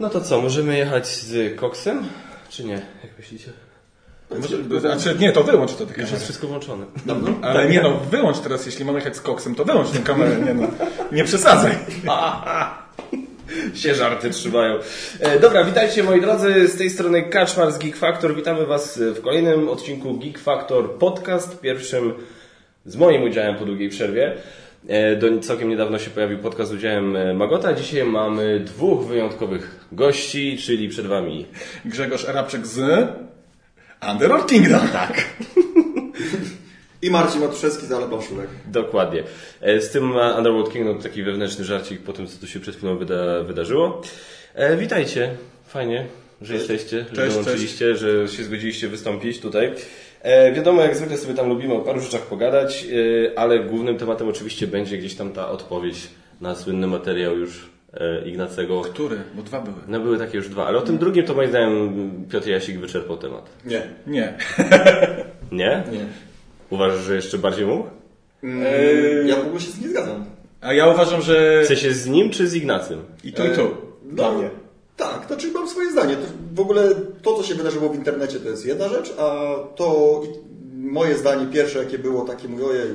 No to co, możemy jechać z koksem? Czy nie? Jak myślicie? Może, znaczy, nie, to wyłącz to Już jest wszystko włączone. Ale nie no, wyłącz teraz, jeśli mamy jechać z koksem, to wyłącz tę kamerę, nie no. Nie przesadzaj. się żarty trzymają. E, dobra, witajcie moi drodzy, z tej strony Kaczmar z Geek Factor. Witamy Was w kolejnym odcinku Geek Factor Podcast, pierwszym z moim udziałem po długiej przerwie. E, do, całkiem niedawno się pojawił podcast z udziałem e, Magota. Dzisiaj mamy dwóch wyjątkowych gości, czyli przed Wami Grzegorz Arabczyk z Underworld Kingdom. tak, I Marcin Matuszewski z Ale Blaszulek. Dokładnie. E, Z tym Underworld Kingdom taki wewnętrzny żarcik po tym, co tu się przed chwilą wyda, wydarzyło. E, witajcie. Fajnie, że jesteście, że Cześć, dołączyliście, że się zgodziliście wystąpić tutaj. E, wiadomo, jak zwykle sobie tam lubimy o paru rzeczach pogadać, e, ale głównym tematem oczywiście będzie gdzieś tam ta odpowiedź na słynny materiał już Ignacego. Który? Bo dwa były. No były takie już dwa, ale o tym drugim to moim zdaniem Piotr Jasik wyczerpał temat. Nie. Nie. Nie? Nie. Uważasz, że jeszcze bardziej mógł? Mm, Ja w ogóle się z nim nie zgadzam. A ja uważam, że W sensie z nim czy z Ignacym? i tu i tu. Dla No, mnie. Tak, to znaczy mam swoje zdanie. To w ogóle to, co się wydarzyło w internecie, to jest jedna rzecz, a to moje zdanie pierwsze, jakie było, takie mówię, ojej,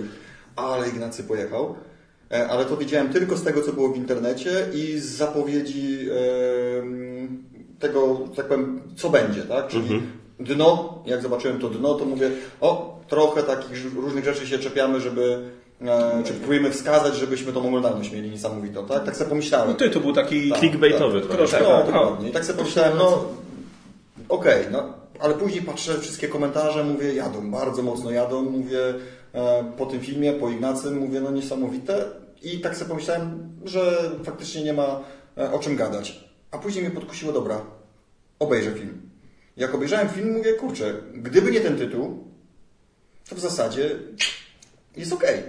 ale Ignacy pojechał. E, Ale to widziałem tylko z tego, co było w internecie i z zapowiedzi tego, tak powiem, co będzie, tak? Czyli dno, jak zobaczyłem to dno, to mówię, o, trochę takich różnych rzeczy się czepiamy, żeby, e, czy próbujemy wskazać, żebyśmy tą oglądalność mieli niesamowitą, tak? Tak sobie pomyślałem. No ty, to był taki... Clickbaitowy trochę. troszkę. No, Tak, dokładnie. I tak sobie pomyślałem, no okej, no, ale później patrzę wszystkie komentarze, mówię, jadą, bardzo mocno jadą, mówię, po tym filmie, po Ignacym, mówię, no niesamowite. I tak sobie pomyślałem, że faktycznie nie ma e, o czym gadać. A później mnie podkusiło, dobra, obejrzę film. Jak obejrzałem film, mówię, kurczę, gdyby nie ten tytuł, to w zasadzie jest okej.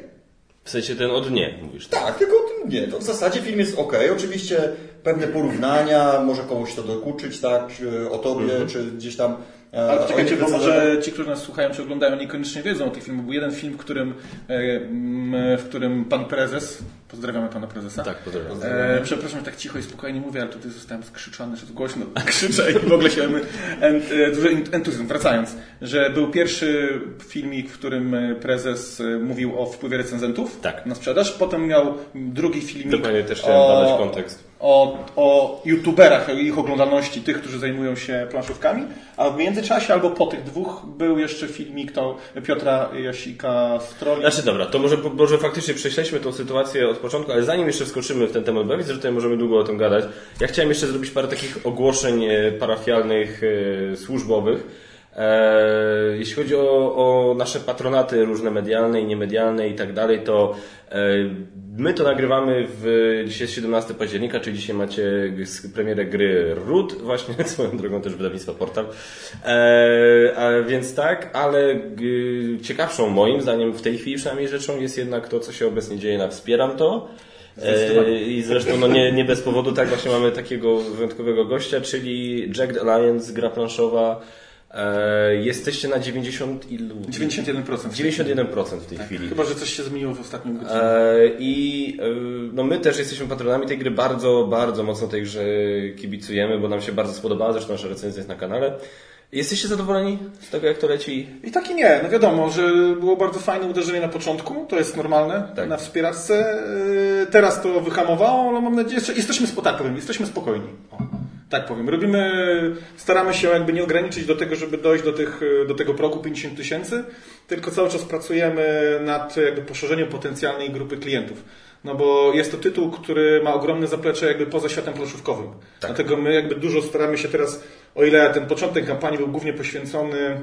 W sensie ten od nie, mówisz. Tak, tylko o tym nie. To w zasadzie film jest ok. Oczywiście pewne porównania, może komuś to dokuczyć, tak, czy o tobie, czy gdzieś tam. E, Ale poczekajcie, bo może ci, którzy nas słuchają czy oglądają, niekoniecznie wiedzą o tych filmach. Był jeden film, w którym, e, w którym pan prezes, pozdrawiamy pana prezesa. Tak, pozdrawiam. E, przepraszam, że tak cicho i spokojnie mówię, ale tutaj zostałem skrzyczany, że to głośno krzyczę i w ogóle się e, duży entuzjazm. Wracając, że był pierwszy filmik, w którym prezes mówił o wpływie recenzentów Tak. na sprzedaż. Potem miał drugi filmik Dokładnie też chciałem o- dodać kontekst. O, o youtuberach, o ich oglądalności, tych, którzy zajmują się planszówkami, a w międzyczasie albo po tych dwóch był jeszcze filmik to Piotra Jasika z Trolli. Znaczy dobra, to może, może faktycznie prześledźmy tą sytuację od początku, ale zanim jeszcze wskoczymy w ten temat, bo widzę, że tutaj możemy długo o tym gadać, ja chciałem jeszcze zrobić parę takich ogłoszeń e, parafialnych, e, służbowych. E, jeśli chodzi o, o nasze patronaty różne medialne i niemedialne i tak dalej, to e, my to nagrywamy w dzisiaj jest 17 października, czyli dzisiaj macie premierę gry Root, właśnie swoją drogą też wydawnictwa Portal. E, więc tak, ale ciekawszą moim zdaniem w tej chwili przynajmniej rzeczą jest jednak to, co się obecnie dzieje na Wspieram to. I zresztą no nie, nie bez powodu tak właśnie mamy takiego wyjątkowego gościa, czyli Jagged Alliance, gra planszowa. E, jesteście na 90 ilu? 91%. 91% w tej chwili. Chyba, że coś się zmieniło w ostatnim godzinie. E, I e, no my też jesteśmy patronami tej gry, bardzo, bardzo mocno tej grze kibicujemy, bo nam się bardzo spodobała, zresztą nasza recenzja jest na kanale. Jesteście zadowoleni z tego, jak to leci? I tak i nie. No wiadomo, że było bardzo fajne uderzenie na początku, to jest normalne Tak. na wspieraczce. Yy, Teraz to wyhamowało, ale mam nadzieję, że jesteśmy, tak powiem, jesteśmy spokojni. O, tak powiem. Robimy, staramy się jakby nie ograniczyć do tego, żeby dojść do, tych, do tego progu 50 tysięcy, tylko cały czas pracujemy nad jakby poszerzeniem potencjalnej grupy klientów. No bo jest to tytuł, który ma ogromne zaplecze jakby poza światem planszówkowym. Dlatego my jakby dużo staramy się teraz, o ile ten początek kampanii był głównie poświęcony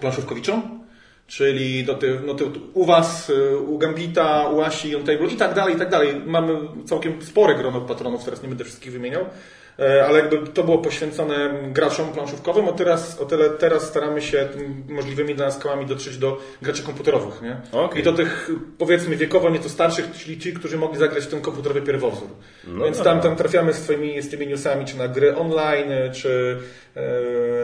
planszówkowiczom, czyli do tych, no to u Was, u Gambita, u Asi, on Table i tak dalej, i tak dalej. Mamy całkiem spore grono patronów, teraz nie będę wszystkich wymieniał, ale jakby to było poświęcone graczom planszówkowym, o teraz, o tyle teraz staramy się możliwymi dla nas kołami dotrzeć do graczy komputerowych, nie? Okej. I do tych powiedzmy wiekowo nieco starszych, czyli ci, którzy mogli zagrać w ten komputerowy pierwowzór. No Więc dobra. tam, tam trafiamy z, twoimi, z tymi newsami, czy na gry online, czy e,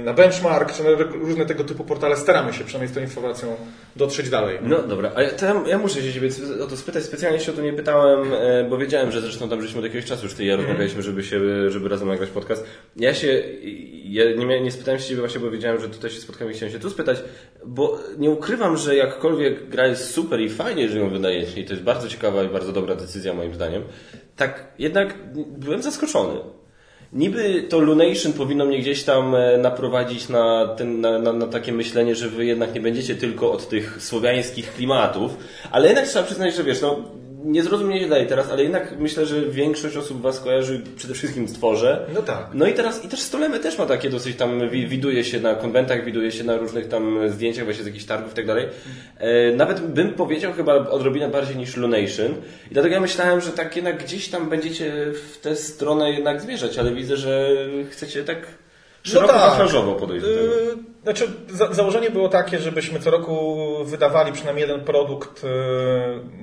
na Benchmark, czy na różne tego typu portale. Staramy się przynajmniej z tą informacją dotrzeć dalej. No dobra, a ja, to ja, ja muszę się Ciebie o to spytać. Specjalnie się o to nie pytałem, e, bo wiedziałem, że zresztą tam żeśmy od jakiegoś czasu już Ty i ja rozmawialiśmy, żeby, się, żeby razem nagrać podcast. Ja się, ja nie, miałem, nie spytałem się Ciebie właśnie, bo wiedziałem, że tutaj się spotkamy i chciałem się tu spytać, bo nie ukrywam, że jakkolwiek gra jest super i fajnie, że ją wydajecie i to jest bardzo ciekawa i bardzo dobra decyzja moim zdaniem, tak jednak byłem zaskoczony. Niby to Lunation powinno mnie gdzieś tam e, naprowadzić na, ten, na, na, na, takie myślenie, że wy jednak nie będziecie tylko od tych słowiańskich klimatów, ale jednak trzeba przyznać, że wiesz, no nie zrozumie źle teraz, ale jednak myślę, że większość osób Was kojarzy przede wszystkim z Tworze. No tak. No i teraz, i też Stolemy też ma takie dosyć tam, widuje się na konwentach, widuje się na różnych tam zdjęciach właśnie z jakichś targów i tak dalej. E, nawet bym powiedział chyba odrobinę bardziej niż Lunation. I dlatego ja myślałem, że tak jednak gdzieś tam będziecie w tę stronę jednak zmierzać, ale widzę, że chcecie tak szeroko no tak. tego. Yy, znaczy, za, założenie było takie, żebyśmy co roku wydawali przynajmniej jeden produkt yy,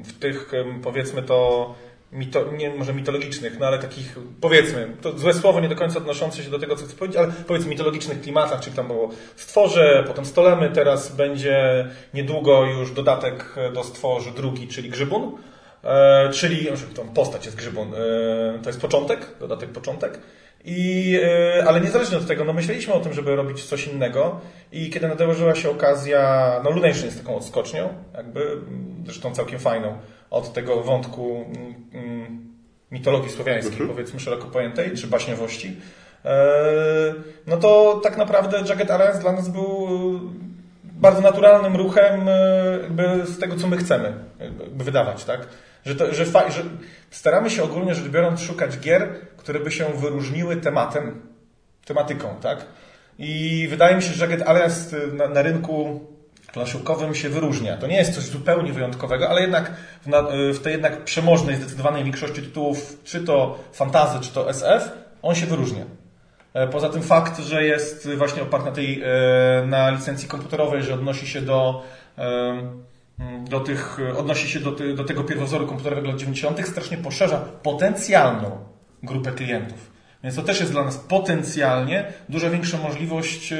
w tych, powiedzmy to, mito, nie może mitologicznych, no ale takich, powiedzmy, to złe słowo nie do końca odnoszące się do tego, co chcę powiedzieć, ale powiedzmy mitologicznych klimatach, czyli tam było Stworze, potem Stolemy, teraz będzie niedługo już dodatek do Stworzy drugi, czyli Grzybun, e, czyli, tą postać jest Grzybun, e, to jest początek, dodatek początek, i, e, ale niezależnie od tego, no myśleliśmy o tym, żeby robić coś innego i kiedy nadarzyła się okazja, no Lunation jest taką odskocznią, jakby, zresztą całkiem fajną, od tego wątku mm, mm mitologii słowiańskiej, mhm. powiedzmy szeroko pojętej, czy baśniowości, e, no to tak naprawdę Jagged Alliance dla nas był bardzo naturalnym ruchem e, jakby z tego, co my chcemy jakby wydawać, tak? Że, to, że, że staramy się ogólnie rzecz biorąc szukać gier, które by się wyróżniły tematem, tematyką, tak? I wydaje mi się, że Jagged Alliance na, na rynku planszówkowym się wyróżnia. To nie jest coś zupełnie wyjątkowego, ale jednak w, na, w tej jednak przemożnej, zdecydowanej większości tytułów, czy to fantazy, czy to SF, on się wyróżnia. E, poza tym fakt, że jest właśnie oparty na tej, e, na licencji komputerowej, że odnosi się do do tych, odnosi się do, ty, do tego pierwowzoru komputerowego lat 90., strasznie poszerza potencjalną grupę klientów. Więc to też jest dla nas potencjalnie dużo większa możliwość y,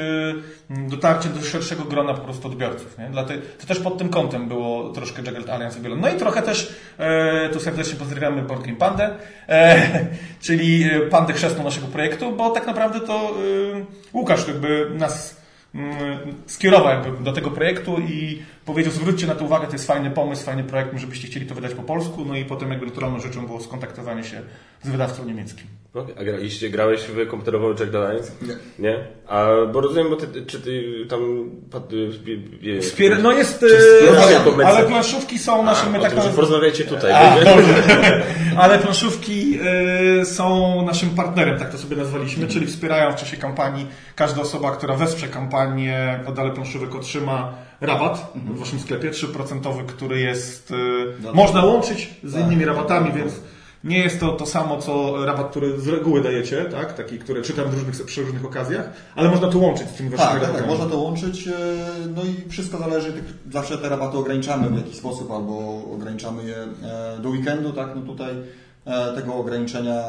dotarcia do szerszego grona po prostu odbiorców. Nie? To też pod tym kątem było troszkę Jagged Alliance wygląda. No i trochę też, e, tu serdecznie pozdrawiamy Game Pandę, e, czyli e, Pandę chrzestną naszego projektu, bo tak naprawdę to Łukasz jakby nas Mm, skierował jakby do tego projektu i powiedział, zwróćcie na to uwagę, to jest fajny pomysł, fajny projekt, żebyście chcieli to wydać po polsku, no i potem jakby naturalną rzeczą było skontaktowanie się z wydawcą niemieckim. Okay. A graliście, grałeś w komputerową Jack Alliance? Nie. Nie? A, bo rozumiem, bo ty, czy ty tam... Wspier no jest... E, ale planszówki są naszymi... tak tym, porozmawiajcie tutaj. A, ale planszówki y, są naszym partnerem, tak to sobie nazwaliśmy, czyli wspierają w czasie kampanii. Każda osoba, która wesprze kampanię Oddale Planszówek otrzyma rabat w waszym sklepie, 3%, który jest... Y, no, można łączyć z tak, innymi rabatami, tak, więc nie jest to to samo, co rabat, który z reguły dajecie, tak? taki, który czytam w różnych, przy różnych okazjach, ale można to łączyć z tym waszymi tak, tak, tak, można to łączyć, e, no i wszystko zależy, zawsze te rabaty ograniczamy w jakiś sposób, albo ograniczamy je e, do weekendu, tak, no tutaj e, tego ograniczenia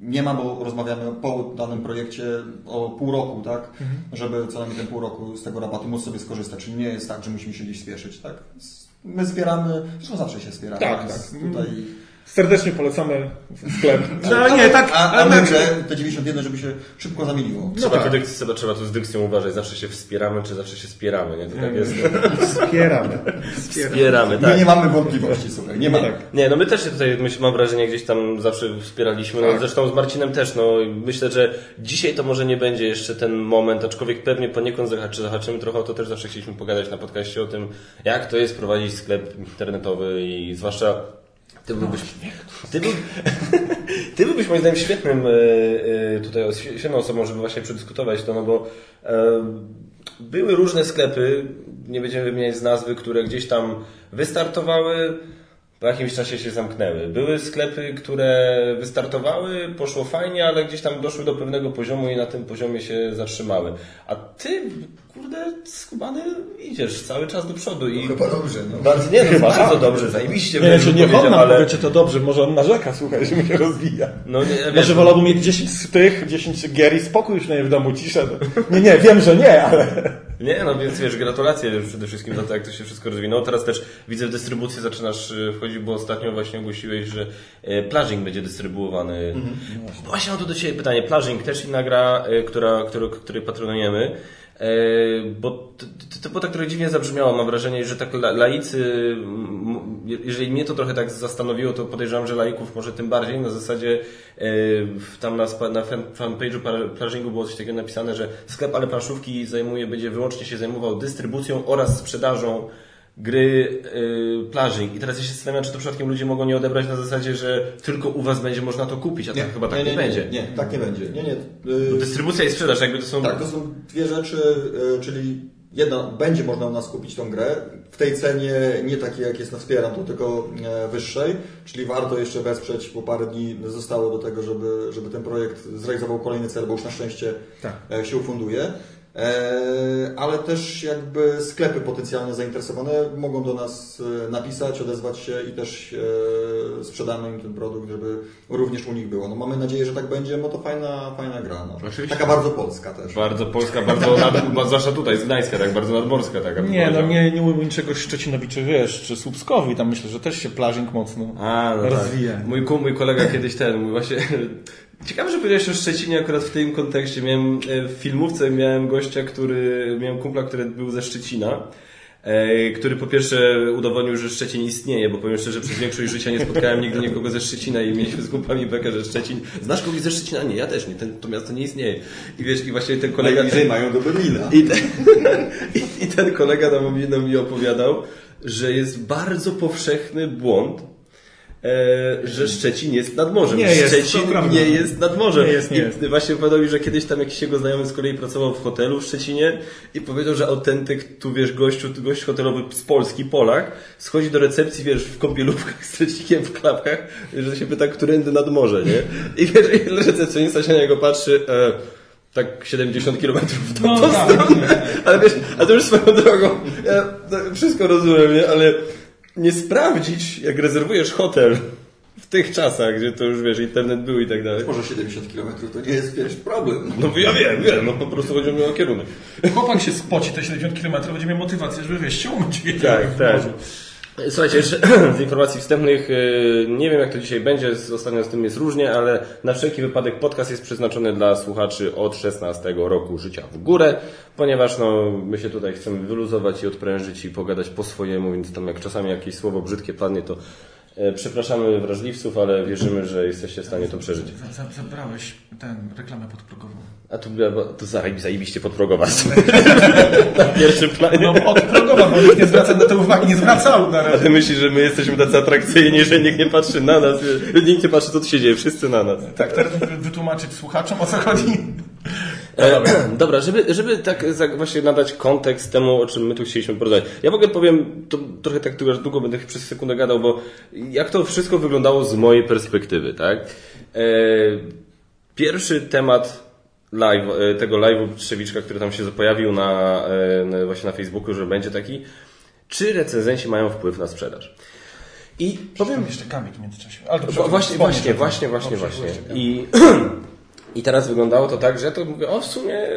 nie ma, bo rozmawiamy po danym projekcie o pół roku, tak? Mhm. Żeby co najmniej ten pół roku z tego rabatu móc sobie skorzystać. Czyli nie jest tak, że musimy się gdzieś spieszyć, tak? My wspieramy, zresztą zawsze się wspieramy. Tak, tak. Tutaj Serdecznie polecamy sklep. No nie, tak. A, a my, te 91, żeby się szybko zamieniło. Trzeba, no tak. trzeba, trzeba tu z dykcją uważać. Zawsze się wspieramy, czy zawsze się wspieramy, nie? To tak jest. Wspieramy. Wspieramy, tak. My nie mamy wątpliwości, słuchaj. Nie ma. Tak. Nie, no my też się tutaj, mam wrażenie, gdzieś tam zawsze wspieraliśmy. No, tak. zresztą z Marcinem też, no myślę, że dzisiaj to może nie będzie jeszcze ten moment, aczkolwiek pewnie poniekąd zahaczy, zahaczymy trochę o to też zawsze chcieliśmy pogadać na podcaście o tym, jak to jest prowadzić sklep internetowy i zwłaszcza ty byłbyś, ty, był, ty byłbyś moim zdaniem świetnym e, e, tutaj świetną osobą, żeby właśnie przedyskutować to, no bo e, były różne sklepy, nie będziemy wymieniać z nazwy, które gdzieś tam wystartowały, po jakimś czasie się zamknęły. Były sklepy, które wystartowały, poszło fajnie, ale gdzieś tam doszły do pewnego poziomu i na tym poziomie się zatrzymały. A ty, kurde, skubany idziesz cały czas do przodu i... Chyba dobrze, no. Bardzo, nie no, bardzo dobrze, zajebiście Nie, bym że nie powiedział, wolno, ale... czy to dobrze, może on narzeka, słuchaj, że mu się rozwija. No nie, wiesz, Może wolałbym mieć 10 z tych, 10 gier i spokój już nie w domu, cisza. Nie, nie, wiem, że nie, ale... Nie, no więc wiesz, gratulacje przede wszystkim za to, jak to się wszystko rozwinęło. Teraz też widzę w dystrybucję zaczynasz y, wchodzić, bo ostatnio właśnie ogłosiłeś, że e, Plażing będzie dystrybuowany. Mhm. Właśnie mam tu do Ciebie pytanie. Plażing też inna gra, e, która, której patronujemy. E, Bo to, było tak trochę dziwnie zabrzmiało, mam wrażenie, że tak la- laicy, jeżeli mnie to trochę tak zastanowiło, to podejrzewam, że laików może tym bardziej, na zasadzie w- tam na, na fan- fanpage'u plażingu było coś takiego napisane, że sklep Ale Planszówki zajmuje, będzie wyłącznie się zajmował dystrybucją oraz sprzedażą gry y, plażing. I teraz ja się zastanawiam, czy to przypadkiem ludzie mogą nie odebrać na zasadzie, że tylko u Was będzie można to kupić, a to chyba tak nie, będzie. Nie, tak nie będzie. Nie, nie. Bo y, Dystrybucja i sprzedaż, jakby to są... Tak, to są dwie rzeczy, y, czyli jedna, będzie można u nas kupić tą grę w tej cenie nie takiej jak jest na Wspieram, to tylko e, wyższej, czyli warto jeszcze wesprzeć, bo parę dni zostało do tego, żeby, żeby ten projekt zrealizował kolejny cel, bo już na szczęście Tak. e, się ufunduje. E, Ale też jakby sklepy potencjalnie zainteresowane mogą do nas e, napisać, odezwać się i też e, sprzedamy im ten produkt, żeby również u nich było. No mamy nadzieję, że tak będzie, bo to fajna, fajna gra. No. Oczywiście. Taka bardzo polska też. Bardzo polska, bardzo, nad, zwłaszcza tutaj z Gdańska, tak, bardzo nadmorska taka. Nie, no nie, nie ujmuj niczego Szczecinowi, czy wiesz, czy Słupskowi, tam myślę, że też się plażing mocno A, no rozwija. Tak. Mój, mój kolega kiedyś ten, mój właśnie... Ciekawe, że powiedziałeś o Szczecinie akurat w tym kontekście. Miałem e, w filmówce miałem gościa, który, miałem kumpla, który był ze Szczecina. e, Który po pierwsze udowodnił, że Szczecin istnieje, bo powiem szczerze, przez większość życia nie spotkałem nigdy nikogo ze Szczecina i mieliśmy z kumpami bekę, że Szczecin. Znasz kogoś ze Szczecina? Nie, ja też nie. Ten, to miasto nie istnieje. I wiesz, i właśnie ten kolega. Najbliżej mają do Berlina. I ten, i, I ten kolega nam, mi- nam mi opowiadał, że jest bardzo powszechny błąd, że Szczecin jest nad morzem. Nie jest, Szczecin prawda. nie jest nad morzem. Nie jest, nie I jest. właśnie opowiadał mi, że kiedyś tam jakiś jego znajomy z kolei pracował w hotelu w Szczecinie i powiedział, że autentyk, tu wiesz, gościu, gość hotelowy z Polski, Polak, schodzi do recepcji, wiesz, w kąpielówkach z trzecikiem w klapkach, że się pyta, którędy nad morze, nie? I wiesz, recepcjonista się na niego patrzy, e, tak 70 km w tą, No tak, stronę. Ale wiesz, a to już swoją drogą, ja wszystko rozumiem, nie? Ale nie sprawdzić, jak rezerwujesz hotel w tych czasach, gdzie to już wiesz, internet był i tak dalej. Może 70 km to nie jest pierwszy problem. No ja wiem, wiem, no po prostu chodzi mi o kierunek. Chłopak się spoci te 70 km, będzie miał motywację, żeby wiesz, umyć wiedział. Tak, tak. Słuchajcie, jeszcze z informacji wstępnych, yy, nie wiem jak to dzisiaj będzie, z- ostatnio z tym jest różnie, ale na wszelki wypadek podcast jest przeznaczony dla słuchaczy od 16 roku życia w górę, ponieważ no, my się tutaj chcemy wyluzować i odprężyć i pogadać po swojemu, więc tam jak czasami jakieś słowo brzydkie padnie, to przepraszamy wrażliwców, ale wierzymy, że jesteście w stanie to przeżyć. Za- za- Zabrałeś ten reklamę podprogową. A tu, to zajebi- zajebiście podprogowa. na pierwszym planie. No podprogowa, bo nikt nie zwraca na to uwagi, nie zwracał na A razie. ty myślisz, że my jesteśmy tacy atrakcyjni, że nikt nie patrzy na nas, nikt nie patrzy, co tu się dzieje, wszyscy na nas. Tak, teraz wy- wytłumaczyć słuchaczom o co chodzi. E, dobra, żeby, żeby tak właśnie nadać kontekst temu, o czym my tu chcieliśmy porozmawiać. Ja w ogóle powiem, to trochę tak długo, długo będę przez sekundę gadał, bo jak to wszystko wyglądało z mojej perspektywy, tak? E, pierwszy temat live, e, tego live'u Trzewiczka, który tam się pojawił na, e, na, właśnie na Facebooku, że będzie taki, czy recenzenci mają wpływ na sprzedaż? I powiem, jeszcze kamik w międzyczasie. Ale to Właśnie, właśnie, właśnie, właśnie, właśnie. I, I teraz wyglądało to tak, że ja to mówię, o w sumie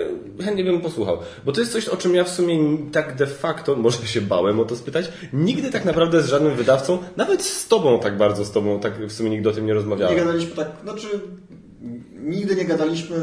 chętnie bym posłuchał. Bo to jest coś, o czym ja w sumie tak de facto, może się bałem o to spytać, nigdy tak naprawdę z żadnym wydawcą, nawet z tobą tak bardzo, z tobą tak w sumie nigdy o tym nie Nie rozmawiałem. gadaliśmy tak, znaczy nigdy nie gadaliśmy,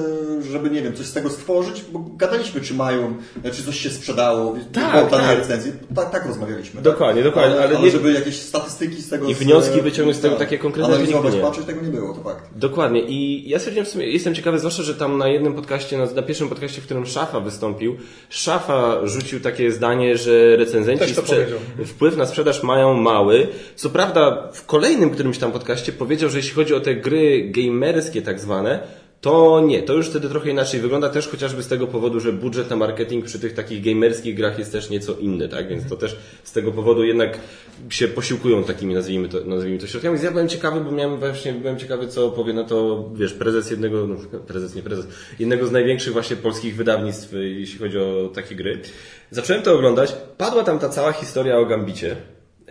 żeby, nie wiem, coś z tego stworzyć, bo gadaliśmy, czy mają, czy coś się sprzedało, Tak, tak. recenzji. Tak, tak rozmawialiśmy. Dokładnie, tak? dokładnie, Ale, ale ale, nie- żeby jakieś statystyki z tego... I z- wnioski wyciągnąć z tego tak, takie konkretne, Analizować, nie. patrzeć, tego nie było, to fakt. Dokładnie. I ja stwierdziłem w sumie, jestem ciekawy, zwłaszcza, że tam na jednym podcaście, na, na pierwszym podcaście, w którym Szafa wystąpił, Szafa rzucił takie zdanie, że recenzenci wpływ na sprzedaż mają mały. Co prawda, w kolejnym którymś tam podcaście powiedział, że jeśli chodzi o te gry gamerskie tak zwane, to nie, to już wtedy trochę inaczej wygląda, też chociażby z tego powodu, że budżet na marketing przy tych takich gamerskich grach jest też nieco inny, tak? Więc to też z tego powodu jednak się posiłkują takimi, nazwijmy to, nazwijmy to środkami. Ja byłem ciekawy, bo miałem właśnie, byłem ciekawy, co powie na to, wiesz, prezes jednego, no, prezes, nie prezes, jednego z największych właśnie polskich wydawnictw, jeśli chodzi o takie gry. Zacząłem to oglądać, padła tam ta cała historia o Gambicie,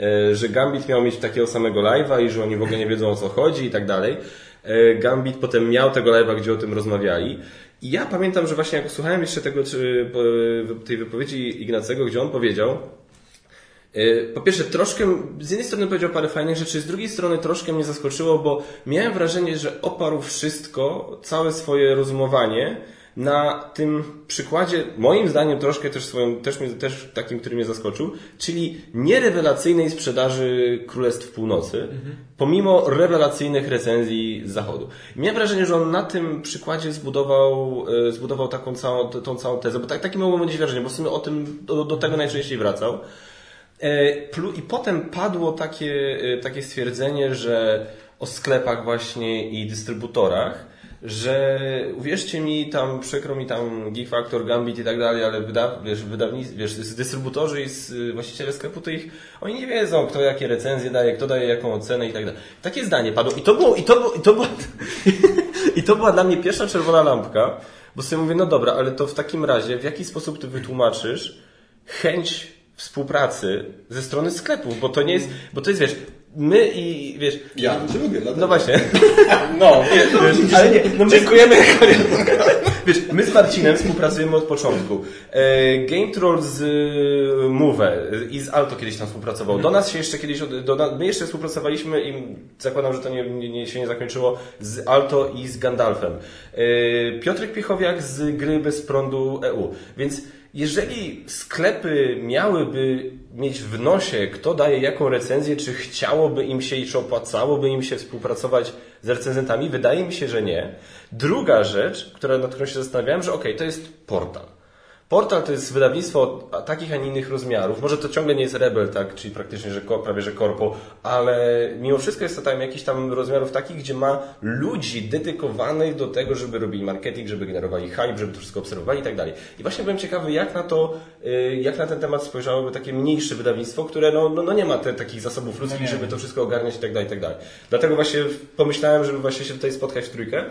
e, że Gambit miał mieć takiego samego live'a i że oni w ogóle nie wiedzą o co chodzi i tak dalej. E, Gambit potem miał tego live'a, gdzie o tym rozmawiali. I ja pamiętam, że właśnie jak słuchałem jeszcze tego, tej wypowiedzi Ignacego, gdzie on powiedział, e, po pierwsze, troszkę, z jednej strony powiedział parę fajnych rzeczy, z drugiej strony troszkę mnie zaskoczyło, bo miałem wrażenie, że oparł wszystko, całe swoje rozumowanie na tym przykładzie, moim zdaniem troszkę też swoim, też, też takim, który mnie zaskoczył, czyli nierewelacyjnej sprzedaży Królestw Północy, mhm. pomimo rewelacyjnych recenzji z Zachodu. miałem wrażenie, że on na tym przykładzie zbudował, e, zbudował taką całą, tą całą tezę, bo tak, takie miałem mieć wrażenie, bo w sumie o tym, do, do tego najczęściej wracał. E, I potem padło takie, e, takie stwierdzenie, że o sklepach właśnie i dystrybutorach, że uwierzcie mi, tam przykro mi tam Geek Factor, Gambit i tak dalej, ale wiesz, wydawnictwo, wiesz, dystrybutorzy i z, właściciele sklepu, to ich, oni nie wiedzą, kto jakie recenzje daje, kto daje jaką ocenę i tak dalej. Takie zdanie padło i to było, i to było, i to było, i to była dla mnie pierwsza czerwona lampka, bo sobie mówię, no dobra, ale to w takim razie, w jaki sposób ty wytłumaczysz chęć współpracy ze strony sklepów, bo to nie jest, bo to jest, wiesz, my i wiesz. Ja cię lubię, dlatego. No właśnie. No, wiesz, ale nie, no dziękujemy. wiesz, my z Marcinem współpracujemy od początku. E, Game Troll z e, Move i z Alto kiedyś tam współpracował. Do nas się jeszcze kiedyś, do, my jeszcze współpracowaliśmy i zakładam, że to nie, nie, się nie zakończyło z Alto i z Gandalfem. E, Piotrek Piechowiak z gry bez prądu EU. Więc jeżeli sklepy miałyby mieć w nosie, kto daje jaką recenzję, czy chciałoby im się i czy opłacałoby im się współpracować z recenzentami, wydaje mi się, że nie. Druga rzecz, która, nad którą się zastanawiałem, że ok, to jest portal. Portal to jest wydawnictwo takich, a nie innych rozmiarów. Może to ciągle nie jest Rebel, tak, czyli praktycznie, że prawie, że korpo, ale mimo wszystko jest to tam jakiś tam rozmiarów takich, gdzie ma ludzi dedykowanych do tego, żeby robili marketing, żeby generowali hype, żeby to wszystko obserwowali i tak dalej. I właśnie byłem ciekawy, jak na to, y, jak na ten temat spojrzałoby takie mniejsze wydawnictwo, które no, no, no nie ma te, takich zasobów ludzkich, żeby to wszystko ogarniać i tak dalej, i tak dalej. Dlatego właśnie pomyślałem, żeby właśnie się tutaj spotkać w trójkę.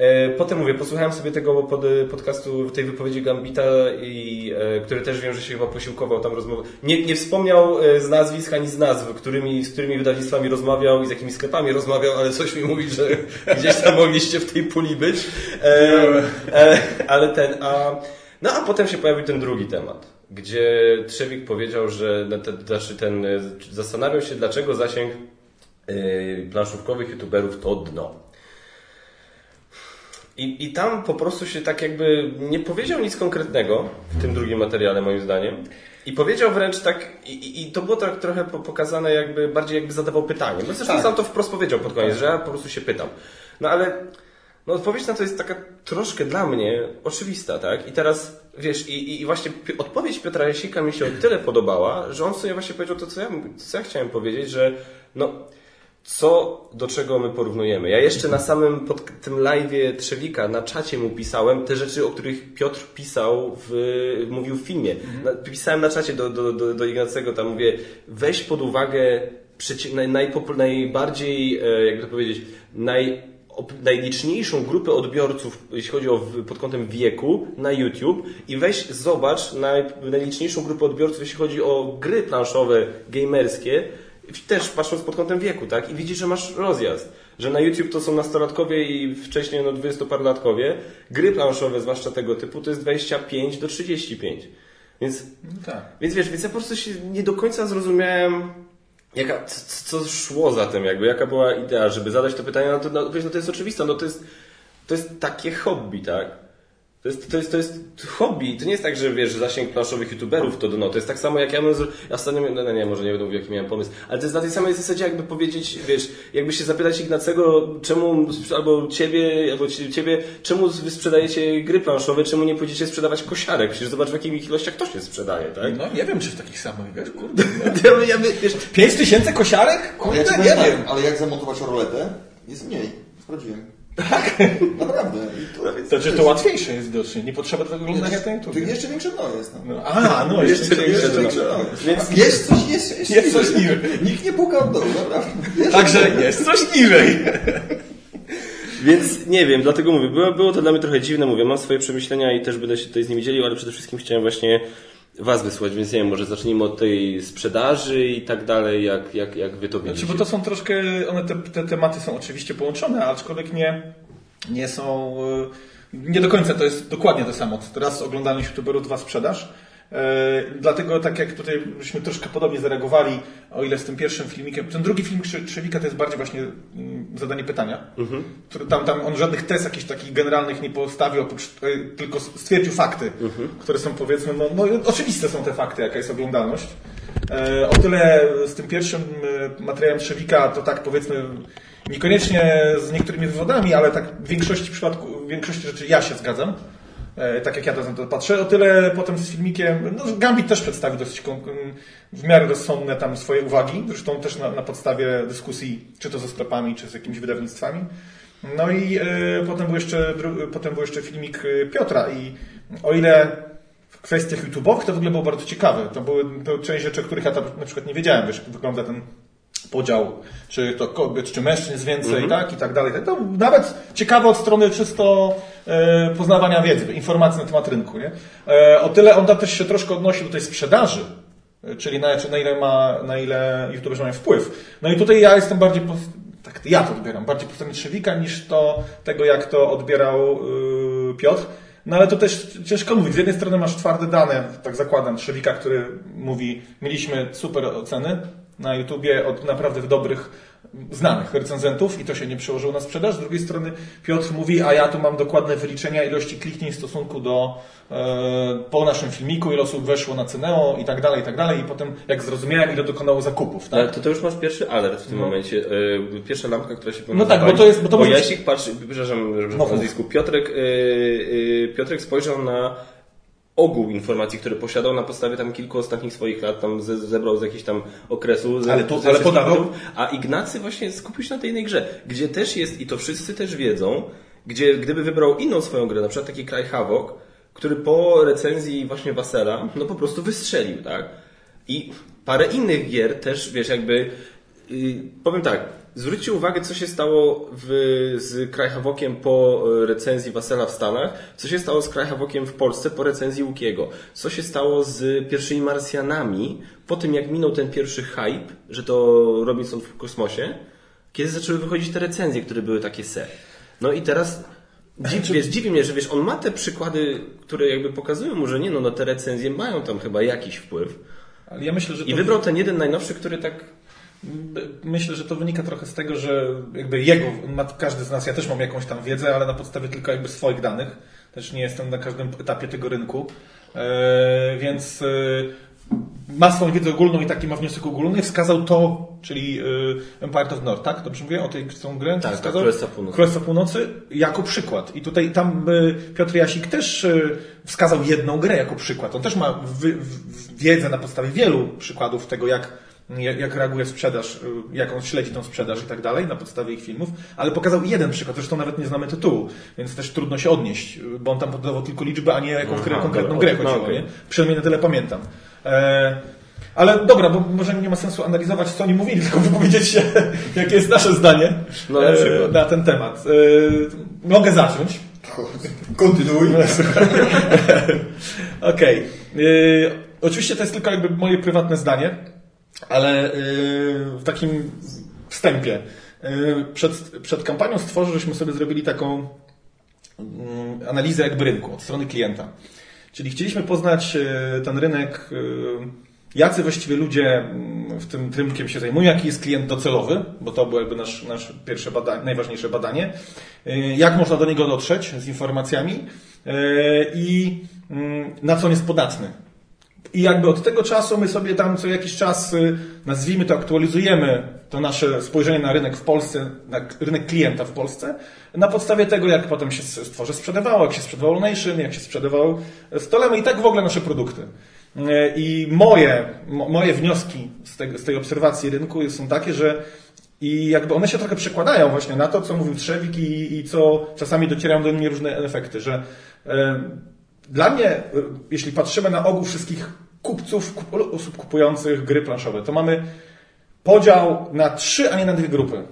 E, potem mówię, posłuchałem sobie tego pod, podcastu, tej wypowiedzi Gambita, i, e, który też wiem, że się chyba posiłkował tam rozmową. Nie, nie wspomniał e, z nazwisk ani z nazw, którymi, z którymi wydawnictwami rozmawiał i z jakimi sklepami rozmawiał, ale coś mi mówi, że gdzieś tam mogliście w tej puli być. E, e, ale ten, a, no a potem się pojawił ten drugi temat, gdzie Trzewik powiedział, że znaczy ten, zastanawiał się, dlaczego zasięg planszówkowych youtuberów to dno. I, I tam po prostu się tak jakby nie powiedział nic konkretnego w tym drugim materiale, moim zdaniem. I powiedział wręcz tak, i, i to było tak trochę pokazane, jakby bardziej jakby zadawał pytanie. No zresztą tak. sam to wprost powiedział pod koniec, że ja po prostu się pytam. No ale no odpowiedź na to jest taka troszkę dla mnie oczywista, tak? I teraz, wiesz, i, i właśnie odpowiedź Piotra Jasika mi się o tyle podobała, że on sobie właśnie powiedział to, co ja, co ja chciałem powiedzieć, że no co do czego my porównujemy. Ja jeszcze na samym pod tym live'ie Trzewika na czacie mu pisałem te rzeczy, o których Piotr pisał, w, mówił w filmie. Mhm. Pisałem na czacie do, do, do, do Ignacego, tam mówię, weź pod uwagę naj, najbardziej, e, jak to powiedzieć, naj, najliczniejszą grupę odbiorców, jeśli chodzi o pod kątem wieku na YouTube i weź zobacz naj, najliczniejszą grupę odbiorców, jeśli chodzi o gry planszowe, gamerskie, też patrząc pod kątem wieku, tak? I widzisz, że masz rozjazd. Że na YouTube to są nastolatkowie i wcześniej no dwudziestoparlatkowie. Gry planszowe, zwłaszcza tego typu, to jest 25 do 35. Więc, no tak. więc wiesz, więc ja po prostu się nie do końca zrozumiałem, jaka, co, szło za tym, jakby, jaka była idea, żeby zadać to pytanie. No to, no, no to jest oczywiste, no to jest, to jest takie hobby, tak? To jest, to, jest, to jest hobby. To nie jest tak, że wiesz, zasięg planszowych youtuberów to no. To jest tak samo jak ja bym. Ja ostatnio, no, no nie, może nie będę mówił, jaki miałem pomysł, ale to jest na tej samej zasadzie, jakby powiedzieć, wiesz, jakby się zapytać Ignacego, czemu, albo ciebie, albo ciebie, czemu wy sprzedajecie gry planszowe, czemu nie pójdziecie sprzedawać kosiarek? Przecież zobacz, w jakich ilościach to się sprzedaje, tak? No nie wiem, czy w takich samych, wiesz, kurde. ja, ja, wiesz, 5 tysięcy kosiarek? Kurde, ja nie wiem. Ale jak zamontować orletę? Jest mniej. Sprawdziłem. Naprawdę. I to, To, znaczy, to łatwiejsze jest widocznie. Nie potrzeba tego oglądania na to YouTube. jeszcze większe dno jest. No. No, a, no, jeszcze, Jeszcze większe dno. większe dno jest. Coś, jest, jest, Jest coś Nikt nie puka od dołu, naprawdę. Także jest coś niżej. Więc nie wiem, dlatego mówię, było, było to dla mnie trochę dziwne, mówię, mam swoje przemyślenia i też będę się tutaj z nimi dzielił, ale przede wszystkim chciałem właśnie Was wysłać, więc nie wiem, może zacznijmy od tej sprzedaży i tak dalej, jak, jak, jak Wy to widzicie. Znaczy, bo to są troszkę, one te, te tematy są oczywiście połączone, aczkolwiek nie, nie są, y, nie do końca to jest dokładnie to samo. Raz oglądalność youtuberów, dwa sprzedaż. E, Dlatego tak jak tutaj żeśmy troszkę podobnie zareagowali, o ile z tym pierwszym filmikiem, ten drugi film Krze- Krzewika to jest bardziej właśnie mm, zadanie pytania. Który tam, tam on żadnych test jakichś takich generalnych nie postawił, e, tylko stwierdził fakty, które są powiedzmy, no, no oczywiste są te fakty, jaka jest oglądalność. E, O tyle z tym pierwszym materiałem Trzewika to tak powiedzmy niekoniecznie z niektórymi wywodami, ale tak w większości przypadku, w większości rzeczy ja się zgadzam. E, Tak jak ja na to patrzę. O tyle potem z filmikiem, no Gambit też przedstawił dosyć w miarę rozsądne tam swoje uwagi, zresztą też na, na podstawie dyskusji, czy to ze sklepami, czy z jakimiś wydawnictwami. No i e, potem, był jeszcze, potem był jeszcze filmik e, Piotra i o ile w kwestiach YouTube'owych to w ogóle było bardzo ciekawe. To były to część rzeczy, o których ja tam na przykład nie wiedziałem, wiesz, jak wygląda ten podział, czy to kobiet, czy mężczyzn jest więcej, tak, i tak dalej. To nawet ciekawe od strony czysto poznawania wiedzy, informacji na temat rynku, nie? E, o tyle on też się troszkę odnosi do tej sprzedaży, e, czyli na, na ile ma, na ile youtuberzy mają wpływ. No i tutaj ja jestem bardziej, po, tak ja to odbieram, bardziej po stronie Trzewika niż to, tego jak to odbierał yy, Piotr. No ale to też ciężko mówić. Z jednej strony masz twarde dane, tak zakładam, Trzewika, który mówi, mieliśmy super oceny na YouTubie od naprawdę dobrych, znanych recenzentów i to się nie przełożyło na sprzedaż. Z drugiej strony Piotr mówi, a ja tu mam dokładne wyliczenia ilości kliknięć w stosunku do e, po naszym filmiku, ile osób weszło na Ceneo i tak dalej, i tak dalej. I potem jak zrozumiałem, ile dokonało zakupów. Tak? Ale to, to już masz pierwszy alert w tym momencie. E, Pierwsza lampka, która się powinna No tak, bo to jest- bo to może ja być- jeśli patrzę, przepraszam, że No nazwisku, Piotrek, e, e, Piotrek spojrzał na ogół informacji, które posiadał na podstawie tam kilku ostatnich swoich lat, tam ze, zebrał z jakichś tam okresu. Ze, Ale to- ale podawał-. A Ignacy właśnie skupił się na tej jednej grze, gdzie też jest, i to wszyscy też wiedzą, gdzie gdyby wybrał inną swoją grę, na przykład taki Kraj Havok, który po recenzji właśnie Wasera, no po prostu wystrzelił, tak? I parę innych gier też, wiesz, jakby yy, powiem tak, zwróćcie uwagę, co się stało w, z Krajhawokiem po e, recenzji Wasela w Stanach, co się stało z Krajhawokiem w Polsce po recenzji Łukiego, co się stało z pierwszymi Marsjanami po tym, jak minął ten pierwszy hype, że to Robinson w kosmosie, kiedy zaczęły wychodzić te recenzje, które były takie se. No i teraz Dziw, wiesz, dziwi mnie, że wiesz, on ma te przykłady, które jakby pokazują mu, że nie, no, no te recenzje mają tam chyba jakiś wpływ. Ale ja myślę, że I wybrał ten jeden najnowszy, który tak Myślę, że to wynika trochę z tego, że jakby jego, ma, każdy z nas, ja też mam jakąś tam wiedzę, ale na podstawie tylko jakby swoich danych. Też nie jestem na każdym etapie tego rynku. E, więc e, ma swoją wiedzę ogólną i taki ma wniosek ogólny. Wskazał to, czyli e, Empire of North, tak? Dobrze mówię o tej tą grę? Tak, wskazał? tak, Królestwa Północy. Królestwa Północy jako przykład. I tutaj tam Piotr Jasik też wskazał jedną grę jako przykład. On też ma wy, w, wiedzę na podstawie wielu przykładów tego, jak jak jak reaguje sprzedaż, y, jak on śledzi tą sprzedaż i tak dalej na podstawie ich filmów, ale pokazał jeden przykład, zresztą nawet nie znamy tytułu, więc też trudno się odnieść, y, bo on tam podawał tylko liczbę, a nie jaką Aha, konkretną grę no, chodziło, okej. nie? Przynajmniej na tyle pamiętam. E, ale dobra, bo może nie ma sensu analizować, co oni mówili, tylko wypowiedzieć się, jakie jest nasze zdanie No, na e, przykład. na ten temat. E, mogę zacząć. Kontynuuj. Okej. Yy, Oczywiście to jest tylko jakby moje prywatne zdanie, ale yy, w takim wstępie. Yy, Przed, przed kampanią stworzy, żeśmy sobie zrobili taką mm, analizę jakby rynku od strony klienta. Czyli chcieliśmy poznać yy, ten rynek, jacy właściwie ludzie mm, w tym rynkiem się zajmują, jaki jest klient docelowy, bo to było jakby nasz, nasze pierwsze badanie, najważniejsze badanie. Jak można do niego dotrzeć z informacjami i mm, na co on jest podatny. I jakby od tego czasu my sobie tam co jakiś czas, y, nazwijmy to, aktualizujemy to nasze spojrzenie na rynek w Polsce, na rynek klienta w Polsce, na podstawie tego, jak potem się stworze sprzedawało, jak się sprzedawał Nation, jak się sprzedawał Stolemy i tak w ogóle nasze produkty. Y, I moje, mo- moje wnioski z, tego, z tej obserwacji rynku są takie, że I jakby one się trochę przekładają właśnie na to, co mówił Trzewik i, i co czasami docierają do mnie różne efekty, że e, dla mnie, e, jeśli patrzymy na ogół wszystkich kupców, kup, osób kupujących gry planszowe, to mamy podział na trzy, a nie na dwie grupy.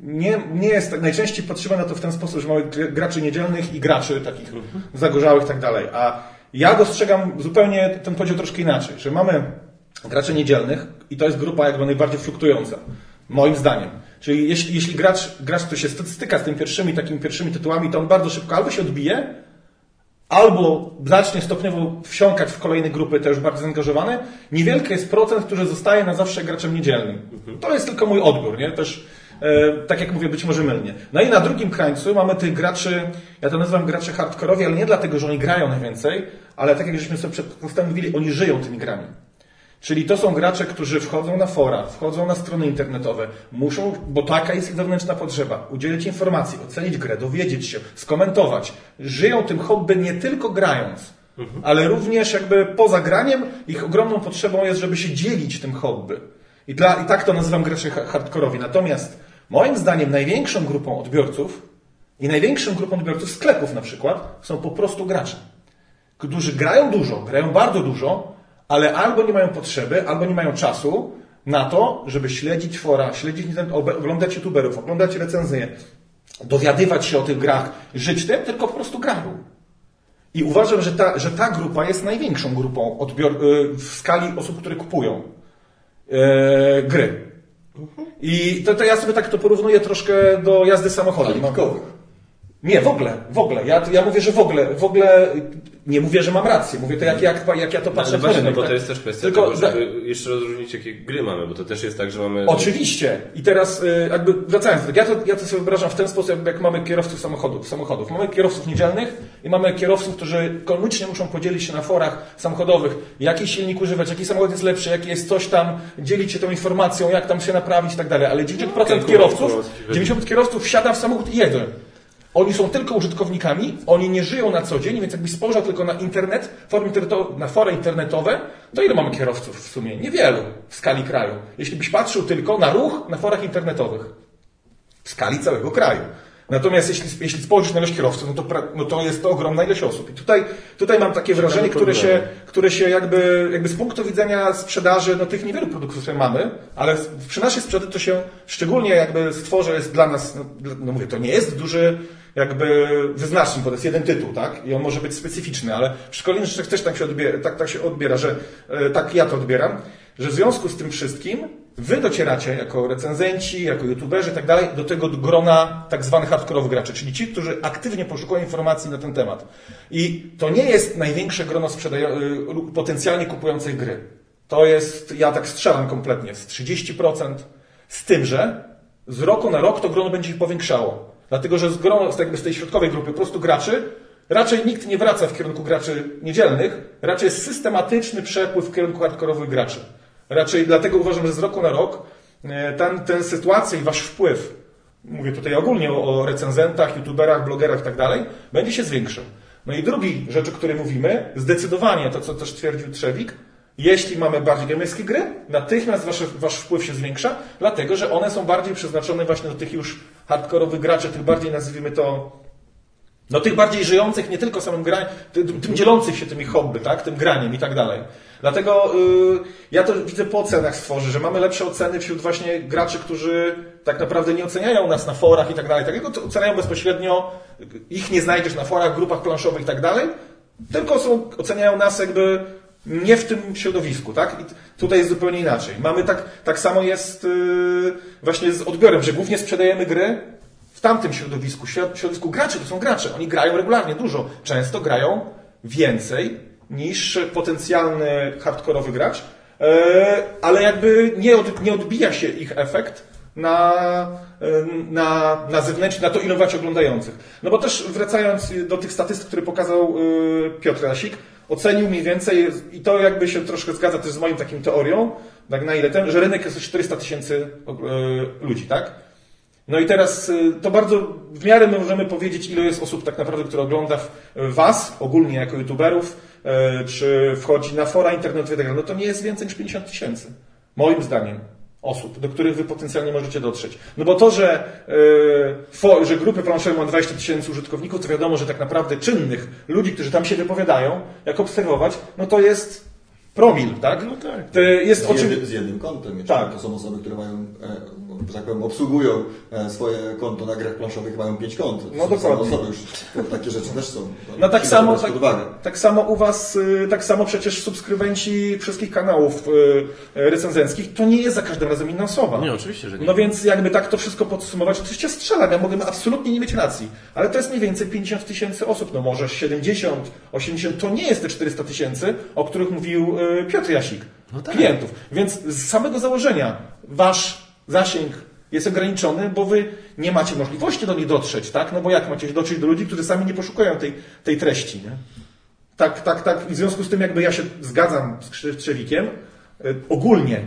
Nie, nie jest tak, najczęściej patrzymy na to w ten sposób, że mamy graczy niedzielnych i graczy takich zagorzałych i tak dalej. A ja dostrzegam zupełnie ten podział troszkę inaczej, że mamy graczy niedzielnych i to jest grupa jakby najbardziej fluktująca. Moim zdaniem. Czyli jeśli, jeśli gracz, gracz, który się styka z tymi pierwszymi, takimi pierwszymi tytułami, to on bardzo szybko albo się odbije, albo zacznie stopniowo wsiąkać w kolejne grupy, te już bardzo zaangażowane. Niewielki jest procent, który zostaje na zawsze graczem niedzielnym. To jest tylko mój odbiór, nie? Też, e, tak jak mówię, być może mylnie. No i na drugim krańcu mamy tych graczy, ja to nazywam gracze hardkorowi, ale nie dlatego, że oni grają najwięcej, ale tak jak żeśmy sobie postanowili, oni żyją tymi grami. Czyli to są gracze, którzy wchodzą na fora, wchodzą na strony internetowe, muszą, bo taka jest ich wewnętrzna potrzeba, udzielić informacji, ocenić grę, dowiedzieć się, skomentować. Żyją tym hobby nie tylko grając, mhm. ale również jakby poza graniem ich ogromną potrzebą jest, żeby się dzielić tym hobby. I, dla, i tak to nazywam gracze hardkorowi. Natomiast moim zdaniem największą grupą odbiorców i największą grupą odbiorców sklepów na przykład są po prostu gracze, którzy grają dużo, grają bardzo dużo, ale albo nie mają potrzeby, albo nie mają czasu na to, żeby śledzić fora, śledzić, oglądać youtuberów, oglądać recenzje, dowiadywać się o tych grach, żyć tym, tylko po prostu grają. I uważam, że ta, że ta grupa jest największą grupą odbior, y, w skali osób, które kupują e, gry. I to, to ja sobie tak to porównuję troszkę do jazdy samochodem. Nie, w ogóle, w ogóle. Ja, ja mówię, że w ogóle, w ogóle nie mówię, że mam rację. Mówię to, jak, jak, jak ja to patrzę no, właśnie, no bo to jest też kwestia Tylko, tego, żeby jeszcze rozróżnić, jakie gry mamy, bo to też jest tak, że mamy... Oczywiście. I teraz y, jakby wracając do tego, ja to, ja to sobie wyobrażam w ten sposób, jak mamy kierowców samochodów. samochodów. Mamy kierowców niedzielnych i mamy kierowców, którzy koniecznie muszą podzielić się na forach samochodowych, jaki silnik używać, jaki samochód jest lepszy, jaki jest coś tam, dzielić się tą informacją, jak tam się naprawić i tak dalej. Ale 90% kierowców, 90% kierowców wsiada w samochód i jedzie. Oni są tylko użytkownikami, oni nie żyją na co dzień, więc jakbyś spojrzał tylko na internet, na fora internetowe, to ile mamy kierowców w sumie? Niewielu w skali kraju. Jeśli byś patrzył tylko na ruch na forach internetowych w skali całego kraju. Natomiast jeśli, jeśli spojrzysz na ilość kierowców, no to, no to jest to ogromna ilość osób. I tutaj, tutaj mam takie wrażenie, które się, które się jakby, jakby z punktu widzenia sprzedaży, no tych niewielu produktów, które mamy, ale przy naszej sprzedaży to się szczególnie jakby stworzy, jest dla nas, no, no mówię, to nie jest duży jakby wyznacznik, bo to jest jeden tytuł, tak? I on może być specyficzny, ale przy kolejnych rzeczach też tak się odbiera, tak, tak się odbiera, że e, tak ja to odbieram, że w związku z tym wszystkim wy docieracie jako recenzenci, jako youtuberzy i tak dalej do tego grona tak zwanych hardkorowych graczy, czyli ci, którzy aktywnie poszukują informacji na ten temat. I to nie jest największe grono sprzedaj- potencjalnie kupujących gry. To jest, ja tak strzelam kompletnie, z 30%, z tym, że z roku na rok to grono będzie się powiększało. Dlatego, że z, grono, z tej środkowej grupy po prostu graczy raczej nikt nie wraca w kierunku graczy niedzielnych, raczej jest systematyczny przepływ w kierunku hardkorowych graczy. Raczej dlatego uważam, że z roku na rok e, ten, ten sytuacja i wasz wpływ, mówię tutaj ogólnie o, o recenzentach, youtuberach, blogerach i tak dalej, będzie się zwiększał. No i drugi rzecz, o której mówimy, zdecydowanie to, co też twierdził Trzewik, jeśli mamy bardziej gamerskie gry, natychmiast wasz, wasz wpływ się zwiększa, dlatego że one są bardziej przeznaczone właśnie do tych już hardkorowych graczy, tych bardziej nazwijmy to no tych bardziej żyjących nie tylko samym graniem, tym, tym dzielących się tymi hobby, tak? tym graniem i tak dalej. Dlatego yy, ja to widzę po cenach stworzy, że mamy lepsze oceny wśród właśnie graczy, którzy tak naprawdę nie oceniają nas na forach i tak dalej, tak to oceniają bezpośrednio, ich nie znajdziesz na forach, grupach planszowych i tak dalej, tylko są, oceniają nas jakby nie w tym środowisku, tak? I tutaj jest zupełnie inaczej. Mamy tak, tak samo jest yy, właśnie z odbiorem, że głównie sprzedajemy gry w tamtym środowisku, środowisku graczy, to są gracze, oni grają regularnie, dużo, często grają więcej niż potencjalny hardkorowy gracz, yy, ale jakby nie, od, nie odbija się ich efekt na, yy, na, na na to ilować oglądających. No bo też wracając do tych statystyk, które pokazał yy, Piotr Rasik, ocenił mniej więcej, i to jakby się troszkę zgadza też z moim takim teorią, tak na ile ten, że rynek jest 400 tysięcy e, ludzi, tak? No i teraz e, to bardzo w miarę my możemy powiedzieć, ile jest osób tak naprawdę, które ogląda Was, ogólnie jako youtuberów, e, czy wchodzi na fora internetowe, tak no to nie jest więcej niż 50 tysięcy. Moim zdaniem. osób, do których wy potencjalnie możecie dotrzeć. No bo to, że, yy, że grupy planszowe ma 20 tysięcy użytkowników, to wiadomo, że tak naprawdę czynnych ludzi, którzy tam się wypowiadają, jak obserwować, no to jest promil, tak? No tak. To jest z, jednym, z jednym kontem. Jeszcze. Tak. To są osoby, które mają, e, że tak powiem, obsługują e, swoje konto na grach planszowych, mają pięć kont. No dokładnie. Osoby już, takie rzeczy też są. No tak samo, tak, tak samo u Was, y, tak samo przecież subskrybenci wszystkich kanałów y, recenzenckich, to nie jest za każdym razem inna osoba. Nie, oczywiście, że nie. No więc jakby tak to wszystko podsumować, oczywiście strzelam, ja mogę absolutnie nie mieć racji, ale to jest mniej więcej 50 tysięcy osób, no może 70, 80, to nie jest te 400 tysięcy, o których mówił y, Piotr Jasik, No tak. klientów. Więc z samego założenia Wasz zasięg jest ograniczony, bo Wy nie macie możliwości do nich dotrzeć, tak? No bo jak macie dotrzeć do ludzi, którzy sami nie poszukują tej, tej treści, nie? Tak, tak, tak. I w związku z tym jakby ja się zgadzam z Trzewikiem y, ogólnie,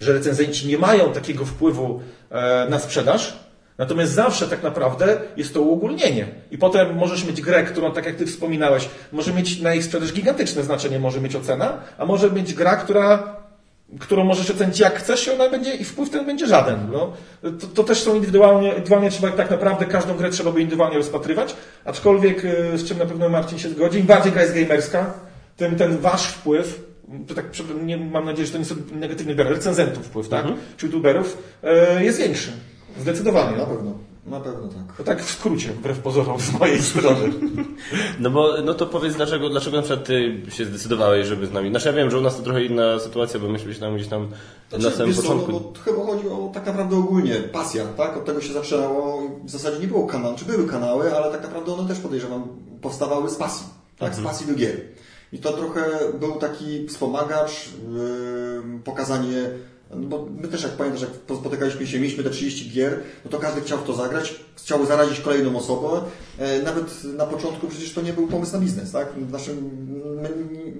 że recenzenci nie mają takiego wpływu e, na sprzedaż, natomiast zawsze tak naprawdę jest to uogólnienie. I potem możesz mieć grę, którą, tak jak Ty wspominałeś, może mieć na ich sprzedaż gigantyczne znaczenie, może mieć ocena, a może mieć gra, która którą możesz ocenić jak chcesz i ona będzie i wpływ ten będzie żaden. No, to, to też są indywidualnie, indywidualnie trzeba tak naprawdę każdą grę trzeba by indywidualnie rozpatrywać, aczkolwiek y, z czym na pewno Marcin się zgodzi, im bardziej gra jest gamerska, tym ten wasz wpływ, to tak nie, mam nadzieję, że to nie są negatywny biorę, recenzentów wpływ, tak? Czy youtuberów, y, jest większy. Zdecydowanie. Na No. pewno. Na pewno tak. To tak w skrócie, wbrew pozorom z mojej strony. No bo, no to powiedz, dlaczego, dlaczego na przykład ty się zdecydowałeś, żeby z nami... Znaczy ja wiem, że u nas to trochę inna sytuacja, bo myśmy się tam gdzieś tam na Znaczy, samym wiesz co, początku... no, chyba chodzi o tak naprawdę ogólnie pasja, tak? Od tego się zaczynało. W zasadzie nie było kanału, czy były kanały, ale tak naprawdę one też podejrzewam powstawały z pasji, tak? Z pasji do gier. I to trochę był taki wspomagacz, yy, pokazanie, no bo my też jak pamiętasz, jak spotykaliśmy się, mieliśmy te 30 gier, no to każdy chciał w to zagrać, chciał zarazić kolejną osobę. E, Nawet na początku przecież to nie był pomysł na biznes, tak? W naszym, my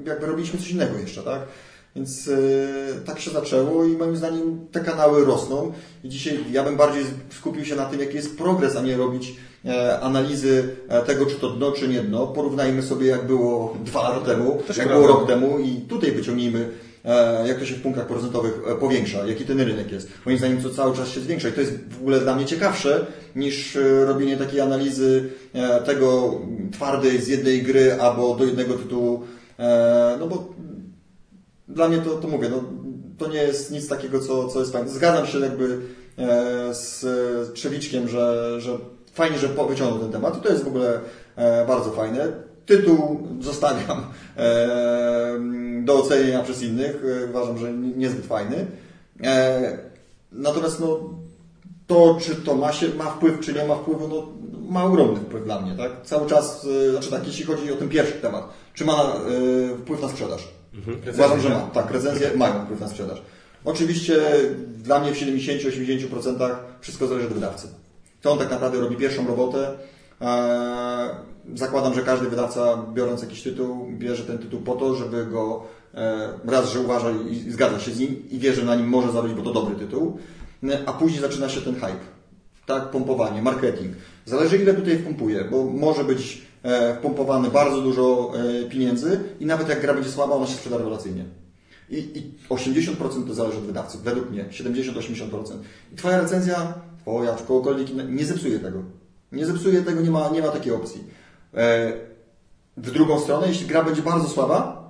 jakby robiliśmy coś innego jeszcze, tak? Więc e, tak się zaczęło i moim zdaniem te kanały rosną. I dzisiaj ja bym bardziej skupił się na tym, jaki jest progres, a nie robić e, analizy tego, czy to dno, czy nie dno. Porównajmy sobie, jak było dwa lata temu, jak prawda. było rok temu i tutaj wyciągnijmy, jak to się w punktach procentowych e, powiększa, jaki ten rynek jest. Moim zdaniem to cały czas się zwiększa i to jest w ogóle dla mnie ciekawsze niż e, robienie takiej analizy e, tego twardej z jednej gry albo do jednego tytułu. E, No bo dla mnie to, to mówię, no, to nie jest nic takiego, co, co jest fajne. Zgadzam się jakby e, z Trzewiczkiem, że, że fajnie, że wyciągnął ten temat i to jest w ogóle e, bardzo fajne. Tytuł zostawiam e, do ocenienia przez innych. E, Uważam, że nie- niezbyt fajny. E, natomiast no, to, czy to ma, się, ma wpływ, czy nie ma wpływu, no, ma ogromny wpływ dla mnie. Tak? Cały czas, znaczy tak, jeśli chodzi o ten pierwszy temat, czy ma wpływ na sprzedaż? Uważam, że ma. Tak, recenzje mają wpływ na sprzedaż. Oczywiście dla mnie w 70-80% wszystko zależy od wydawcy. To on tak naprawdę robi pierwszą robotę. Zakładam, że każdy wydawca biorąc jakiś tytuł, bierze ten tytuł po to, żeby go e, raz, że uważa i zgadza się z nim i wie, że na nim może zarobić, bo to dobry tytuł, e, a później zaczyna się ten hype. Tak, pompowanie, marketing. Zależy ile tutaj wpompuje, bo może być e, wpompowany bardzo dużo pieniędzy i nawet jak gra będzie słaba, ona się sprzeda rewelacyjnie. I, I 80% to zależy od wydawcy, według mnie, 70-80%. I Twoja recenzja, Twoja czy kogokolwiek nie zepsuje tego. Nie zepsuje tego, nie ma, nie ma takiej opcji. E, w drugą stronę, jeśli gra będzie bardzo słaba,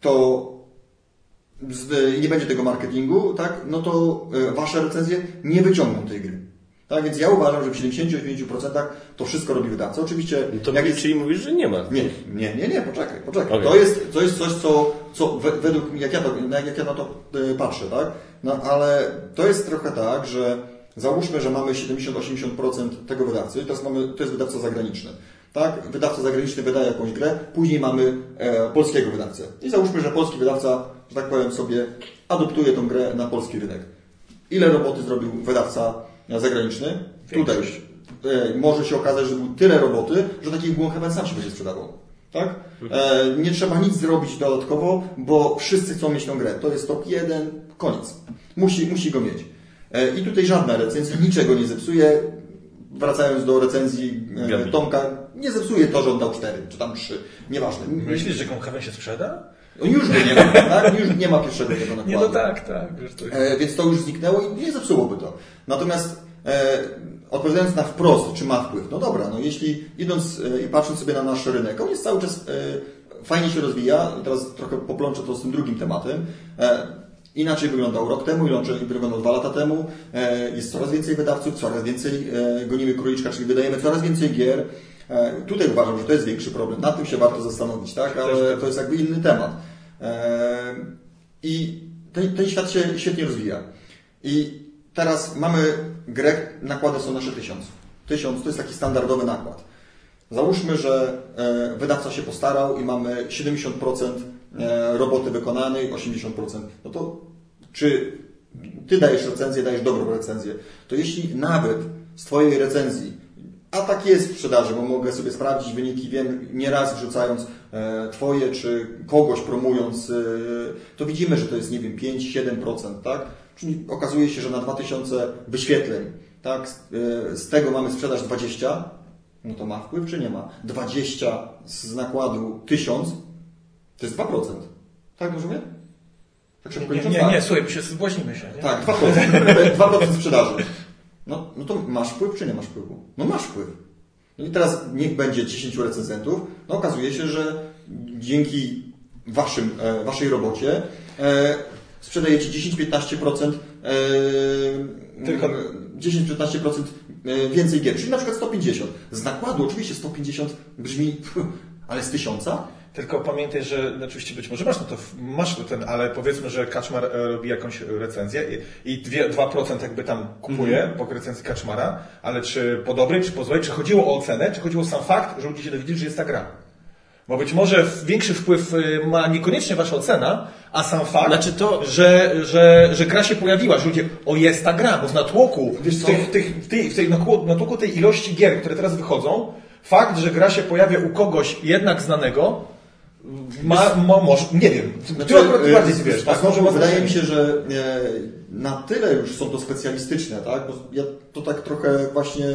to i nie będzie tego marketingu, tak, no to e, Wasze recenzje nie wyciągną tej gry. Tak, więc ja uważam, że w 79% to wszystko robi wydawca. Oczywiście, No to jak jest czyli mówisz, że nie ma. nie, nie, nie, nie, poczekaj, poczekaj. Okej. To, jest, to jest coś, co, co we, według mnie, jak ja, to, jak ja na to y, patrzę, tak? No ale to jest trochę tak, że załóżmy, że mamy 70-80% tego wydawcy, i teraz mamy, to jest wydawca zagraniczny. Tak? Wydawca zagraniczny wydaje jakąś grę, później mamy e, polskiego wydawcę. I załóżmy, że polski wydawca, że tak powiem sobie, adoptuje tą grę na polski rynek. Ile roboty zrobił wydawca zagraniczny? Tutaj e, może się okazać, że był tyle roboty, że taki Gloomhaven sam się będzie sprzedawał. Tak? E, nie trzeba nic zrobić dodatkowo, bo wszyscy chcą mieć tą grę. To jest top jeden, koniec. Musi, musi go mieć. E, I tutaj żadna recenzja niczego nie zepsuje. Wracając do recenzji e. Tomka, nie zepsuje to, że on dał 4, czy tam 3, nieważne. Myślisz, że Gloomhaven się sprzeda? On już go nie ma, tak? Już nie ma pierwszego tego nakładu. Nie, no tak, tak. To... E, więc to już zniknęło i nie zepsułoby to. Natomiast e, odpowiadając na wprost, czy ma wpływ, no dobra, no jeśli idąc e, i patrząc sobie na nasz rynek, on jest cały czas e, fajnie się rozwija, i teraz trochę poplączę to z tym drugim tematem. E, inaczej wyglądał rok temu, inaczej wyglądał dwa lata temu. Jest coraz więcej wydawców, coraz więcej gonimy króliczka, czyli wydajemy coraz więcej gier. E, tutaj uważam, że to jest większy problem. Nad tym się warto zastanowić, tak? Ale to jest jakby inny temat. E, I ten, ten świat się świetnie rozwija. I teraz mamy grę, nakłady są nasze tysiąc. Tysiąc to jest taki standardowy nakład. Załóżmy, że e, wydawca się postarał i mamy 70% e, roboty wykonanej, 80%. No to czy ty dajesz recenzję, dajesz dobrą recenzję, to jeśli nawet z twojej recenzji, a tak jest w sprzedaży, bo mogę sobie sprawdzić wyniki, wiem, nieraz wrzucając e, twoje czy kogoś promując, e, to widzimy, że to jest, nie wiem, 5-7%, tak? Czyli okazuje się, że na 2000 wyświetleń, tak, z, e, tego mamy sprzedaż 20, no to ma wpływ czy nie ma? 20 z nakładu 1000 to jest 2%. Tak rozumiem? Tak szybko Nie, nie, Tak. nie, słuchaj, bo się zbłaźnimy się. Nie? Tak, 2%. 2% sprzedaży. No, no to masz wpływ czy nie masz wpływu? No masz wpływ. No i teraz niech będzie 10 recenzentów. No okazuje się, że dzięki waszym, e, waszej robocie e, sprzedajecie 10-15% e, Tylko- 10-15% e, więcej gier, czyli na przykład 150. Z nakładu oczywiście 150 brzmi, ale z tysiąca? Tylko pamiętaj, że oczywiście być może masz no to masz ten, ale powiedzmy, że Kaczmar e, robi jakąś recenzję i, i dwie- 2% jakby tam kupuje Mhm. po recenzji Kaczmara, ale czy po dobrej, czy po złej, czy chodziło o ocenę, czy chodziło o sam fakt, że ludzie się dowiedzieli, że jest ta gra. Bo być może większy wpływ y, ma niekoniecznie wasza ocena, a sam fakt, Znaczy to- że, że, że gra się pojawiła, że ludzie, o jest ta gra, bo w natłoku, w, tych, tych, w, tej, w tej natłoku tej ilości gier, które teraz wychodzą, fakt, że gra się pojawia u kogoś jednak znanego, ma, ma może, nie wiem, ty akurat e, bardziej wiesz, tak? z- Może wydaje mi się, że e, na tyle już są to specjalistyczne, tak? Bo ja to tak trochę właśnie,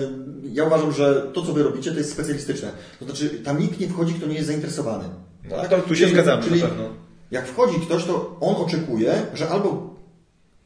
ja uważam, że to, co wy robicie, to jest specjalistyczne. To znaczy, tam nikt nie wchodzi, kto nie jest zainteresowany. No, to tu się Czyli- zgadzamy, Czyli na pewno. jak wchodzi ktoś, to on oczekuje, że albo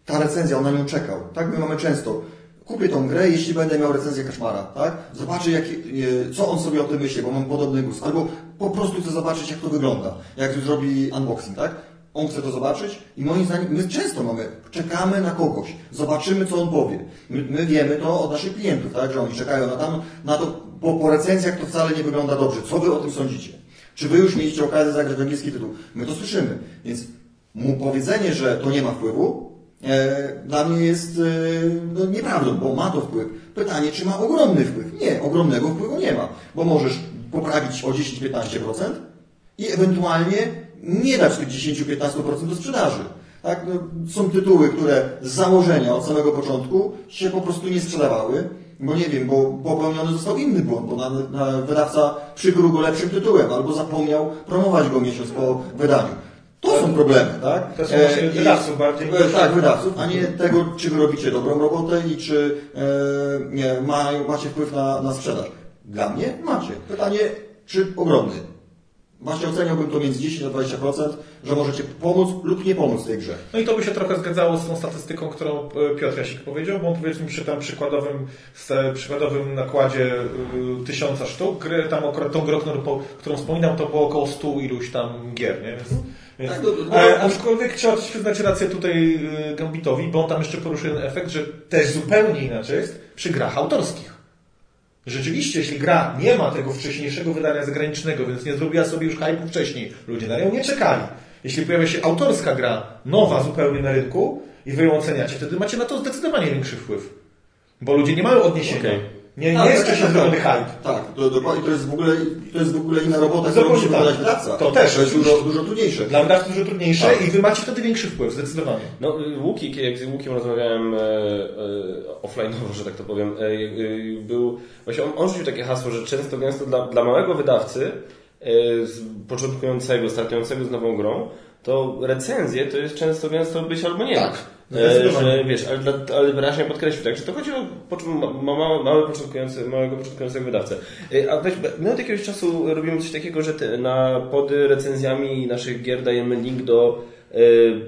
ta recenzja, on na nią czekał, tak? My mamy często, kupię tą grę, jeśli będę miał recenzję Kaszmara, tak? Zobaczę, jak, e, co on sobie o tym myśli, bo mam podobny gust. Albo po prostu chcę zobaczyć, jak to wygląda, jak zrobi unboxing, tak? On chce to zobaczyć i moim zdaniem, my często mamy, czekamy na kogoś, zobaczymy, co on powie. My, my wiemy to od naszych klientów, tak? Że oni czekają na, tam, na to, po, po recenzjach to wcale nie wygląda dobrze. Co wy o tym sądzicie? Czy wy już mieliście okazję zagrać angielski tytuł? My to słyszymy. Więc mu powiedzenie, że to nie ma wpływu, dla mnie jest e, no, nieprawdą, bo ma to wpływ. Pytanie, czy ma ogromny wpływ? Nie, ogromnego wpływu nie ma, bo możesz poprawić o 10-15% i ewentualnie nie dać tych 10-15% do sprzedaży. Tak? No, są tytuły, które z założenia od samego początku się po prostu nie sprzedawały, bo nie wiem, bo popełniony został inny błąd, bo na, na wydawca przykrył go lepszym tytułem albo zapomniał promować go miesiąc po wydaniu. To są problemy, tak? To są właśnie E, wydawców bardziej e, niż- Tak, wydawców, a nie tego, czy wy robicie dobrą robotę i czy e, nie, ma, macie wpływ na, na sprzedaż. Dla mnie macie. Pytanie, czy ogromny. Właśnie oceniałbym to między 10 a 20%, że możecie pomóc lub nie pomóc tej grze. No i to by się trochę zgadzało z tą statystyką, którą e, Piotr Jasik powiedział, bo powiedzmy przy tam przykładowym, e, przykładowym nakładzie tysiąca sztuk, gry, tam akurat tą grę, którą wspominał, to było około 100 iluś tam gier, nie? Więc, więc, Tak, e, aczkolwiek trzeba też przyznać rację tutaj y, Gambitowi, bo on tam jeszcze poruszył jeden efekt, że też zupełnie inaczej jest przy grach autorskich. Rzeczywiście, jeśli gra nie ma tego wcześniejszego wydania zagranicznego, więc nie zrobiła sobie już hype'u wcześniej, ludzie na nią nie czekali. Jeśli pojawia się autorska gra, nowa zupełnie na rynku i wy ją oceniacie, wtedy macie na to zdecydowanie większy wpływ. Bo ludzie nie mają odniesienia. Okej. Nie, nie Tak, jest tak, wcześniej tak, zrobiony tak. hype. Tak, to, dokładnie, to jest w ogóle, to jest w ogóle inna robota, którą musi tak. wykonać wydawca. To też, To jest dużo, dużo trudniejsze. Dla wydawcy dużo trudniejsze Tak. i wy macie wtedy większy wpływ, zdecydowanie. No, y, Łuki, jak z Łukiem rozmawiałem e, e, offline'owo, że tak to powiem, e, e, był, właśnie on, on rzucił takie hasło, że często gęsto dla, dla małego wydawcy, e, z początkującego, startującego z nową grą, to recenzje to jest często gęsto być albo nie. Tak. Że wiesz, ale, dla- ale wyraźnie podkreślił, tak, że to chodzi o poczu- ma, ma, mały początkujący, małego początkującego wydawcę. E, A weź, my od jakiegoś czasu robimy coś takiego, że te, na pod recenzjami naszych gier dajemy link do, e,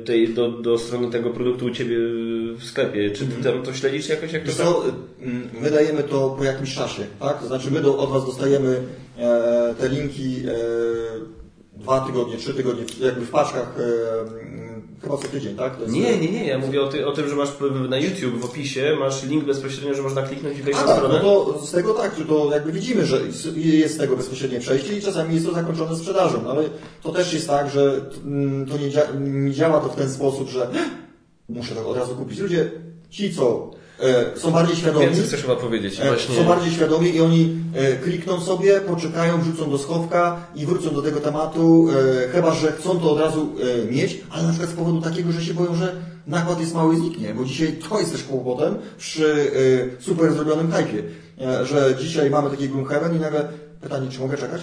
tej, do, do strony tego produktu u Ciebie w sklepie. Czy Ty tam to śledzisz jakoś? Jak to tam? co, mm, my dajemy to po jakimś czasie, tak? To znaczy my do, od Was dostajemy e, te linki e, dwa tygodnie, trzy tygodnie, jakby w paczkach, e, chyba co tydzień, tak? Nie, nie, nie. Ja mówię o, ty, o tym, że masz na YouTube w opisie masz link bezpośrednio, że można kliknąć i wejść A na tak, stronę. no to z tego tak, że to jakby widzimy, że jest z tego bezpośrednie przejście i czasami jest to zakończone sprzedażą, no ale to też jest tak, że mm, to nie, dzia- nie działa to w ten sposób, że muszę to od razu kupić. Ludzie, ci co są bardziej świadomi, Więcej chcesz chyba powiedzieć. E, Właśnie. Są bardziej świadomi i oni e, klikną sobie, poczekają, wrzucą do schowka i wrócą do tego tematu, e, chyba że chcą to od razu e, mieć, ale na przykład z powodu takiego, że się boją, że nakład jest mały i zniknie, bo dzisiaj to jest też kłopotem przy e, super zrobionym hypie, e, że dzisiaj mamy taki Gloomhaven i nagle pytanie, czy mogę czekać?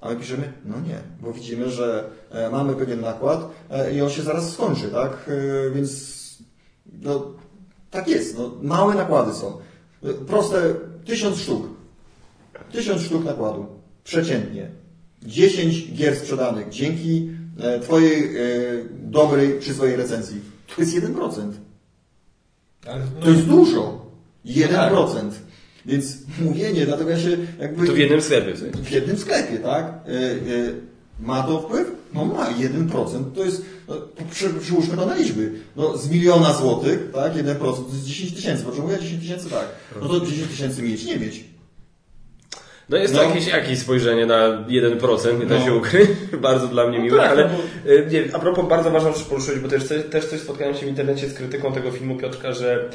A my piszemy, no nie, bo widzimy, że e, mamy pewien nakład e, i on się zaraz skończy, tak? E, więc no, tak jest, no, małe nakłady są. Proste, tysiąc sztuk. Tysiąc sztuk nakładu. Przeciętnie. 10 gier sprzedanych dzięki e, Twojej e, dobrej, przyzwoitej recenzji. To jest 1%. Ale, no, To jest dużo. 1%. Więc mówienie, dlatego ja się jakby... To w jednym sklepie. w jednym sklepie, tak? E, ma to wpływ? No ma, 1% to jest, no, to przy, przyłóżmy to na liczby. No, z miliona złotych, tak, 1% to jest 10 tysięcy, potrzebuję 10 tysięcy, tak. No to 10 tysięcy mieć, nie mieć. No jest to No. jakieś, jakieś spojrzenie na 1%, nie da No. się ukryć. bardzo dla mnie miłe, tak, ale no y, nie, a propos bardzo ważną rzecz poruszyłeś, bo też, też coś spotkałem się w internecie z krytyką tego filmu Piotrka, że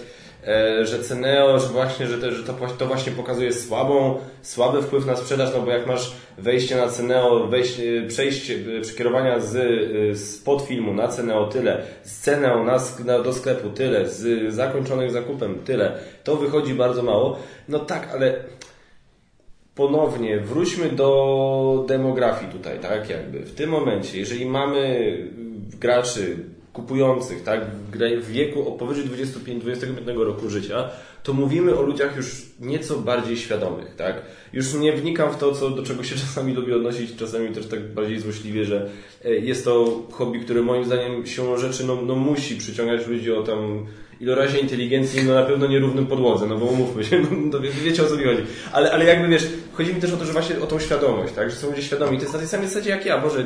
że Ceneo, że właśnie, że, te, że to, to właśnie pokazuje słabą, słaby wpływ na sprzedaż, no bo jak masz wejście na Ceneo, wejście, przejście, e, przekierowania z, e, z podfilmu na Ceneo tyle, z Ceneo na, na, do sklepu tyle, z zakończonych zakupem tyle, to wychodzi bardzo mało. No tak, ale ponownie wróćmy do demografii tutaj, tak? Jakby w tym momencie, jeżeli mamy graczy kupujących, tak, w wieku o powyżej 25-25 roku życia, to mówimy o ludziach już nieco bardziej świadomych, tak? Już nie wnikam w to, co, do czego się czasami lubię odnosić, czasami też tak bardziej złośliwie, że e, jest to hobby, które moim zdaniem siłą rzeczy no, no musi przyciągać ludzi o tam ilorazie inteligencji no na pewno nierównym podłodze, no bo umówmy się, no, to wie, wiecie o co mi chodzi. Ale, ale jakby wiesz, chodzi mi też o to, że właśnie o tą świadomość, tak, że są ludzie świadomi. To jest na tej samej zasadzie jak ja, Boże,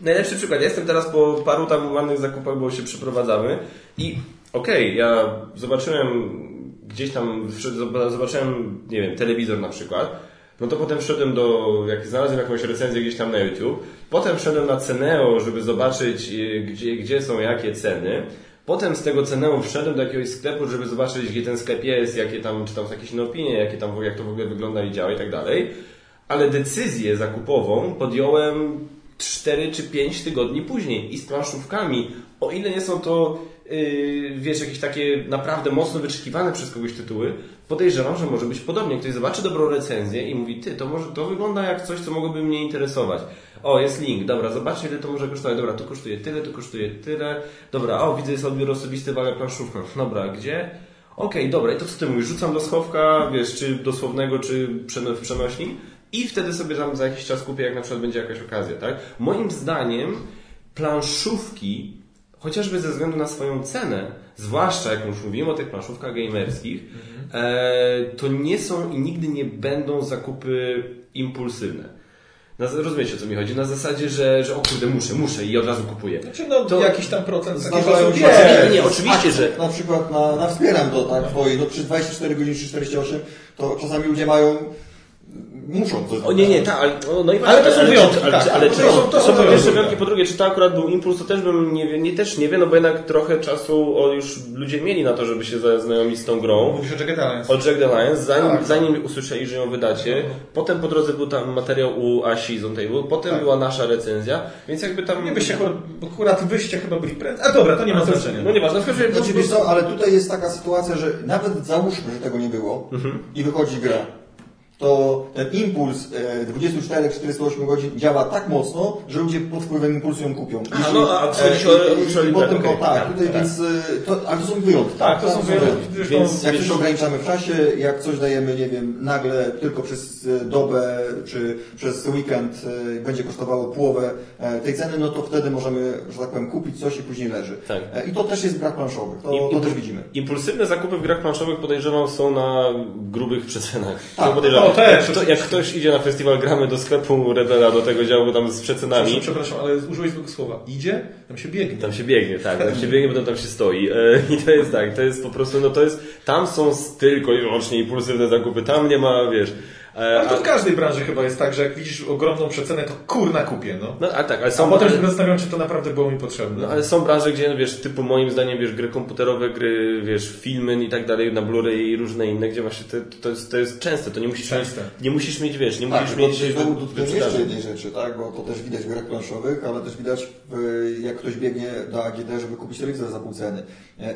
najlepszy przykład. Ja jestem teraz po paru tam ładnych zakupach, bo się przeprowadzamy i okej, ja zobaczyłem gdzieś tam, zobaczyłem, nie wiem, telewizor na przykład, no to potem wszedłem do, jak znalazłem jakąś recenzję gdzieś tam na YouTube, potem wszedłem na Ceneo, żeby zobaczyć y, gdzie, gdzie są jakie ceny, potem z tego Ceneo wszedłem do jakiegoś sklepu, żeby zobaczyć gdzie ten sklep jest, jakie tam, czy tam są jakieś opinie, jakie tam, jak to w ogóle wygląda i działa i tak dalej, ale decyzję zakupową podjąłem 4 czy 5 tygodni później i z planszówkami, o ile nie są to yy, wiesz, jakieś takie naprawdę mocno wyczekiwane przez kogoś tytuły, podejrzewam, że może być podobnie. Ktoś zobaczy dobrą recenzję i mówi, ty, to może to wygląda jak coś, co mogłoby mnie interesować. O, jest link, dobra, zobaczcie ile to może kosztować. Dobra, to kosztuje tyle, to kosztuje tyle. Dobra, o, widzę, jest odbiór osobisty, waga planszówka. Dobra, gdzie? Okej, dobra, i to co ty mówisz? Rzucam do schowka, wiesz, czy dosłownego, czy w przenośni i wtedy sobie tam za jakiś czas kupię, jak na przykład będzie jakaś okazja, tak? Moim zdaniem planszówki, chociażby ze względu na swoją cenę, zwłaszcza jak już mówimy o tych planszówkach gamerskich, e, to nie są i nigdy nie będą zakupy impulsywne. Na, rozumiecie o co mi chodzi? Na zasadzie, że, że o kurde, muszę, muszę i od razu kupuję. Znaczy, no, To- jakiś tam procent Zdarzają osób się. Nie, nie, oczywiście, że- Na przykład na, na wspieram to, tak, twoje, no przy 24 godziny czy 48, to czasami ludzie mają, muszą coś O nie, nie, tak, ale, no i Ale to są wyjątki, ale, tak. czy- ale To czy są- to, to są są wyjątki. Po drugie, czy to akurat był impuls, to też bym nie, wie- nie też nie wie, no bo jednak trochę czasu o, już ludzie mieli na to, żeby się zaznajomić z tą grą. Mówisz o Jagged Alliance. O Jack the Lions, zanim, Tak. zanim usłyszeli, że ją wydacie, potem po drodze był tam materiał u Asi z On Table, potem Tak. była nasza recenzja, więc jakby tam... Nie byście chyba, bo akurat wyście chyba byli prędzej. A dobra, to nie ma znaczenia. No nieważne. Znaczy, wiesz co, ale tutaj jest taka sytuacja, że nawet załóżmy, że tego nie było Mhm. i wychodzi gra to ten impuls e, 24-48 godzin działa tak mocno, że ludzie pod wpływem impulsu ją kupią. A, no, a e, chodzi o i- i- potem, okej, o, tak, tak, tutaj tak. więc, e, to, ale to są wyjątki. Tak, to są wyjątki. Więc- Jak coś ograniczamy w czasie, jak coś dajemy, nie wiem, nagle tylko przez e, dobę czy przez weekend e, będzie kosztowało połowę e, tej ceny, no to wtedy możemy, że tak powiem, kupić coś i później leży. Tak. E, I to też jest brak planszowy, to, I- to też widzimy. Impulsywne zakupy w grach planszowych podejrzewam są na grubych przecenach. Tak, To. To też, jak, kto, jak ktoś idzie na festiwal gramy do sklepu Rebela, do tego działu tam z przecenami, Przepraszam, ale użyłeś złego słowa. Idzie, tam się biegnie. tam się biegnie, tak, tam się biegnie, potem tam się stoi. E, I to jest tak, to jest po prostu, no to jest, tam są tylko i wyłącznie impulsywne zakupy, tam nie ma, wiesz, Ale to a, w każdej branży chyba jest tak, że jak widzisz ogromną przecenę, to kurna kupię, no. no a tak, ale A są potem branże- się zastanawiam, czy to naprawdę było mi potrzebne. No ale są branże, gdzie, no, wiesz, typu moim zdaniem, wiesz, gry komputerowe, gry, wiesz, filmy i tak dalej, na Blu-ray i różne inne, gdzie właśnie to, to, jest, to jest częste, to nie musisz Częste. mieć, nie musisz mieć, wiesz, nie Tak, musisz mieć znowu wy- dotkniemy wyprzedaży. jeszcze jednej rzeczy, tak? bo to też widać w grach planszowych, ale też widać, w, jak ktoś biegnie do AGD, żeby kupić telewizor za pół ceny. E,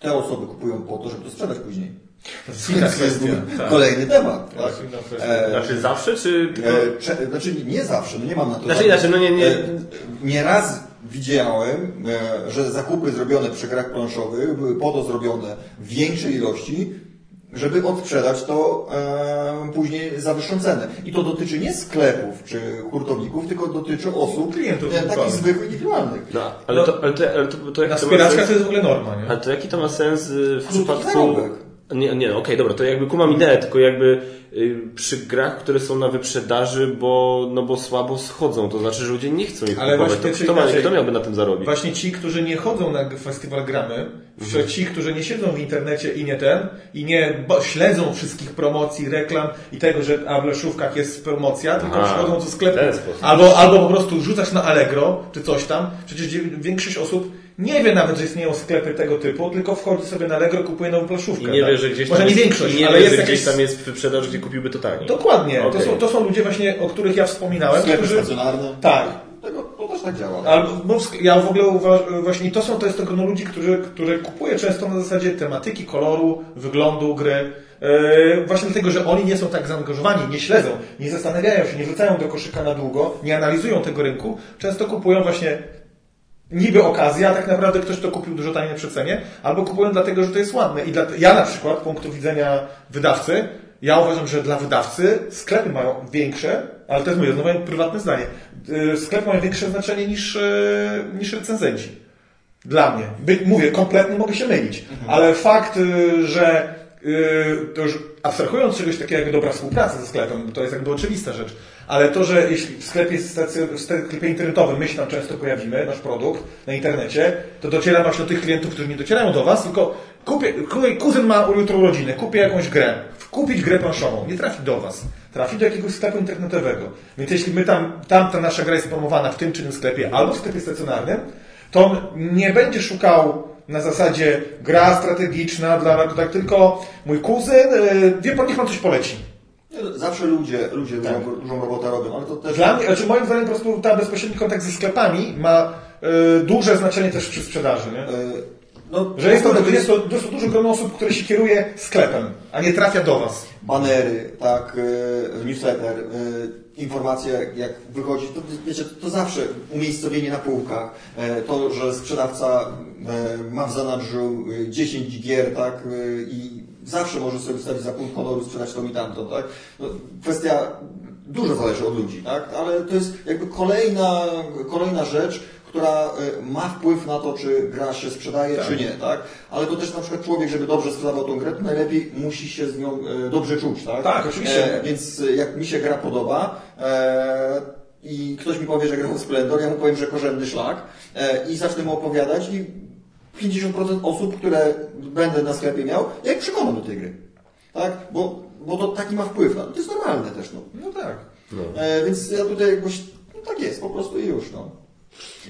Te osoby kupują po to, żeby to sprzedać później. To jest inna To jest kwestia. tak. kolejny temat. Tak? kwestia. E, Znaczy zawsze, czy tylko... E, cze- znaczy nie zawsze, no nie mam na to. Znaczy inaczej, no nie- nie- E, Nieraz widziałem, e, że zakupy zrobione przy grach planszowych były po to zrobione w większej ilości, żeby odsprzedać to e, później za wyższą cenę. I to dotyczy nie sklepów czy hurtowników, tylko dotyczy osób Klientów e, takich zwykłych, indywidualnych. No, ale to, ale to, ale to, to, to ma wspieraczkach sens? to jest w ogóle norma, nie? Ale to jaki to ma sens w Krótki przypadku... zarobek. Nie, nie, no okej, dobra, to jakby kumam ideę, tylko jakby y, przy grach, które są na wyprzedaży, bo, no bo słabo schodzą, to znaczy, że ludzie nie chcą ich Ale kupować. właśnie To kto, inaczej? kto miałby na tym zarobić? Właśnie ci, którzy nie chodzą na festiwal gramy, Mhm. ci, którzy nie siedzą w internecie i nie ten, i nie śledzą wszystkich promocji, reklam i tego, że a w Leszówkach jest promocja, tylko Aha, przychodzą do sklepu. Albo, albo po prostu rzucać na Allegro, czy coś tam. Przecież większość osób nie wie nawet, że istnieją sklepy tego typu, tylko wchodzi sobie na Allegro, kupuje nową planszówkę. I nie tak? wie, że gdzieś Może tam nie jest, większość, nie ale wie, jest że jakieś... gdzieś tam jest wyprzedaż, gdzie kupiłby to taniej. Dokładnie. To, Okej. są, to są ludzie właśnie, o których ja wspominałem, Sklepy którzy... stacjonarne. Tak. Tego, to też tak działa. Albo, bo w- ja w ogóle uważam, właśnie to są, to jest to grono ludzi, którzy, które kupuje często na zasadzie tematyki, koloru, wyglądu gry. Yy, właśnie dlatego, że oni nie są tak zaangażowani, nie śledzą, nie zastanawiają się, nie wrzucają do koszyka na długo, nie analizują tego rynku, często kupują właśnie niby okazję, a tak naprawdę ktoś to kupił dużo taniej na przecenie, albo kupują dlatego, że to jest ładne. I dla, ja na przykład, z punktu widzenia wydawcy, ja uważam, że dla wydawcy sklepy mają większe, ale to jest moje znowu prywatne zdanie, yy, sklepy mają większe znaczenie niż, yy, niż recenzenci. Dla mnie. By, mówię, kompletnie mogę się mylić, ale fakt, yy, że to już abstrahując czegoś takiego jak dobra współpraca ze sklepem, to jest jakby oczywista rzecz, ale to, że jeśli w sklepie, w sklepie internetowym my się tam często pojawimy, nasz produkt na internecie, to dociera właśnie do tych klientów, którzy nie docierają do Was, tylko kupię, ku- kuzyn ma jutro urodziny, kupię jakąś grę, kupić grę planszową, nie trafi do Was, trafi do jakiegoś sklepu internetowego. Więc jeśli my tam, tam ta nasza gra jest promowana w tym czy innym sklepie, albo w sklepie stacjonarnym, to on nie będzie szukał na zasadzie gra strategiczna dla tak tylko mój kuzyn, yy, wie pan, niech pan coś poleci. Zawsze ludzie, ludzie dużą, dużą robotę robią, ale to też... Dla mnie, znaczy moim zdaniem po prostu ta bezpośredni kontakt ze sklepami ma y, duże znaczenie też przy sprzedaży, nie? e, No, Że jest to, to jest to dosyć dużo grono osób, które się kieruje sklepem, a nie trafia do Was. banery, tak, e, newsletter, e, informacje jak, wychodzi, to wiecie, to zawsze umiejscowienie na półkach, e, to, że sprzedawca ma w zanadrzu e, 10 gier, tak, i zawsze może sobie wstawić za punkt honoru, sprzedać to mi tamto, tak. No, kwestia dużo zależy od ludzi, tak, ale to jest jakby kolejna, kolejna rzecz, która e, ma wpływ na to, czy gra się sprzedaje, czy nie, tak? Ale to też na przykład człowiek, żeby dobrze sprzedawał tą grę, to najlepiej musi się z nią e, dobrze czuć, tak? Tak, oczywiście. E, więc e, jak mi się gra podoba e, i ktoś mi powie, że grał w Splendor, ja mu powiem, że korzenny szlak e, i zacznę mu opowiadać i 50% osób, które będę na sklepie miał, ja ich przekonam do tej gry, tak? Bo, bo to taki ma wpływ, no, to jest normalne też, no. No tak. E, więc ja tutaj jakoś, no tak jest, po prostu i już, no.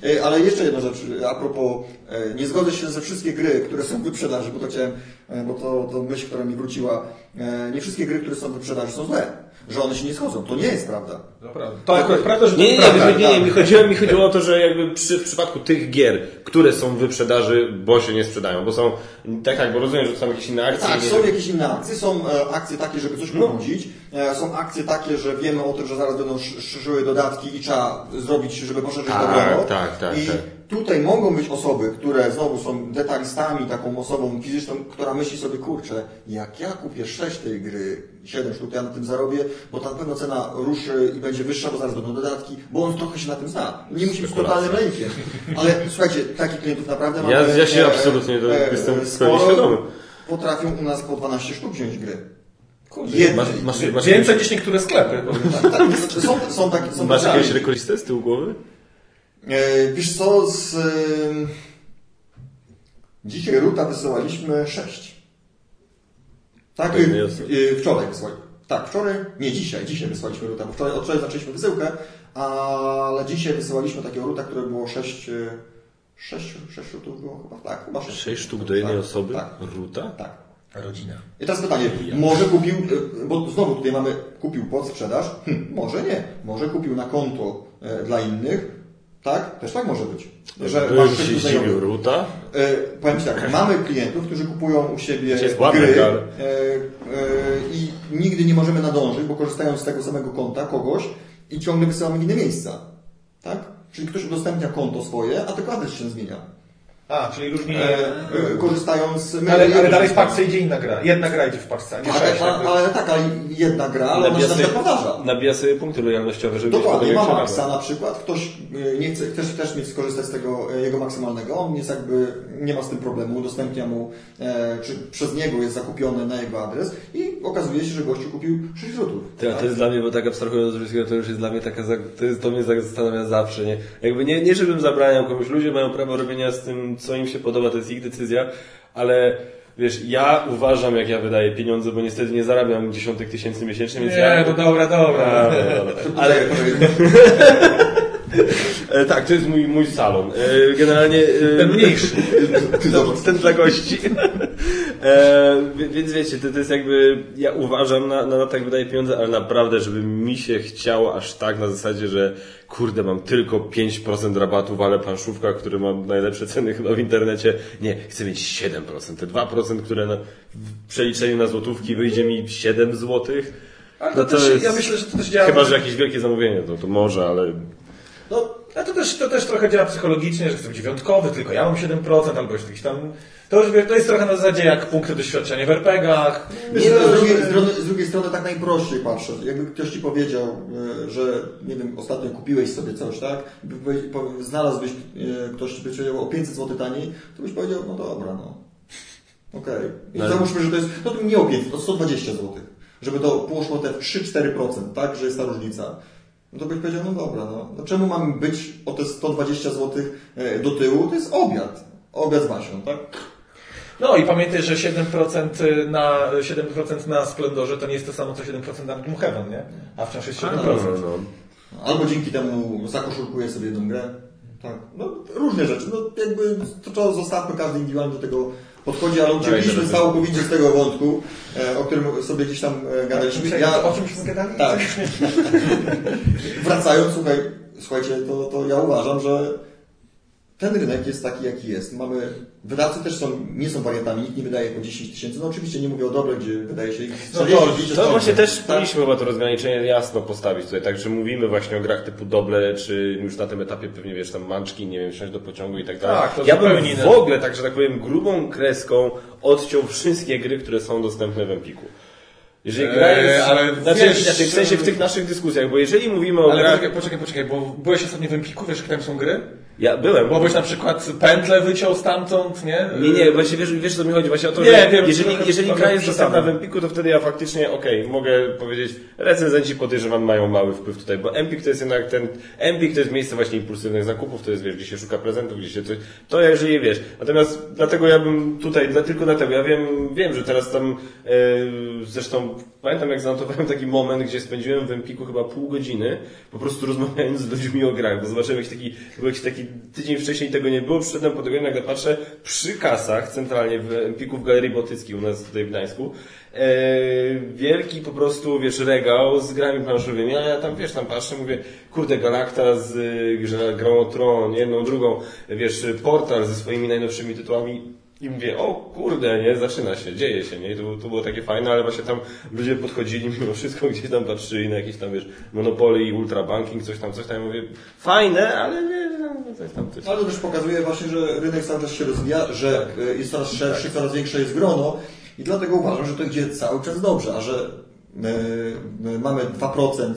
E, Ale jeszcze jedna rzecz, a propos, e, nie zgodzę się ze wszystkie gry, które są w wyprzedaży, bo to chciałem, e, bo to, to myśl, która mi wróciła, e, nie wszystkie gry, które są w wyprzedaży są złe. Że one się nie schodzą. To nie jest prawda. Naprawdę. To akurat prawda, że Nie, nie, prawda. nie, nie, nie, mi chodziło, mi chodziło o to, że jakby przy, w przypadku tych gier, które są w wyprzedaży, bo się nie sprzedają, bo są, tak, tak, bo rozumiem, że to są jakieś inne akcje. Tak, nie- są jakieś inne akcje, są e, akcje takie, żeby coś pobudzić, e, są akcje takie, że wiemy o tym, że zaraz będą sz- szerzyły dodatki i trzeba zrobić, żeby poszerzyć Tak, dobrego. tak, tak, I tak. tutaj mogą być osoby, które znowu są detalistami, taką osobą fizyczną, która myśli sobie, kurczę, jak ja kupię 6 tej gry, 7 sztuk, ja na tym zarobię, bo ta pewno cena ruszy i będzie wyższa, bo zaraz będą dodatki, bo on trochę się na tym zna. Nie musi być totalnym lejkiem. Ale słuchajcie, takich klientów naprawdę mamy... Ja- ja się e, absolutnie do- jestem sporo. świadomy. Potrafią u nas po 12 sztuk wziąć gry. Kurde, Jednej. Masz, masz, masz, Więcej niż niektóre sklepy. Tak, tak, są, są takie, są masz jakiegoś rekolistę z tyłu głowy? E, Wiesz co, z... em, Dzisiaj Ruta wysyłaliśmy 6. Tak, e, e, wczoraj wysłaliśmy. Tak, wczoraj, nie dzisiaj, dzisiaj wysłaliśmy Ruta, bo wczoraj, od wczoraj zaczęliśmy wysyłkę, ale dzisiaj wysyłaliśmy takiego Ruta, które było 6, 6, 6 rutów było chyba, tak, chyba 6. Sześć sztuk do jednej tak, osoby? Tak, Ruta? tak. Rodzina. I teraz pytanie, może kupił, bo znowu tutaj mamy kupił pod sprzedaż, hm, może nie, może kupił na konto e, dla innych, tak? Też tak może być. Że masz się ktoś zdziwił, znajomych. Ruta? E, powiem Ci tak, mamy klientów, którzy kupują u siebie gry e, e, i nigdy nie możemy nadążyć, bo korzystają z tego samego konta kogoś i ciągle wysyłamy w inne miejsca. Tak? Czyli ktoś udostępnia konto swoje, a tylko adres się zmienia. A, czyli różni... E, e, korzystając... my- Ale, ale dalej w paczce idzie inna gra. Jedna gra idzie w paczce, a nie Tak, sześć. ale, jakby. ale tak, ale jedna gra, ale ona się na przykład powtarza. nabija sobie punkty lojalnościowe, żeby Dokładnie, mieć ma maksa na przykład, ktoś y, nie chce, też, też mieć skorzystać z tego y, jego maksymalnego, on jest jakby, nie ma z tym problemu, udostępnia mu, e, czy przez niego jest zakupione na jego adres i okazuje się, że gościu kupił 6 rzutów. A to jest dla mnie, bo tak abstrahując od wszystkiego, to już jest dla mnie taka, to, jest, to mnie zastanawia zawsze, nie? Jakby nie, nie żebym zabraniał komuś, ludzie mają prawo robienia z tym, co im się podoba, to jest ich decyzja, ale wiesz, ja uważam, jak ja wydaję pieniądze, bo niestety nie zarabiam dziesiątek tysięcy miesięcznie, więc Nie, ja... no dobra, dobra. A, no dobra. Ale E, tak, to jest mój, mój salon. E, generalnie... E, Ten mniejszy. Zobacz, ten dla gości. Więc wiecie, to, to jest jakby, ja uważam na, na, na tak wydaje pieniądze, ale naprawdę, żeby mi się chciało aż tak na zasadzie, że kurde, mam tylko 5% rabatu, ale planszówka, który ma najlepsze ceny chyba w internecie. Nie, chcę mieć 7%. Te 2%, które na, w przeliczeniu na złotówki wyjdzie mi 7 złotych. Ale to No to też, jest- ja myślę, że to też działa... Chyba, że jakieś wielkie zamówienie, to, to może, ale No, a to też, to też trochę działa psychologicznie, że chcę być wyjątkowy, tylko ja mam 7%, albo jeszcze jakiś tam... To już wie- to jest trochę na zasadzie jak punkty doświadczenia w RPG-ach. Nie, z, no, drugiej, że- z, drugiej, z drugiej strony tak najprościej patrzę. Jakby ktoś ci powiedział, e, że nie wiem, ostatnio kupiłeś sobie coś, tak? Znalazłbyś, e, ktoś ci powiedział o 500 zł taniej, to byś powiedział, no dobra, no. Okej. I No. załóżmy, że to jest, no to nie o 500, to 120 zł. Żeby to poszło te 3-4%, tak? Że jest ta różnica. No to byś powiedział, no dobra, no. no czemu mam być o te 120 zł e, do tyłu? To jest obiad. Obiad z Basią, tak? No i pamiętaj, że 7% na, 7% na Splendorze to nie jest to samo co 7% na Gloomhaven, nie? A wciąż jest 7%. no, no. Albo dzięki temu zakoszulkuję sobie jedną grę. Tak. No, różne rzeczy. No, jakby to trzeba zostawmy każdy indywidualnie do tego podchodzi, ale uciekliśmy całkowicie z tego wątku, e, o którym sobie gdzieś tam e, gadaliśmy. Ja... O czymśmy gadali? Tak. wracając, słuchaj, słuchajcie, to, to ja uważam, że ten rynek jest taki, jaki jest. Mamy, wydawcy też są, nie są wariantami, nikt nie wydaje po 10 tysięcy. No oczywiście nie mówię o dobre, gdzie wydaje się ich No to- 40, 50 To właśnie też tak? powinniśmy chyba to rozgraniczenie jasno postawić tutaj, tak, że mówimy właśnie o grach typu doble, czy już na tym etapie pewnie wiesz, tam manczki, nie wiem, wsiąść do pociągu i tak dalej. Tak, to ja bym w ogóle, tak że tak powiem, grubą kreską odciął wszystkie gry, które są dostępne w Empiku. Jeżeli gra Eee, jest, ale znaczy, wiesz, znaczy, w sensie w tych naszych dyskusjach, bo jeżeli mówimy o Ale grach, poczekaj, poczekaj, poczekaj, bo byłeś ostatnio w Empiku, wiesz, jakie tam są gry? Ja byłem, Bo byś na przykład pętlę wyciął stamtąd, nie? Nie, nie, właśnie wiesz, wiesz co mi chodzi, właśnie o to, Nie, że wiem, jeżeli, trochę- jeżeli trochę gra jest dostępna w. Empiku, to wtedy ja faktycznie, okej, mogę powiedzieć, recenzenci podejrzewam mają mały wpływ tutaj, bo Empik to jest jednak ten, Empik to jest miejsce właśnie impulsywnych zakupów, to jest, wiesz, gdzie się szuka prezentów, gdzie się coś, to jeżeli wiesz. Natomiast dlatego ja bym tutaj, dla, tylko dlatego, ja wiem, wiem, że teraz tam, e, zresztą pamiętam jak zanotowałem taki moment, gdzie spędziłem w Empiku chyba pół godziny, po prostu rozmawiając z ludźmi o grach, bo zobaczyłem jakiś taki, był jakiś taki tydzień wcześniej tego nie było, przyszedłem po tygodniu, nagle patrzę, przy kasach, centralnie w Empiku w Galerii Bałtyckiej u nas tutaj w Gdańsku, e, wielki po prostu, wiesz, regał z grami planszowymi, a ja tam, wiesz, tam patrzę, mówię, kurde, Galacta z y, grą o Tron, jedną, drugą, wiesz, portal ze swoimi najnowszymi tytułami, i mówię, o kurde, nie, zaczyna się, dzieje się, nie, I to, to było takie fajne, ale właśnie tam ludzie podchodzili mimo wszystko, gdzieś tam patrzyli na jakieś tam, wiesz, monopoly i ultrabanking, coś tam, coś tam, mówię, fajne, ale nie, no, coś tam, coś tam. Ale to też pokazuje właśnie, że rynek cały czas się rozwija, że e, jest coraz szerszy, coraz większe jest grono i dlatego uważam, że to idzie cały czas dobrze, a że my, my mamy 2%, e,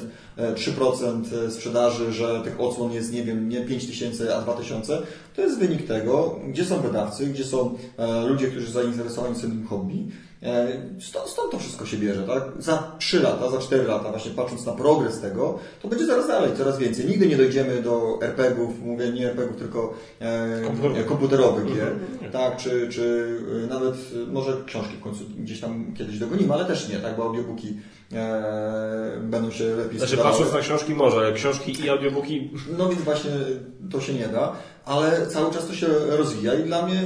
3% sprzedaży, że tych odsłon jest, nie wiem, nie 5 tysięcy, a 2 tysiące, to jest wynik tego, gdzie są wydawcy, gdzie są e, ludzie, którzy zainteresowani są tym hobby. E, Stąd, stąd to wszystko się bierze, tak? Za 3 lata, za 4 lata, właśnie patrząc na progres tego, to będzie coraz dalej, coraz więcej. Nigdy nie dojdziemy do RPG-ów, mówię nie RPG-ów, tylko e, Komputerowych. komputerowych gier, tak? Czy, czy e, nawet może książki w końcu gdzieś tam kiedyś dogonimy, ale też nie, tak? Bo audiobooki e, będą się lepiej Znaczy, sprzedawały. patrząc na książki może, ale książki i audiobooki, No więc właśnie to się nie da, ale cały czas to się rozwija i dla mnie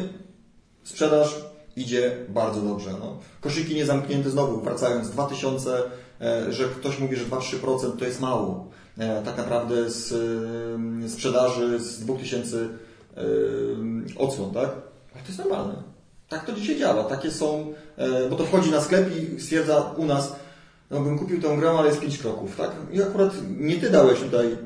sprzedaż idzie bardzo dobrze. No. Koszyki niezamknięte znowu, wracając 2000, e, że ktoś mówi, że 2-3% to jest mało. E, Tak naprawdę z e, sprzedaży z 2000 e, odsłon, tak? Ale to jest normalne. Tak to dzisiaj działa. Takie są, bo to wchodzi na sklep i stwierdza u nas, no bym kupił tę grę, ale jest pięć kroków, tak? I akurat nie ty dałeś tutaj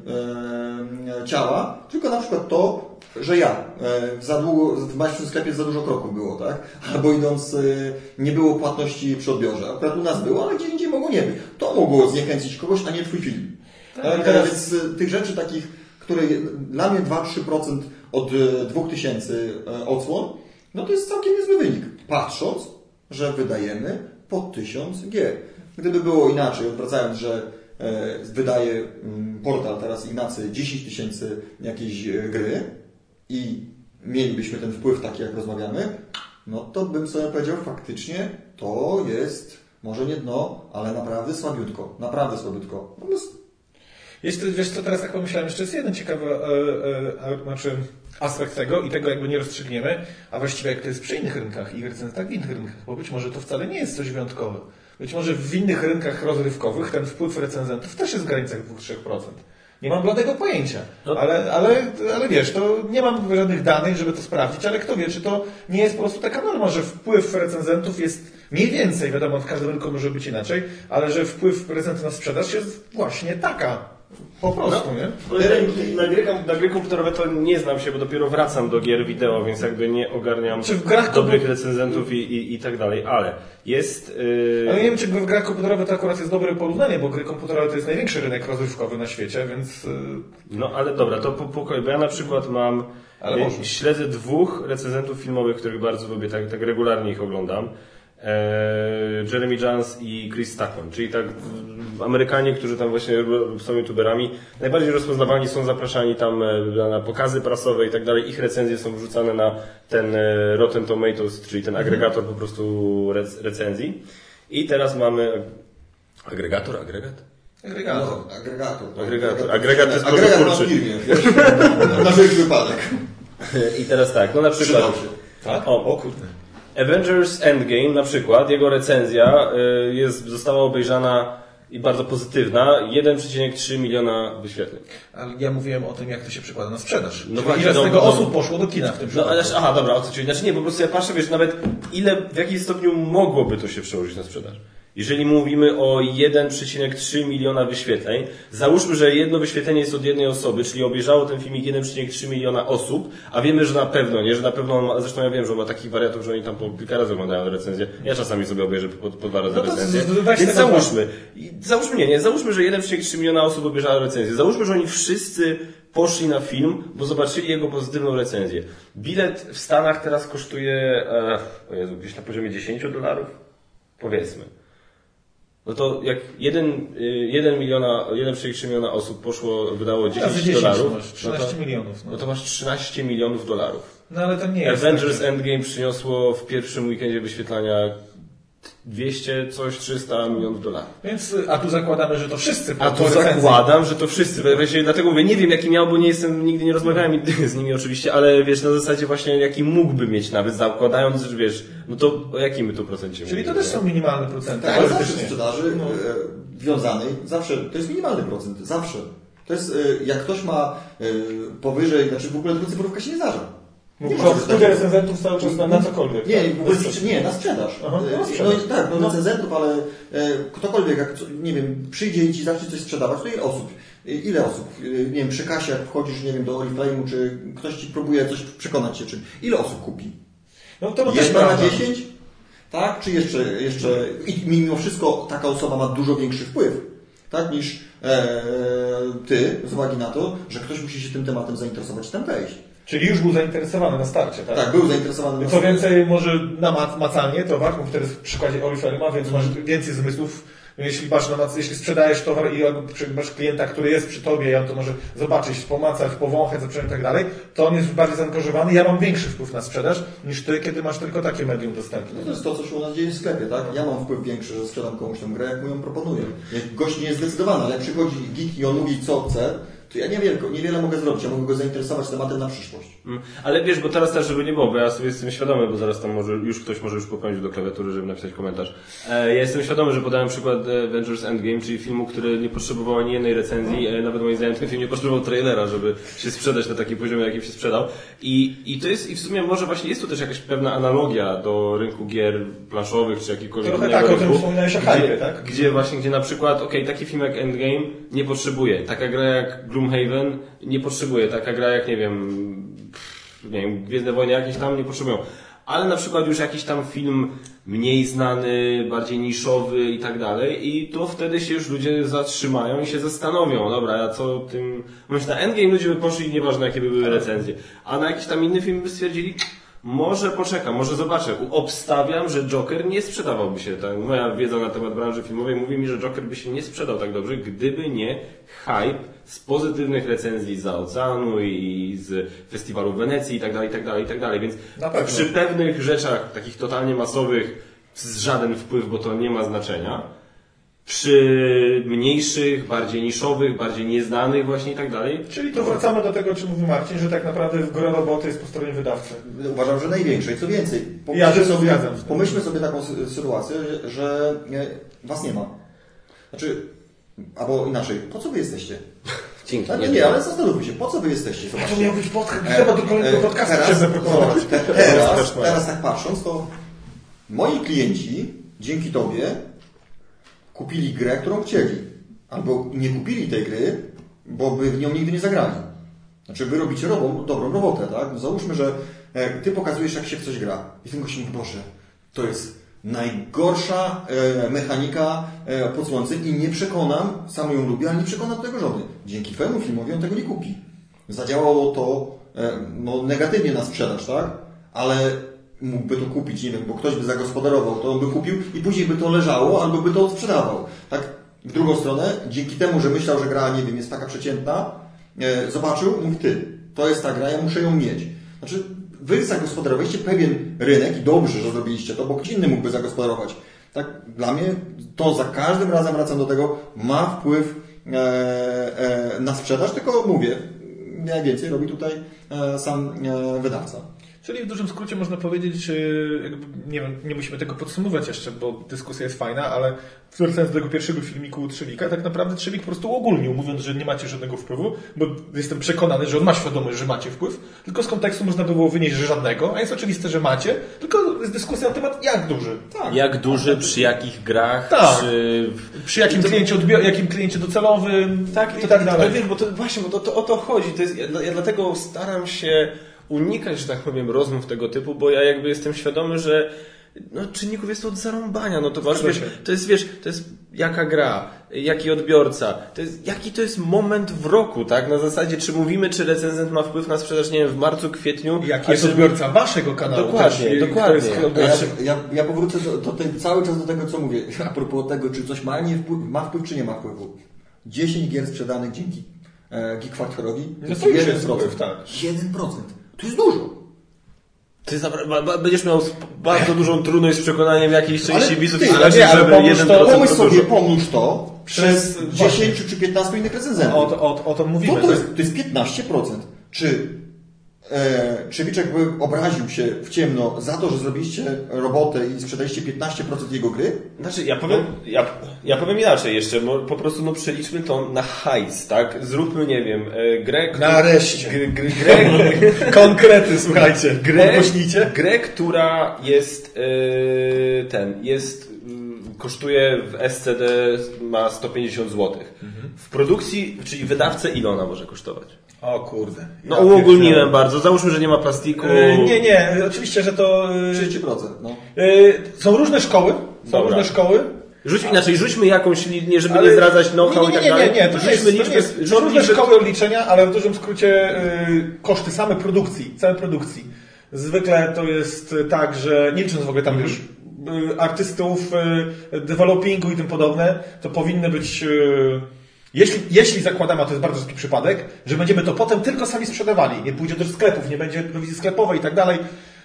ciała, tylko na przykład to, że ja e, za długo, w małym sklepie za dużo kroków było, tak? Albo idąc, e, nie było płatności przy odbiorze. Akurat u nas było, ale gdzie indziej mogło nie być. To mogło zniechęcić kogoś, a nie twój film. Tak, teraz- Więc e, tych rzeczy takich, które dla mnie 2-3% od e, 2000 e, odsłon, no to jest całkiem niezły wynik. Patrząc, że wydajemy po 1000 gier. Gdyby było inaczej, wracając, że wydaje mm, portal teraz Ignacy 10 tysięcy jakiejś gry i mielibyśmy ten wpływ taki, jak rozmawiamy, no to bym sobie powiedział, faktycznie to jest może nie dno, ale naprawdę słabiutko. Naprawdę słabiutko. Jest- wiesz co, teraz tak pomyślałem, jeszcze jest jeden ciekawy e, e, znaczy aspekt tego i tego jakby nie rozstrzygniemy, a właściwie jak to jest przy innych rynkach i recenzjach w innych rynkach, bo być może to wcale nie jest coś wyjątkowego. Być może w innych rynkach rozrywkowych ten wpływ recenzentów też jest w granicach 2-3%. Nie mam bladego pojęcia, ale, ale, ale wiesz, to nie mam żadnych danych, żeby to sprawdzić, ale kto wie, czy to nie jest po prostu taka norma, że wpływ recenzentów jest mniej więcej, wiadomo, w każdym rynku może być inaczej, ale że wpływ recenzentów na sprzedaż jest właśnie taka. Po prostu, nie? na gry, na gry komputerowe to nie znam się, bo dopiero wracam do gier wideo, więc jakby nie ogarniam Czy w grach dobrych recenzentów i, i, i tak dalej, ale jest... Yy... Ale nie wiem, czy w grach komputerowych to akurat jest dobre porównanie, bo gry komputerowe to jest największy rynek rozrywkowy na świecie, więc y, No ale dobra, to po, po bo ja na przykład mam, Ale może. śledzę dwóch recenzentów filmowych, których bardzo lubię, tak, tak regularnie ich oglądam. E, Jeremy Jans i Chris Stackman, czyli tak Amerykanie, którzy tam właśnie są youtuberami, najbardziej rozpoznawani są zapraszani tam e, na pokazy prasowe i tak dalej, ich recenzje są wrzucane na ten e, Rotten Tomatoes, czyli ten agregator po prostu rec- recenzji. I teraz mamy agregator, agregat? agregator. No, agregator. tak. Agregator. Agregat to jest Agregat na firmie, na wypadek. I teraz tak, no na przykład... Tak? O, O kurde. Avengers Endgame na przykład, jego recenzja y, jest, została obejrzana i bardzo pozytywna, 1,3 miliona wyświetleń. Ale ja mówiłem o tym, jak to się przekłada na sprzedaż. No No właśnie, ile z no, tego no. osób poszło do kina w tym No, przypadku? ale, aha, dobra, o co ci chodzi? Znaczy nie, po prostu ja patrzę, wiesz, nawet ile, w jakim stopniu mogłoby to się przełożyć na sprzedaż. Jeżeli mówimy o 1,3 miliona wyświetleń, załóżmy, że jedno wyświetlenie jest od jednej osoby, czyli obejrzało ten filmik 1,3 miliona osób, a wiemy, że na pewno, nie, że na pewno, ma- zresztą ja wiem, że on ma takich wariatów, że oni tam po kilka razy oglądają recenzję. Ja czasami sobie obejrzę po, po dwa razy No to recenzję. Więc załóżmy, i załóżmy nie, nie, załóżmy, że 1,3 miliona osób obejrzało recenzję. Załóżmy, że oni wszyscy poszli na film, bo zobaczyli jego pozytywną recenzję. Bilet w Stanach teraz kosztuje, e, o Jezu, gdzieś na poziomie 10 dolarów? Powiedzmy. No to jak 1, 1 miliona, 1,3 miliona osób poszło, wydało 10 Razy 10 dolarów, masz, no 13 to, milionów. No. no to masz 13 milionów dolarów. no ale to nie jest Avengers Endgame przyniosło w pierwszym weekendzie wyświetlania 200, coś 300 milionów dolarów. Więc, a tu zakładamy, że to wszyscy A tu zakładam, że to wszyscy. Właśnie dlatego mówię, nie wiem jaki miał, bo nie jestem, nigdy nie rozmawiałem z nimi oczywiście, ale wiesz, na zasadzie właśnie jaki mógłby mieć nawet, zakładając, że wiesz, no to o jakim my tu procencie Czyli to mówimy, też nie? są minimalne procenty. Tak, ale zawsze sprzedaży No. e, wiązanej, zawsze, to jest minimalny procent, zawsze. To jest, e, jak ktoś ma e, powyżej, znaczy w ogóle tego cyfrówka się nie zdarza. Nie Mówisz ma o czegoś wpływie takiego. recenzentów cały czas na, na cokolwiek. Nie, tak? w ogóle, nie, na sprzedaż. Aha, E, na no sprzedaż. i tak, no, No. recenzentów, ale e, ktokolwiek, jak, nie wiem, przyjdzie i ci zacznie coś sprzedawać, to ile osób? E, Ile osób? E, Nie wiem, przy kasie, jak wchodzisz, nie wiem, do Oriflame'u, czy ktoś ci próbuje coś przekonać się czym. Ile osób kupi? No to Jedna na prawda. 10? Tak? Czy jeszcze, jeszcze i mimo wszystko taka osoba ma dużo większy wpływ, tak? Niż e, ty, z uwagi na to, że ktoś musi się tym tematem zainteresować i tam wejść. Czyli już był zainteresowany na starcie, tak? Tak, był zainteresowany. Co więcej, może namacalnie towar, bo wtedy w przykładzie Oriflame, więc masz więcej zmysłów. Jeśli, masz namac- jeśli sprzedajesz towar i masz klienta, który jest przy tobie i on to może zobaczyć, pomacać, powąchać, zaprzęć i tak dalej, to on jest bardziej zaangażowany. Ja mam większy wpływ na sprzedaż niż ty, kiedy masz tylko takie medium dostępne. No to jest to, co się u nas dzieje w sklepie, tak? Ja mam wpływ większy, że sprzedam komuś tę grę, jak mu ją proponuję. Jak gość nie jest zdecydowany, ale przychodzi geek i on mówi, co chce, to ja niewiele, niewiele mogę zrobić. Ja mogę go zainteresować tematem na przyszłość. Mm, Ale wiesz, bo teraz też, żeby nie było, bo ja sobie jestem świadomy, bo zaraz tam może już ktoś może już popełnić do klawiatury, żeby napisać komentarz. E, ja jestem świadomy, że podałem przykład e, Avengers Endgame, czyli filmu, który nie potrzebował ani jednej recenzji, e, nawet moim zdaniem ten film nie potrzebował trailera, żeby się sprzedać na takim poziomie, jakim się sprzedał. I, I to jest, i w sumie może właśnie jest tu też jakaś pewna analogia do rynku gier planszowych, czy jakikolwiek Trochę innego tak, o tym rynku, wspominałeś o gdzie- hypie, tak? Gdzie właśnie, gdzie na przykład, okej, taki film jak Endgame nie potrzebuje, taka gra jak Gloomhaven nie potrzebuje, taka gra jak, nie wiem, nie wiem, Gwiezdne Wojny jakieś tam nie potrzebują. Ale na przykład już jakiś tam film mniej znany, bardziej niszowy i tak dalej i to wtedy się już ludzie zatrzymają i się zastanowią, dobra, a co tym... Myślę, na Endgame ludzie by poszli, nieważne jakie by były recenzje, a na jakiś tam inny film by stwierdzili, może poczekam, może zobaczę. Obstawiam, że Joker nie sprzedawałby się. Tak, moja wiedza na temat branży filmowej mówi mi, że Joker by się nie sprzedał tak dobrze, gdyby nie hype z pozytywnych recenzji za oceanu i z festiwalu w Wenecji i tak dalej, i tak dalej, i tak dalej. Więc przy pewnych rzeczach, takich totalnie masowych, z żaden wpływ, bo to nie ma znaczenia. Przy mniejszych, bardziej niszowych, bardziej nieznanych właśnie i tak dalej, Czyli to wracamy do tego, o czym mówił Marcin, że tak naprawdę w gro roboty jest po stronie wydawcy. Uważam, że największej. Co więcej, Ja pomyślmy, się sobie, tym. pomyślmy sobie taką sy- sytuację, że- że e, was nie ma. Znaczy, albo inaczej, po co wy jesteście? dzięki. No, nie, nie, ale zastanówmy się, po co wy jesteście? To Zobaczcie. miał być podcast, trzeba do kolejnego E, podcastu teraz- chciałem zaproponować. Te- Teraz, teraz tak patrząc, to moi klienci dzięki Tobie kupili grę, którą chcieli. Albo nie kupili tej gry, bo by w nią nigdy nie zagrali. Znaczy, wy robicie robą, dobrą robotę, tak? No Załóżmy, że e, ty pokazujesz, jak się w coś gra. I ten gość mówi, Boże, to jest najgorsza e, mechanika e, pod i nie przekonam, sam ją lubię, ale nie przekonam tego żony. Dzięki twojemu filmowi on tego nie kupi. Zadziałało to e, no, negatywnie na sprzedaż, tak? Ale mógłby to kupić, nie wiem, bo ktoś by zagospodarował, to on by kupił i później by to leżało, albo by to odsprzedawał. Tak? W drugą stronę, dzięki temu, że myślał, że gra, nie wiem, jest taka przeciętna, e, zobaczył, mówi ty, to jest ta gra, ja muszę ją mieć. Znaczy, wy zagospodarowaliście pewien rynek i dobrze, że zrobiliście to, bo ktoś inny mógłby zagospodarować. Tak, dla mnie to za każdym razem wracam do tego, ma wpływ e, e, na sprzedaż, tylko mówię, najwięcej robi tutaj e, sam e, wydawca. Czyli w dużym skrócie można powiedzieć, jakby, nie wiem, nie musimy tego podsumować jeszcze, bo dyskusja jest fajna, ale wracając do tego pierwszego filmiku Trzewika, tak naprawdę Trzewik po prostu ogólnił, mówiąc, że nie macie żadnego wpływu, bo jestem przekonany, że on ma świadomość, że macie wpływ, tylko z kontekstu można by było wynieść, że żadnego, a jest oczywiste, że macie, tylko jest dyskusja na temat jak duży. Tak. Jak duży, przy jakich grach, Tak. przy... Przy jakim kliencie, odbior- jakim kliencie docelowym Tak, i tak dalej. Ale wiesz, bo to właśnie, bo to, to o to chodzi. To jest, ja, ja dlatego staram się unikać, że tak powiem, rozmów tego typu, bo ja jakby jestem świadomy, że no, czynników jest to od zarąbania. No to masz, wiesz, to jest, wiesz, to jest jaka gra, jaki odbiorca, to jest, jaki to jest moment w roku, tak? Na zasadzie, czy mówimy, czy recenzent ma wpływ na sprzedaż, nie wiem, w marcu, kwietniu. Jaki jest czy- odbiorca waszego kanału Dokładnie, też, dokładnie. jest- Ja, ja, ja powrócę do, do tej, cały czas do tego, co mówię. A propos tego, czy coś ma, nie wpływ, ma wpływ, czy nie ma wpływu. 10 gier sprzedanych dzięki e, Geek Factorowi. No to jest wpływ, tak. 1%. To jest dużo. Ty będziesz miał bardzo dużą trudność z przekonaniem jakiejś części widzów ty, i ale nie, żeby pomóż 1% to- Pomyśl to sobie, dużo. pomnóż to przez Przez- 10 czy 15 innych recenzentów. O, to, o, o to mówimy. To, to, jest, to jest 15%. Czy e, by obraził się w ciemno za to, że zrobiliście robotę i sprzedaliście 15% jego gry? Znaczy, ja powiem, ja, ja powiem inaczej jeszcze, po prostu no przeliczmy to na hajs, tak? Zróbmy, nie wiem, e, grę... Nareszcie. Gr, gr, grę, Konkrety, słuchajcie. grę, grę, która jest e, ten, jest mm, kosztuje w SCD ma 150 zł. W produkcji, czyli wydawcę ile ona może kosztować? O kurde. No Ja uogólniłem bardzo, załóżmy, że nie ma plastiku. E, Nie, nie, oczywiście, że to... e, 30%. No. e, Są różne szkoły. Są Dobra. różne szkoły. Rzuć, inaczej, rzućmy jakąś, li- nie, żeby Ale- nie zdradzać know-how nie, i nie, tak nie, dalej. Nie, nie, to Rzućmy jest, to liczbę- jest, są różne szkoły odliczenia, ale w dużym skrócie y, koszty same produkcji, całej produkcji. Zwykle to jest tak, że nie licząc w ogóle tam już artystów, developingu i tym podobne, to powinny być... Jeśli, jeśli zakładamy, a to jest bardzo rzadki przypadek, że będziemy to potem tylko sami sprzedawali, nie pójdzie do sklepów, nie będzie prowizji sklepowej i tak dalej,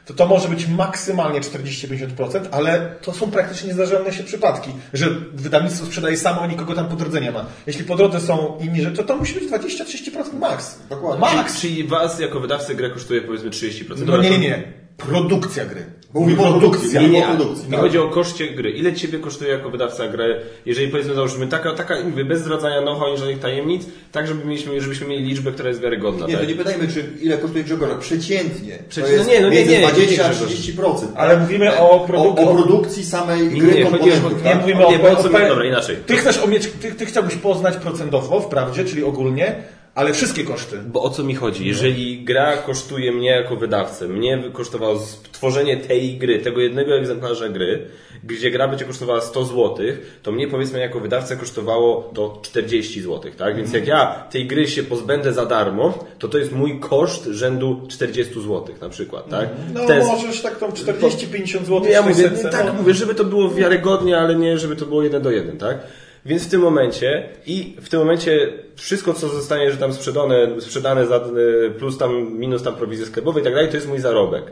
to to może być maksymalnie 40-50%, ale to są praktycznie niezdarzalne się przypadki, że wydawnictwo sprzedaje samo, a nikogo tam po drodze nie ma. Jeśli po drodze są inni rzeczy, to to musi być 20-30% max. Dokładnie. Max! Czyli, czyli was jako wydawcy grę kosztuje powiedzmy 30%. No nie, nie, nie. Produkcja gry. O produkcji. Nie, Mówimy nie, o produkcji. mi tak. chodzi o koszcie gry. Ile ciebie kosztuje jako wydawca grę, jeżeli powiedzmy założymy taka, taka mówię, bez zdradzania know-how i żadnych tajemnic, tak żeby mieliśmy, żebyśmy mieli liczbę, która jest wiarygodna. Nie, tak? to nie pytajmy, czy ile kosztuje Grzegorza. Przeciętnie. Przeci- to jest no nie, no nie, między nie, nie, 20 a nie, Grzegorz. 30%. Ale mówimy o, o, produ- o produkcji samej Nie, gry nie, chodzi o- komponentów. Nie tak? mówimy o, Nie, o mi- pe- dobra, inaczej. Ty chcesz umieć, ty, ty chciałbyś poznać procentowo, wprawdzie, czyli ogólnie, ale wszystkie koszty. Bo o co mi chodzi? Jeżeli gra kosztuje mnie jako wydawcę, mnie kosztowało tworzenie tej gry, tego jednego egzemplarza gry, gdzie gra będzie kosztowała 100 zł, to mnie powiedzmy jako wydawcę kosztowało to 40 zł, tak? Więc jak ja tej gry się pozbędę za darmo, to to jest mój koszt rzędu 40 zł na przykład, tak? No W ten- możesz tak tam 40-50 zł. ja mówię, 600, tak no. mówię, żeby to było wiarygodnie, ale nie, żeby to było jeden do jeden, tak? Więc w tym momencie i w tym momencie wszystko, co zostanie, że tam sprzedane, sprzedane za, y, plus tam, minus tam prowizje sklepowe i tak dalej, to jest mój zarobek.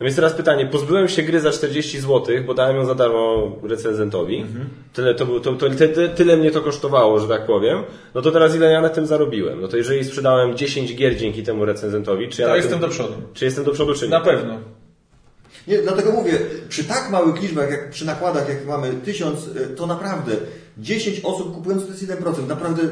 No więc teraz pytanie, pozbyłem się gry za 40 zł, bo dałem ją za darmo recenzentowi. Tyle, to, było- to, to, ty, ty, tyle mnie to kosztowało, że tak powiem. No to teraz ile ja na tym zarobiłem? No to jeżeli sprzedałem 10 gier dzięki temu recenzentowi, czy ja To jestem tym, do przodu. Czy jestem do przodu, czy nie? Na pewno. Nie, dlatego mówię, przy tak małych liczbach, jak przy nakładach, jak mamy tysiąc, y, to naprawdę 10 osób kupując to jest 1%. Naprawdę y,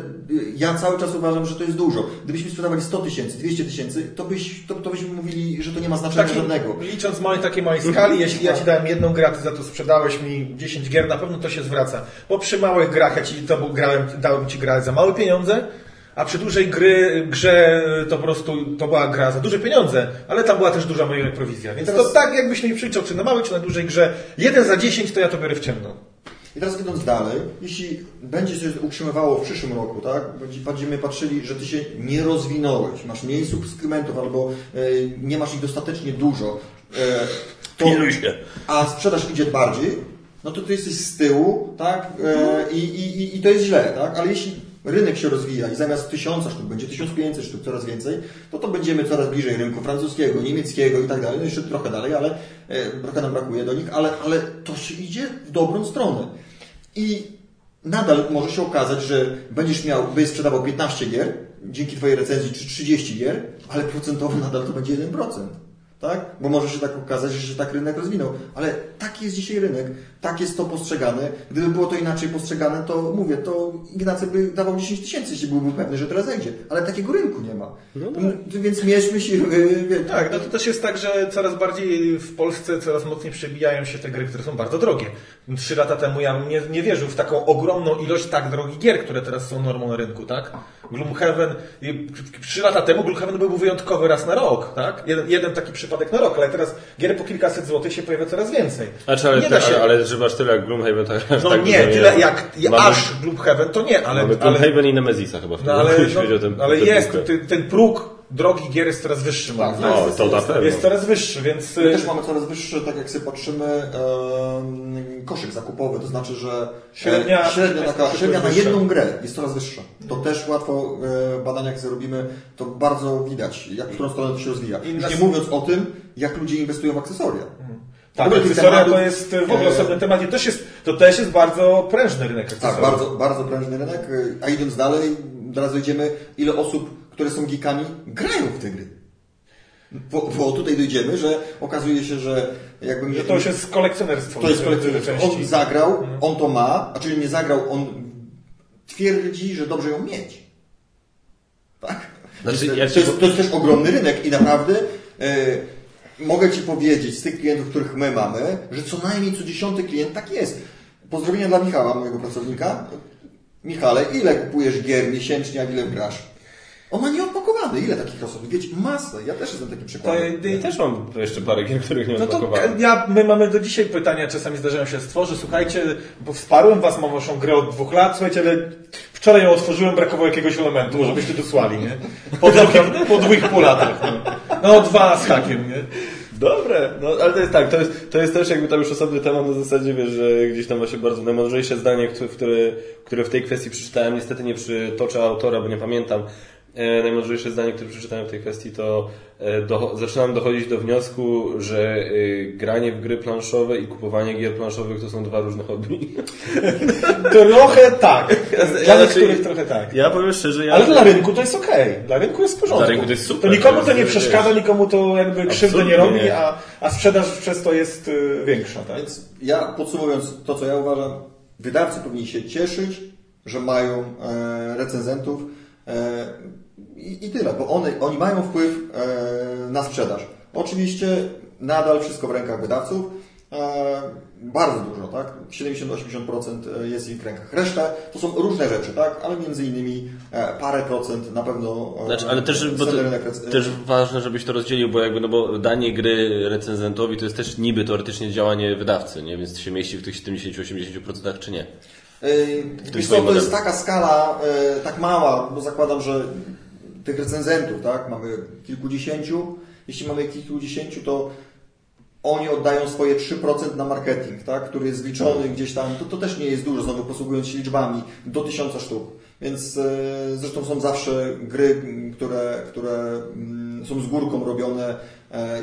ja cały czas uważam, że to jest dużo. Gdybyśmy sprzedawali 100 tysięcy, 200 tysięcy, to, byś, to, to byśmy mówili, że to nie ma znaczenia Taki, żadnego. licząc małej takiej małej skali, jeśli ja Ci dałem jedną grę, Ty za to sprzedałeś mi 10 gier, na pewno to się zwraca. Bo przy małych grach ja Ci to grałem, dałem Ci grać za małe pieniądze, a przy dużej gry, grze to po prostu to była gra za duże pieniądze, ale tam była też duża moja prowizja. Więc Teraz- to tak jakbyś mi przeliczał, czy na małej, czy na dużej grze. Jeden za 10 to ja to biorę w ciemno. I teraz idąc dalej, jeśli będzie się utrzymywało w przyszłym roku, tak, będzie- będziemy patrzyli, że ty się nie rozwinąłeś, masz mniej subskrybentów albo e, nie masz ich dostatecznie dużo, e, to, a sprzedaż idzie bardziej, no to ty jesteś z tyłu, tak, e, i, i, i- i to jest źle, tak, ale jeśli rynek się rozwija i zamiast tysiąca sztuk będzie 1500 sztuk, coraz więcej, to to będziemy coraz bliżej rynku francuskiego, niemieckiego i tak dalej, no jeszcze trochę dalej, ale e, trochę nam brakuje do nich, ale, ale to się idzie w dobrą stronę. I nadal może się okazać, że będziesz miał, będziesz sprzedawał 15 gier dzięki Twojej recenzji, czy 30 gier, ale procentowo nadal to będzie 1%. Tak? Bo może się tak okazać, że się tak rynek rozwinął. Ale taki jest dzisiaj rynek, tak jest to postrzegane. Gdyby było to inaczej postrzegane, to mówię, to Ignacy by dawał 10 tysięcy, jeśli byłby pewny, że teraz zejdzie. Ale takiego rynku nie ma. Mm, Więc mierzmy się. yy, wie- Tak, no to też jest tak, że coraz bardziej w Polsce coraz mocniej przebijają się te gry, które są bardzo drogie. Trzy lata temu ja bym nie, nie wierzył w taką ogromną ilość tak drogich gier, które teraz są normą na rynku, tak? Gloomhaven, trzy lata temu Gloomhaven był wyjątkowy raz na rok, tak? Jeden, jeden taki przypadek na rok, ale teraz gier po kilkaset złotych się pojawia coraz więcej. Znaczy, ale, nie da się. ale, ale że masz tyle jak Gloomhaven, tak aż no tak nie, tyle jak Mamy- aż Gloomhaven, to nie, ale, Mamy ale, Gloomhaven i Nemezisa chyba w tym no, ale, no, ale jest ten, ten próg drogi gier jest coraz wyższy. Tak. No, to na pewno. Jest coraz wyższy, więc... My też mamy coraz wyższy, tak jak sobie patrzymy, koszyk zakupowy, to znaczy, że Średnia- e, średnia, taka, jest średnia na jedną grę jest coraz wyższa. To też łatwo e, badania, jak zrobimy, to bardzo widać, jak w którą stronę to się rozwija. I Już nas- nie mówiąc o tym, jak ludzie inwestują w akcesoria. Tak, W ogóle tych akcesoria to jest w ogóle e, osobny temat i też jest, to też jest bardzo prężny rynek akcesoriów. Tak, bardzo, bardzo prężny rynek, e, a idąc dalej, teraz dojdziemy, ile osób, które są geekami, grają w te gry. Bo, bo tutaj dojdziemy, że okazuje się, że jakby... Że to już jest kolekcjonerstwo. To jest kolekcjonerstwo. On zagrał, on to ma, a czyli nie zagrał, on twierdzi, że dobrze ją mieć. Tak? Znaczy, to, ja ci- to, jest, to jest też ogromny rynek i naprawdę e, mogę Ci powiedzieć z tych klientów, których my mamy, że co najmniej co dziesiąty klient tak jest. Pozdrowienia dla Michała, mojego pracownika. Michale, ile kupujesz gier miesięcznie, a ile grasz? On ma nieodpakowany. Ile takich osób? Wiecie, masę. Ja też jestem taki To, przykładem. Ja też mam jeszcze parę gier, których nie no to ja, my mamy do dzisiaj pytania, czasami zdarzają się stworzy, słuchajcie, bo wsparłem was, mam waszą grę od dwóch lat, słuchajcie, ale wczoraj ją otworzyłem, brakowało jakiegoś elementu, może byście dosłali, nie? Po dwóch, po dwóch pół latach. No. no dwa z hakiem, nie? Dobre, no ale to jest tak, to jest, to jest też jakby tam już osobny temat na zasadzie, wiesz, że gdzieś tam właśnie bardzo najmądrzejsze zdanie, które, które, w tej kwestii przeczytałem, niestety nie przytoczę autora, bo nie pamiętam, najmądrzejsze zdanie, które przeczytałem w tej kwestii, to e, do, zaczynam dochodzić do wniosku, że e, granie w gry planszowe i kupowanie gier planszowych to są dwa różne hobby. Trochę tak. Dla znaczy- niektórych trochę tak. Ja powiem szczerze, ja... Ale dla rynku to jest okej. Dla rynku jest w porządku. Dla rynku to jest super. To nikomu To to nie przeszkadza, nikomu to jakby krzywdy nie robi, nie. a, a sprzedaż przez to jest y, większa, tak? Więc ja podsumowując to, co ja uważam, wydawcy powinni się cieszyć, że mają e, recenzentów e, i, i tyle, bo one, oni mają wpływ e, na sprzedaż. Oczywiście nadal wszystko w rękach wydawców, e, bardzo dużo, tak? 70-80% jest ich w rękach. Reszta to są różne rzeczy, tak? Ale między innymi e, parę procent na pewno e, Znaczy, ale też, bo to, też ważne, żebyś to rozdzielił, bo jakby, no bo danie gry recenzentowi to jest też niby teoretycznie działanie wydawcy, nie? Więc się mieści w tych 70-80% czy nie? Yy, Wiesz co, to jest taka skala, yy, tak mała, bo zakładam, że tych recenzentów, tak, mamy kilkudziesięciu. Jeśli mamy kilkudziesięciu, to oni oddają swoje 3% na marketing, tak, który jest zliczony gdzieś tam, to, to też nie jest dużo, znowu posługując się liczbami, do tysiąca sztuk. Więc yy, zresztą są zawsze gry, które, które mm, są z górką robione,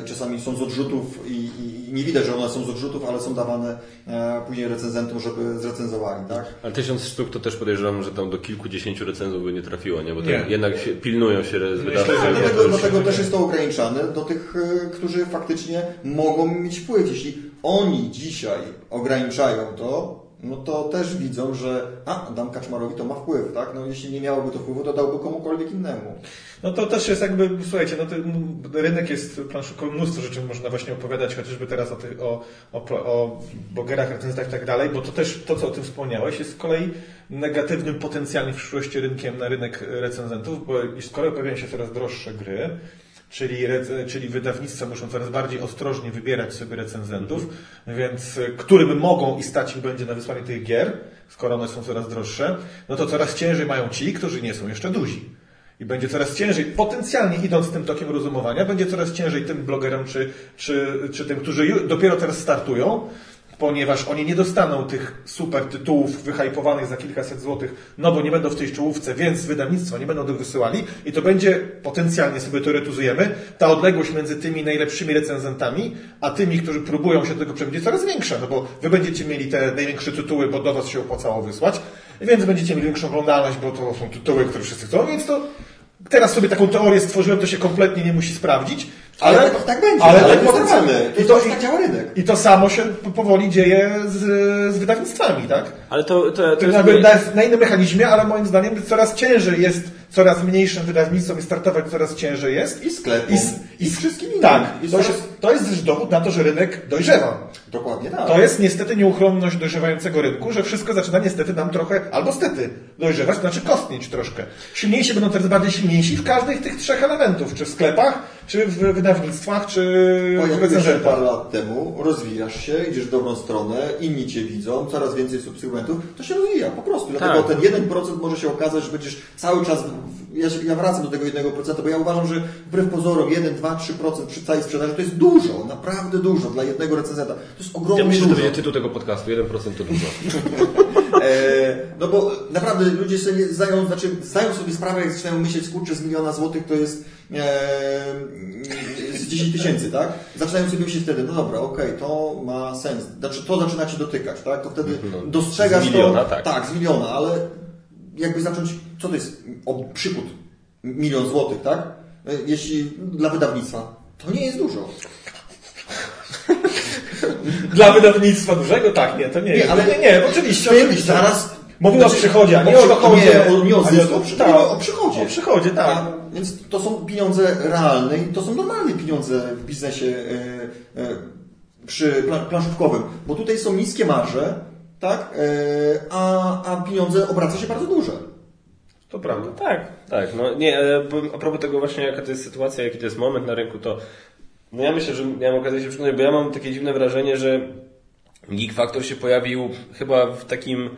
czasami są z odrzutów i, i, nie widać, że one są z odrzutów, ale są dawane e, później recenzentom, żeby zrecenzowali, tak? Ale tysiąc sztuk to też podejrzewam, że tam do kilkudziesięciu recenzów by nie trafiło, nie? Bo to Nie. jednak się, pilnują się z wydawcy. nie. Dlatego, już dlatego też jest to ograniczane do tych, e, którzy faktycznie mogą mieć wpływ. Jeśli oni dzisiaj ograniczają to, no to też widzą, że a, dam Kaczmarowi to ma wpływ, tak? No jeśli nie miałoby to wpływu, to dałby komukolwiek innemu. No to też jest jakby, słuchajcie, no to, rynek jest planszowy, mnóstwo rzeczy można właśnie opowiadać, chociażby teraz o, tych, o, o, o recenzentach i tak dalej, bo to też, to co o tym wspomniałeś, jest z kolei negatywnym potencjalnie w przyszłości rynkiem na rynek recenzentów, bo kolei pojawiają się coraz droższe gry, Czyli, czyli wydawnictwa muszą coraz bardziej ostrożnie wybierać sobie recenzentów, więc y, którym mogą i stać ich będzie na wysłanie tych gier, skoro one są coraz droższe, no to coraz ciężej mają ci, którzy nie są jeszcze duzi. I będzie coraz ciężej, potencjalnie idąc tym tokiem rozumowania, będzie coraz ciężej tym blogerom czy, czy, czy tym, którzy dopiero teraz startują, ponieważ oni nie dostaną tych super tytułów wyhypowanych za kilkaset złotych, no bo nie będą w tej czołówce, więc wydawnictwa nie będą tych wysyłali i to będzie potencjalnie sobie teoretyzujemy, ta odległość między tymi najlepszymi recenzentami, a tymi, którzy próbują się do tego przebić, coraz większa, no bo wy będziecie mieli te największe tytuły, bo do was się opłacało wysłać, więc będziecie mieli większą oglądalność, bo to są tytuły, które wszyscy chcą, więc to teraz sobie taką teorię stworzyłem, to się kompletnie nie musi sprawdzić, Ale tak- tak będzie, ale, ale tak jest I jest- to, tak działa rynek. I to samo się powoli dzieje z, z wydawnictwami, tak? Ale to, to, to To jest... jakby na, na innym mechanizmie, ale moim zdaniem coraz ciężej jest, coraz mniejszym wydawnictwom i startować coraz ciężej jest. I sklepom. I, s- I wszystkim innym. Tak, I to, jest, to jest też dowód na to, że rynek dojrzewa. Dokładnie tak. To jest niestety nieuchronność dojrzewającego rynku, że wszystko zaczyna niestety nam trochę, albo stety, dojrzewać, to znaczy kostnieć troszkę. Silniejsi będą coraz bardziej silniejsi w każdej z tych trzech elementów, czy w sklepach, czy w wydawnictwach, czy w recenzentach. parę lat temu, rozwijasz się, idziesz w dobrą stronę, inni Cię widzą, coraz więcej subskrybentów, to się rozwija po prostu. Dlatego Tak. ten 1% może się okazać, że będziesz cały czas, ja, się- ja wracam do tego 1%, bo ja uważam, że wbrew pozorom 1, 2, 3% przy całej sprzedaży to jest dużo, naprawdę dużo dla jednego recenzenta. To jest ogromnie Ja myślę, że to będzie tytuł tego podcastu. 1% to dużo. E, no bo naprawdę ludzie sobie zdają, znaczy zdają sobie sprawę, jak zaczynają myśleć, kurczę, z miliona złotych to jest e, z 10 tysięcy, tak? Zaczynają sobie myśleć wtedy, no dobra, okej, to ma sens. Znaczy to zaczyna Cię dotykać, tak? To wtedy No, dostrzegasz z miliona, to. tak. Tak, z miliona, ale jakby zacząć, co to jest? O, przychód. Milion złotych, tak? E, Jeśli dla wydawnictwa. To nie jest dużo. Dla wydawnictwa dużego? Tak, nie, to nie, jest. ale- nie, nie, oczywiście, oczywiście. Zaraz Mówimy o przychodzie, a nie o dochodzie. Nie, o, nie o nie o- zysku, przy- tak. o przychodzie. O przychodzie, tak. A, więc to są pieniądze realne i to są normalne pieniądze w biznesie e, e, przy pla- planszówkowym, bo tutaj są niskie marże, tak, e, a, a pieniądze obraca się bardzo duże. To prawda. Tak, tak. No nie, e, a propos tego właśnie, jaka to jest sytuacja, jaki to jest moment na rynku, to no ja myślę, że miałem okazję się przekonać, bo ja mam takie dziwne wrażenie, że Geek Factor się pojawił chyba w takim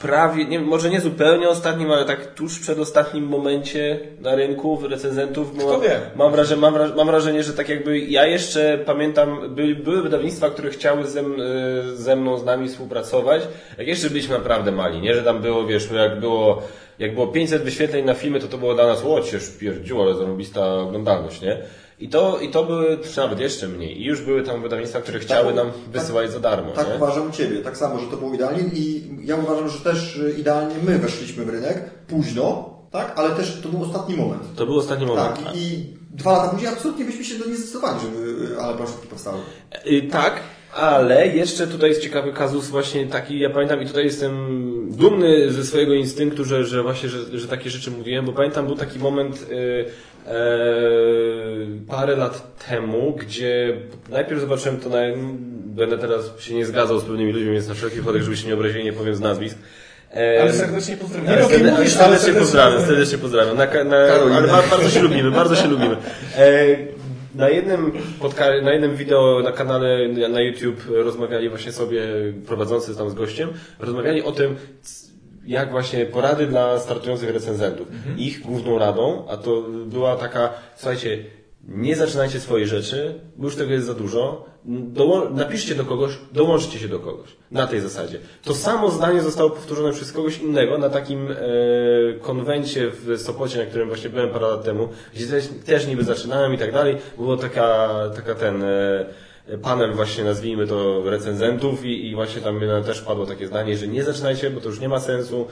prawie, nie, może nie zupełnie ostatnim, ale tak tuż przed ostatnim momencie na rynku w recenzentów. bo Kto wie? Mam wrażenie, mam, wrażenie, mam wrażenie, że tak jakby ja jeszcze pamiętam, były, były wydawnictwa, które chciały ze, y, ze mną, z nami współpracować, jak jeszcze byliśmy naprawdę mali, nie? Że tam było, wiesz, jak było, jak było 500 wyświetleń na filmy, to to było dla nas, o, cię pierdziu, ale zarobista oglądalność, nie? I to, I to były, czy nawet jeszcze mniej. I już były tam wydawnictwa, które chciały nam wysyłać za darmo, Tak nie? uważam u Ciebie, tak samo, że to było idealnie i ja uważam, że też y, idealnie my weszliśmy w rynek, późno, tak, ale też to był ostatni moment. To był ostatni moment. Tak, i, i dwa lata później absolutnie byśmy się do nie zdecydowali, żeby y, ale planszówki powstały. Y, Tak, ale jeszcze tutaj jest ciekawy kazus właśnie taki, ja pamiętam i tutaj jestem dumny ze swojego instynktu, że, że właśnie, że, że takie rzeczy mówiłem, bo pamiętam był taki moment y, e, parę lat temu, gdzie najpierw zobaczyłem to na, będę teraz się nie zgadzał z pewnymi ludźmi, więc na wszelki wypadek, żeby się nie obrazili, nie powiem z nazwisk. E, Ale serdecznie pozdrawiam. ale kim serdecznie, mówisz, ale serdecznie pozdrawiam, serdecznie pozdrawiam. Na, na, ale ba- bardzo się lubimy, bardzo się lubimy. E, na jednym, podca- na jednym wideo na kanale na- YouTube rozmawiali właśnie sobie prowadzący tam z gościem, rozmawiali o tym, jak właśnie porady dla startujących recenzentów. Ich główną radą, a to była taka, słuchajcie, nie zaczynajcie swojej rzeczy, bo już tego jest za dużo. Doło- napiszcie do kogoś, dołączcie się do kogoś. Na tej zasadzie. To samo zdanie zostało powtórzone przez kogoś innego na takim e, konwencie w Sopocie, na którym właśnie byłem parę lat temu, gdzie też, też niby zaczynałem i tak dalej. Było taka, taka ten e, panel właśnie nazwijmy to recenzentów i, i właśnie tam też padło takie zdanie, że nie zaczynajcie, bo to już nie ma sensu,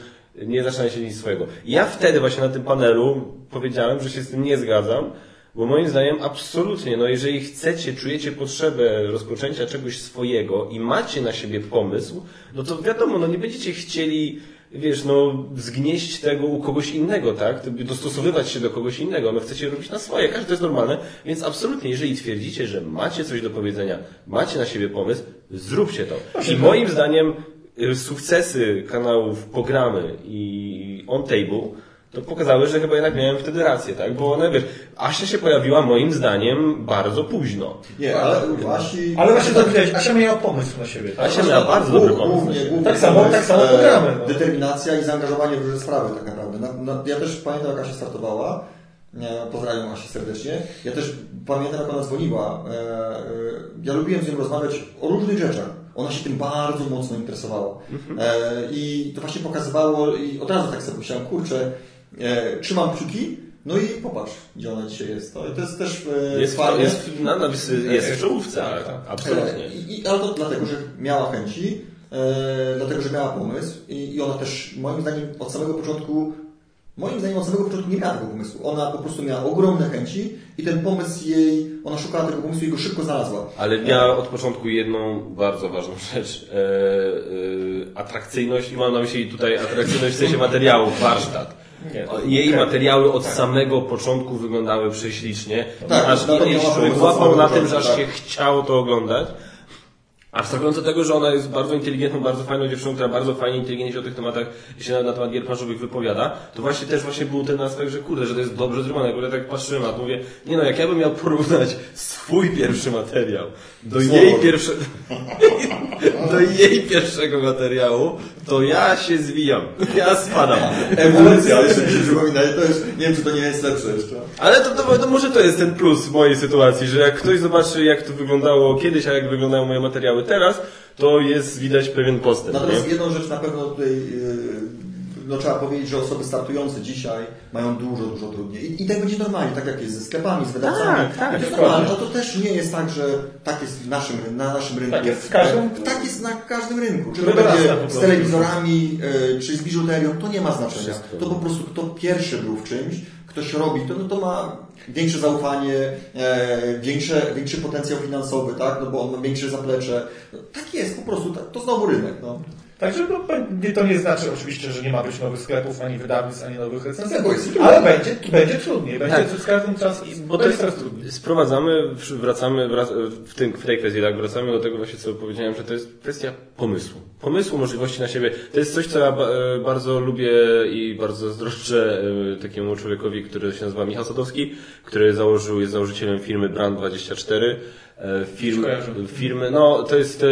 nie zaczynajcie nic swojego. I ja wtedy właśnie na tym panelu powiedziałem, że się z tym nie zgadzam, bo moim zdaniem absolutnie, no jeżeli chcecie, czujecie potrzebę rozpoczęcia czegoś swojego i macie na siebie pomysł, no to wiadomo, no nie będziecie chcieli, wiesz, no zgnieść tego u kogoś innego, tak? Dostosowywać się do kogoś innego, no chcecie robić na swoje, każde to jest normalne, więc absolutnie, jeżeli twierdzicie, że macie coś do powiedzenia, macie na siebie pomysł, zróbcie to. I moim zdaniem y, sukcesy kanałów Pogramy i On Table to pokazały, że chyba jednak miałem wtedy rację, tak? Bo one, wiesz, Asia się pojawiła moim zdaniem bardzo późno. Nie, ale u Asi... Ale właśnie to powiedziałeś, Asia miała pomysł na siebie. Tak? Asia miała bardzo dobry pomysł. Głównie, głównie Tak samo- tak samo e, programy, no. Determinacja i zaangażowanie w różne sprawy tak naprawdę. Na, na, ja też pamiętam, jak Asia startowała. E, Pozdrawiam Asię serdecznie. Ja też pamiętam, jak ona dzwoniła. E, e, Ja lubiłem z nią rozmawiać o różnych rzeczach. Ona się tym bardzo mocno interesowała. Mhm. E, I to właśnie pokazywało, i od razu tak sobie myślałem, kurczę, e, trzymam kciuki, no i popatrz, gdzie ona dzisiaj jest. To, to jest też e, Jest, fajne. jest, na, na, jest w czołówce, tak, absolutnie. E, I, i, ale to dlatego, że miała chęci, e, dlatego, że miała pomysł i, i ona też moim zdaniem od samego początku Moim zdaniem od samego początku nie miała tego pomysłu. Ona po prostu miała ogromne chęci i ten pomysł jej, ona szukała tego pomysłu i go szybko znalazła. Ale miała od początku jedną bardzo ważną rzecz. E, e, atrakcyjność i mam na myśli tutaj atrakcyjność w sensie materiału, warsztat. Jej materiały od samego początku wyglądały prześlicznie, Tak, aż miała człowiek łapał na tym, że aż tak. się chciało to oglądać. Abstrahując od tego, że ona jest bardzo inteligentną, bardzo fajną dziewczyną, która bardzo fajnie, inteligentnie się o tych tematach, się na, na temat gier planszowych wypowiada, to właśnie też właśnie był ten aspekt, że kurde, że to jest dobrze zrobione. Jak ja tak patrzyłem na to, mówię, nie no, jak ja bym miał porównać swój pierwszy materiał do jej pierwsze, do jej pierwszego materiału, to ja się zwijam. Ja spadam. Ewolucja, jeszcze mi się przypomina, nie wiem czy to nie jest lepsze jeszcze. Ale to, to, to może to jest ten plus w mojej sytuacji, że jak ktoś zobaczy, jak to wyglądało kiedyś, a jak wyglądają moje materiały teraz, to jest widać pewien postęp. Natomiast nie? jedną rzecz na pewno tutaj yy, no, trzeba powiedzieć, że osoby startujące dzisiaj mają dużo, dużo trudniej. I, I tak będzie normalnie, tak jak jest ze sklepami, z wydawcami. Tak, tak, normalne, ale to też nie jest tak, że tak jest w naszym, na naszym rynku. Tak jest w każdym- Tak jest na każdym rynku. Czy to będzie z telewizorami, yy, czy z biżuterią, to nie ma znaczenia. To po prostu kto pierwszy był w czymś, ktoś robi, to, no, to ma większe zaufanie, e, większe, większy potencjał finansowy, tak? No bo on ma większe zaplecze. No, tak jest, po prostu, tak, to znowu rynek. No. Także no, to nie znaczy oczywiście, że nie ma być nowych sklepów, ani wydawnictw, ani nowych recenzentów. jest Ale będzie, będzie trudniej. Będzie Tak. z każdym czasem Bo to jest, coraz trudniej. sprowadzamy, wracamy wrac, w, tym, w tej kwestii, tak, wracamy do tego właśnie, co powiedziałem, że to jest kwestia pomysłu. Pomysłu, możliwości na siebie. To jest coś, co ja e, bardzo lubię i bardzo zazdroszczę e, takiemu człowiekowi, który się nazywa Michał Sadowski, który założył, jest założycielem firmy Brand24. E, Firm, Kojarzę. firmy, no to jest, e,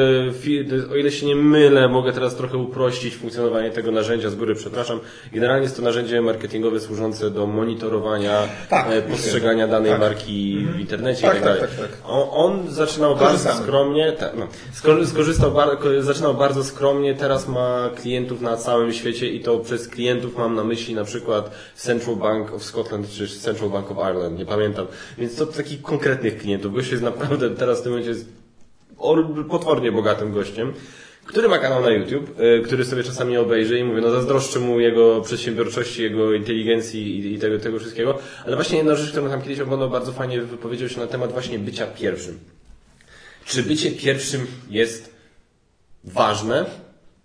to jest, o ile się nie mylę, mogę teraz trochę uprościć funkcjonowanie tego narzędzia z góry, przepraszam. Generalnie jest to narzędzie marketingowe służące do monitorowania, Tak, e, postrzegania danej marki w internecie Tak, i tak tak, dalej. tak, tak. On, on zaczynał bardzo skromnie, tak, no, sko- skorzystał, bar, zaczynał bardzo skromnie, teraz ma klientów na całym świecie i to przez klientów mam na myśli na przykład Central Bank of Scotland czy Central Bank of Ireland, nie pamiętam. Więc to takich konkretnych klientów. Gość jest naprawdę teraz w tym momencie jest or- potwornie bogatym gościem. Który ma kanał na YouTube, y, który sobie czasami obejrzy i mówię, no zazdroszczę mu jego przedsiębiorczości, jego inteligencji i tego, tego wszystkiego. Ale właśnie jedna rzecz, którą tam kiedyś oglądał, bardzo fajnie wypowiedział się na temat właśnie bycia pierwszym. Czy bycie pierwszym jest ważne?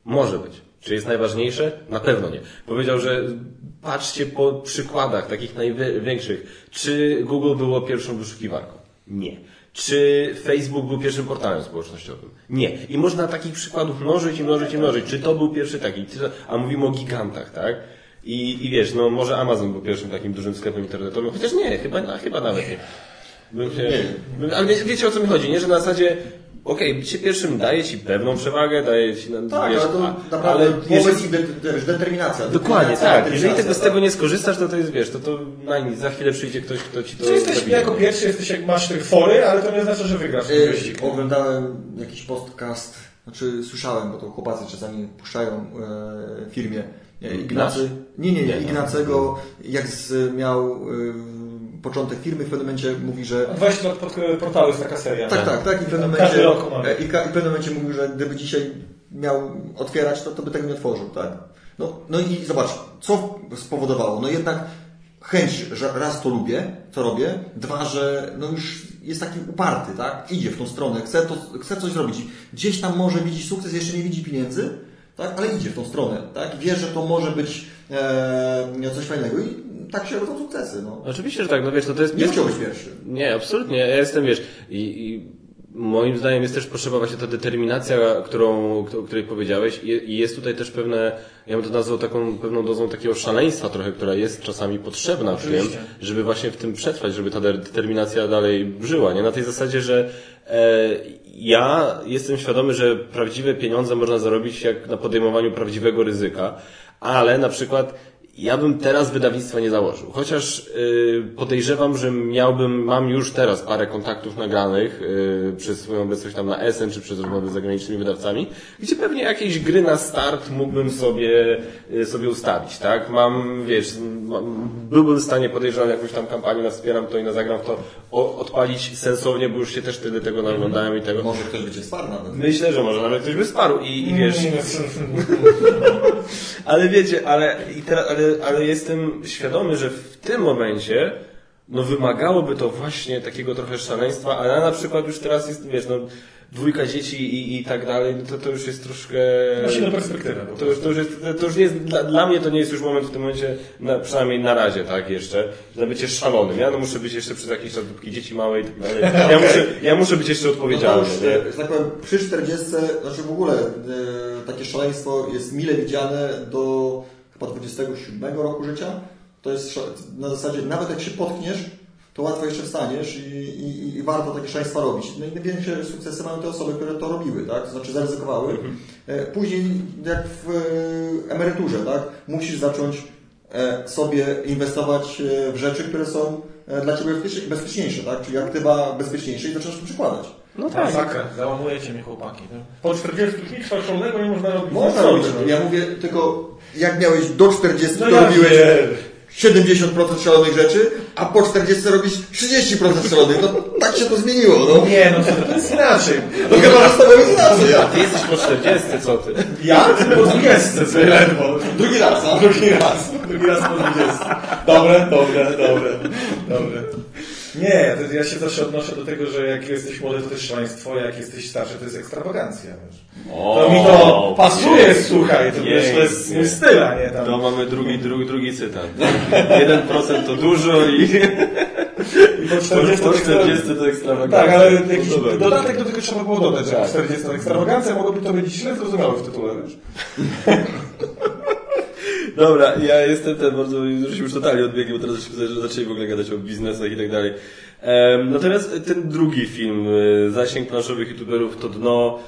Może być. Czy jest najważniejsze? Na pewno nie. Powiedział, że patrzcie po przykładach takich największych. Czy Google było pierwszą wyszukiwarką? Nie. Czy Facebook był pierwszym portalem społecznościowym? Nie. I można takich przykładów mnożyć i mnożyć i mnożyć. Czy to był pierwszy taki? A mówimy o gigantach, tak? I, I wiesz, no może Amazon był pierwszym takim dużym sklepem internetowym, chociaż nie, chyba, chyba nawet nie. Bym się, bym- ale wie, wiecie o co mi chodzi, nie? Że na zasadzie, okej, bycie pierwszym daje ci pewną przewagę, daje ci, no, Tak, wiesz, ale to naprawdę ale jeżeli, i de, de, wiesz, determinacja. dokładnie, Determinacja, tak. Jeżeli tego z tak. tego nie skorzystasz, to to jest, wiesz, to to na nic, za chwilę przyjdzie ktoś, kto ci to Czy jesteś zabije. jako pierwszy, jesteś jak masz tych fory, ale to nie znaczy, że wygrasz ten Y, wyścig. Oglądałem jakiś podcast, znaczy słyszałem, bo to chłopacy czasami puszczają e, w firmie. E, Ignacy, nie, nie, nie, Nie, Ignacego, jak z, miał e, początek firmy, w pewnym momencie mówi, że 20 lat pod portalu jest taka seria. tak, tak, tak, i w pewnym momencie, e, i, w pewnym momencie mówił, że gdyby dzisiaj miał otwierać, to, to by tego nie otworzył, tak? No, no i zobacz, co spowodowało? No jednak chęć, że raz to lubię, co robię, dwa, że no już jest taki uparty, tak? Idzie w tą stronę, chce, to, chce coś zrobić. Gdzieś tam może widzi sukces, jeszcze nie widzi pieniędzy, tak? Ale idzie w tą stronę, tak? Wie, że to może być e, coś fajnego i tak się rodzą sukcesy, no. Oczywiście, że tak, no wiesz, to, to jest Nie chciał być pierwszy. Nie, absolutnie. Ja jestem, wiesz, i, i moim zdaniem jest też potrzeba właśnie ta determinacja, którą, o której powiedziałeś i jest tutaj też pewne, ja bym to nazwał taką pewną dozą takiego szaleństwa trochę, która jest czasami potrzebna w tym, żeby właśnie w tym przetrwać, żeby ta de- determinacja dalej żyła, nie? Na tej zasadzie, że e, ja jestem świadomy, że prawdziwe pieniądze można zarobić jak na podejmowaniu prawdziwego ryzyka, ale na przykład ja bym teraz wydawnictwa nie założył. Chociaż y, podejrzewam, że miałbym, mam już teraz parę kontaktów nagranych y, przez swoją obecność tam na Essen czy przez rozmowy z zagranicznymi wydawcami, gdzie pewnie jakieś gry na start mógłbym sobie, y, sobie ustawić, tak? Mam, wiesz, mam, byłbym w stanie, podejrzewam, jakąś tam kampanię na wspieram to i na zagram w to o, odpalić sensownie, bo już się też wtedy tego naglądałem i tego. Może ktoś będzie wsparł nawet. Myślę, że może nawet ktoś by sparł i, i wiesz, ale wiecie, ale, i teraz, ale, ale jestem świadomy, że w tym momencie no wymagałoby to właśnie takiego trochę szaleństwa, ale na przykład już teraz jest, wiesz, no dwójka dzieci i, i tak dalej, no to, to już jest troszkę... Perspektywę. po To już, to już jest, to już jest dla, dla mnie to nie jest już moment w tym momencie, na, przynajmniej na razie, tak, jeszcze, że bycie szalonym. Ja no muszę być jeszcze przez jakiś czas, dopóki dzieci małe i tak dalej. Ja muszę, ja muszę być jeszcze odpowiedzialny, No to już, nie? e, tak powiem, przy 40, znaczy w ogóle e, takie szaleństwo jest mile widziane do chyba 27 roku życia. To jest na zasadzie, nawet jak się potkniesz, to łatwo jeszcze wstaniesz i, i, i warto takie szaleństwa robić. No i największe sukcesy mają te osoby, które to robiły, tak? To znaczy zaryzykowały. E, Później, jak w e, emeryturze, tak? Musisz zacząć e, sobie inwestować w rzeczy, które są dla Ciebie bezpieczniejsze, tak? Czyli aktywa bezpieczniejsze i zaczynasz to przykładać. No Tak, tak. Załamujecie mnie chłopaki. No. Po 40 nic szalonego nie można robić. Można robić. no. Ja mówię tylko, jak miałeś do 40, No to ja robiłeś wiem. 70% szalonych rzeczy, a po 40 robisz 30% szalonych. No tak się to zmieniło, no. Nie, no co, to jest inaczej. No chyba, że z tobą jest inaczej. A ty jesteś po 40, co ty? Ja? Po 20 sobie ledwo. Drugi raz, a? Drugi raz. Drugi raz po 20. Dobre, dobre, dobre. Dobre. Nie, to ja się zawsze odnoszę do tego, że jak jesteś młody, to też szaleństwo, jak jesteś starszy, to jest ekstrawagancja. Wiesz. To mi to pasuje, pięknie. słuchaj, to, wiesz, to jest mój styl, a nie tam. To mamy drugi, drugi, drugi cytat. 1% to dużo i I po 40 po to 40 to ekstrawagancja. Tak, ale jakiś No dodatek do tego trzeba było dodać, że Tak. 40 to ekstrawagancja, mogłoby to być źle zrozumiałe w tytule, wiesz. Dobra, ja jestem ten bardzo, już już totalnie odbiegiem, bo teraz zaczęli w ogóle gadać o biznesach i tak dalej. Em, Natomiast ten drugi film, y, Zasięg planszowych youtuberów, to dno...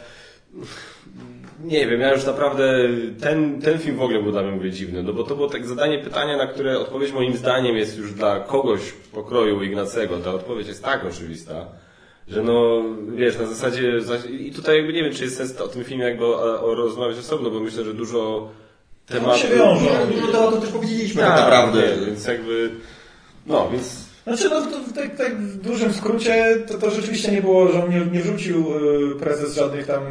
Nie wiem, ja już naprawdę, ten, ten film w ogóle był dla mnie mówię, dziwny, no bo to było tak zadanie pytania, na które odpowiedź moim zdaniem jest już dla kogoś pokroju Ignacego, ta odpowiedź jest tak oczywista, że no, wiesz, na zasadzie, i tutaj jakby nie wiem, czy jest sens o tym filmie jakby o rozmawiać osobno, bo myślę, że dużo tematów... się wiążą. No to o tym też powiedzieliśmy tak naprawdę. Nie, więc jakby, no, więc Znaczy, no, to, w- tak, tak w dużym skrócie, to, to rzeczywiście nie było, że on nie, nie wrzucił y, prezes żadnych tam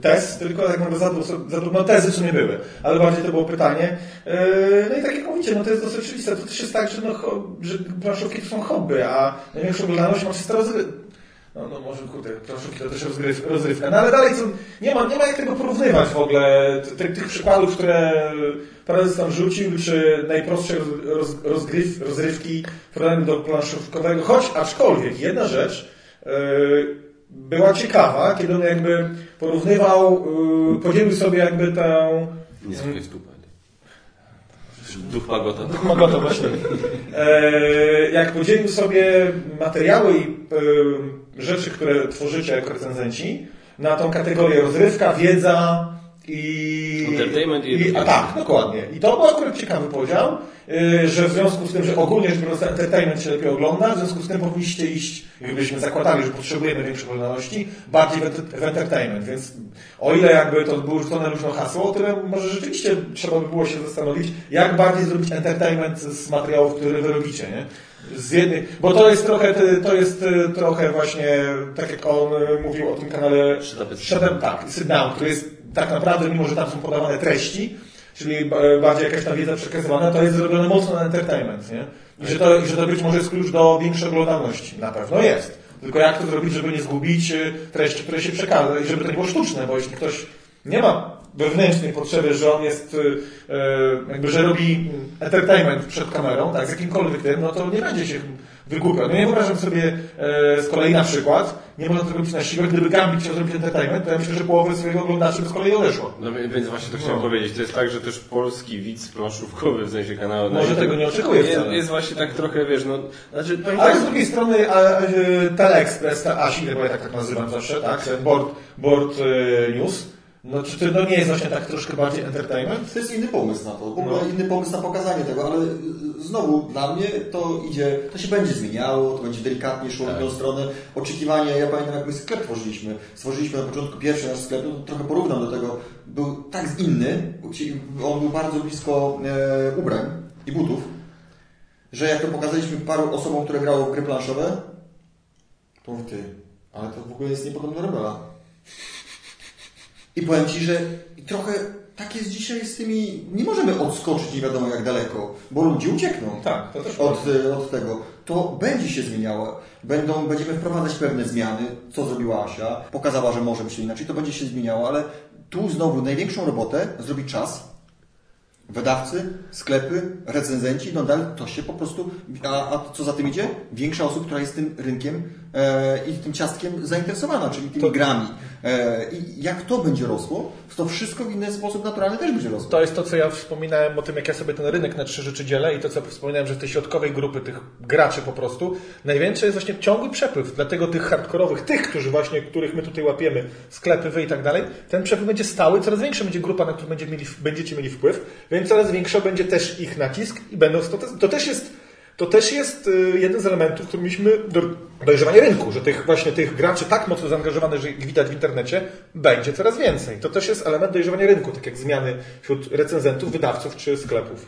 tez, tylko tak naprawdę zadał, sobie- zadał no, tezy, co nie były, ale bardziej to było pytanie. Y, no i tak jak mówicie, no to jest dosyć oczywiste, to też jest tak, że, no, że planszówki to są hobby, a największą oglądalność ma czysta rozrywka. No, no może kurde, planszówki to też rozrywka. No ale dalej co, nie ma, nie ma jak tego porównywać w ogóle, tych, tych przykładów, które prezes tam rzucił, czy najprostsze roz, roz, rozgryw, rozrywki w porównaniu do planszówkowego, choć aczkolwiek jedna rzecz yy, była ciekawa, kiedy on jakby porównywał, yy, podzielił sobie jakby tę nie słuchaj stupa. Duch Magota. Magota właśnie. E, jak podzielił sobie materiały i e, rzeczy, które tworzycie jako recenzenci, na tą kategorię rozrywka, wiedza i... Entertainment i i a tak, dokładnie. I to był akurat ciekawy podział, e, że w związku z tym, że ogólnie rzecz biorąc entertainment się lepiej ogląda, w związku z tym powinniście iść, gdybyśmy zakładali, że potrzebujemy większej oglądalności, bardziej w, ent- w entertainment, więc o ile jakby to było rzucone luźno hasło, o tyle może rzeczywiście trzeba by było się zastanowić, jak bardziej zrobić entertainment z materiałów, które wy robicie, nie? Z jednej, bo to jest trochę, to jest e, trochę właśnie, tak jak on e, mówił o tym kanale Up, tak, Down, który jest tak naprawdę, mimo że tam są podawane treści, czyli ba- bardziej jakaś tam wiedza przekazywana, to jest zrobione mocno na entertainment, nie? I że to, że to być może jest klucz do większej oglądalności. Na pewno jest. Tylko jak to zrobić, żeby nie zgubić e, treści, które się przekaże i żeby to nie było sztuczne, bo jeśli ktoś nie ma wewnętrznej potrzeby, że on jest, e, e, jakby, że robi entertainment przed kamerą, tak, z jakimkolwiek tym, no to nie będzie się wygłupiał. No nie wyobrażam sobie e, z kolei na przykład, nie można tego robić na siłę, gdyby Gambit chciał zrobić entertainment, to ja myślę, że połowę swojego oglądaczy by z kolei odeszło. No więc właśnie to chciałem powiedzieć. To jest tak, że też polski widz planszówkowy, w sensie kanału... Może tego nie oczekuje jest, wcale. jest właśnie tak trochę, wiesz, no... Znaczy, Ale tak, z drugiej strony a, a, Teleexpress, ta ASI, bo ja tak, tak nazywam zawsze, tak, ten board, board e, news, no czy to no nie jest właśnie tak troszkę bardziej entertainment? To jest inny pomysł na to, w ogóle inny pomysł na pokazanie tego, ale y, znowu dla mnie to idzie, to się będzie zmieniało, to będzie delikatnie szło w tę stronę. Oczekiwania, ja pamiętam jak my sklep tworzyliśmy, stworzyliśmy na początku pierwszy nasz sklep, no to trochę porównam do tego, był tak inny, on był bardzo blisko e, ubrań i butów, że jak to pokazaliśmy paru osobom, które grało w gry planszowe, to mówię, ty, ale to w ogóle jest niepodobne do Rebela. I powiem Ci, że trochę tak jest dzisiaj z tymi... Nie możemy odskoczyć nie wiadomo jak daleko, bo ludzie uciekną Tak, to też od, y, od tego. To będzie się zmieniało. Będą, będziemy wprowadzać pewne zmiany, co zrobiła Asia. Pokazała, że może być inaczej, to będzie się zmieniało, ale tu znowu największą robotę zrobi czas, Wydawcy, sklepy, recenzenci, no dalej to się po prostu, a, a co za tym idzie? Większa osób, która jest tym rynkiem e, i tym ciastkiem zainteresowana, czyli tymi To- grami. E, I jak to będzie rosło, to wszystko w inny sposób naturalny też będzie rosło. To jest to, co ja wspominałem o tym, jak ja sobie ten rynek na trzy rzeczy dzielę i to, co wspominałem, że z tej środkowej grupy tych graczy po prostu, największy jest właśnie ciągły przepływ. Dlatego tych hardkorowych, tych, którzy właśnie, których my tutaj łapiemy, sklepy, wy i tak dalej, ten przepływ będzie stały, coraz większa będzie grupa, na którą będziecie mieli, będziecie mieli wpływ, więc coraz większy będzie też ich nacisk i będą, to, to też jest to też jest y, jeden z elementów, który mieliśmy do, dojrzewanie rynku, że tych właśnie tych graczy tak mocno zaangażowanych, że ich widać w internecie, będzie coraz więcej. To też jest element dojrzewania rynku, tak jak zmiany wśród recenzentów, wydawców czy sklepów.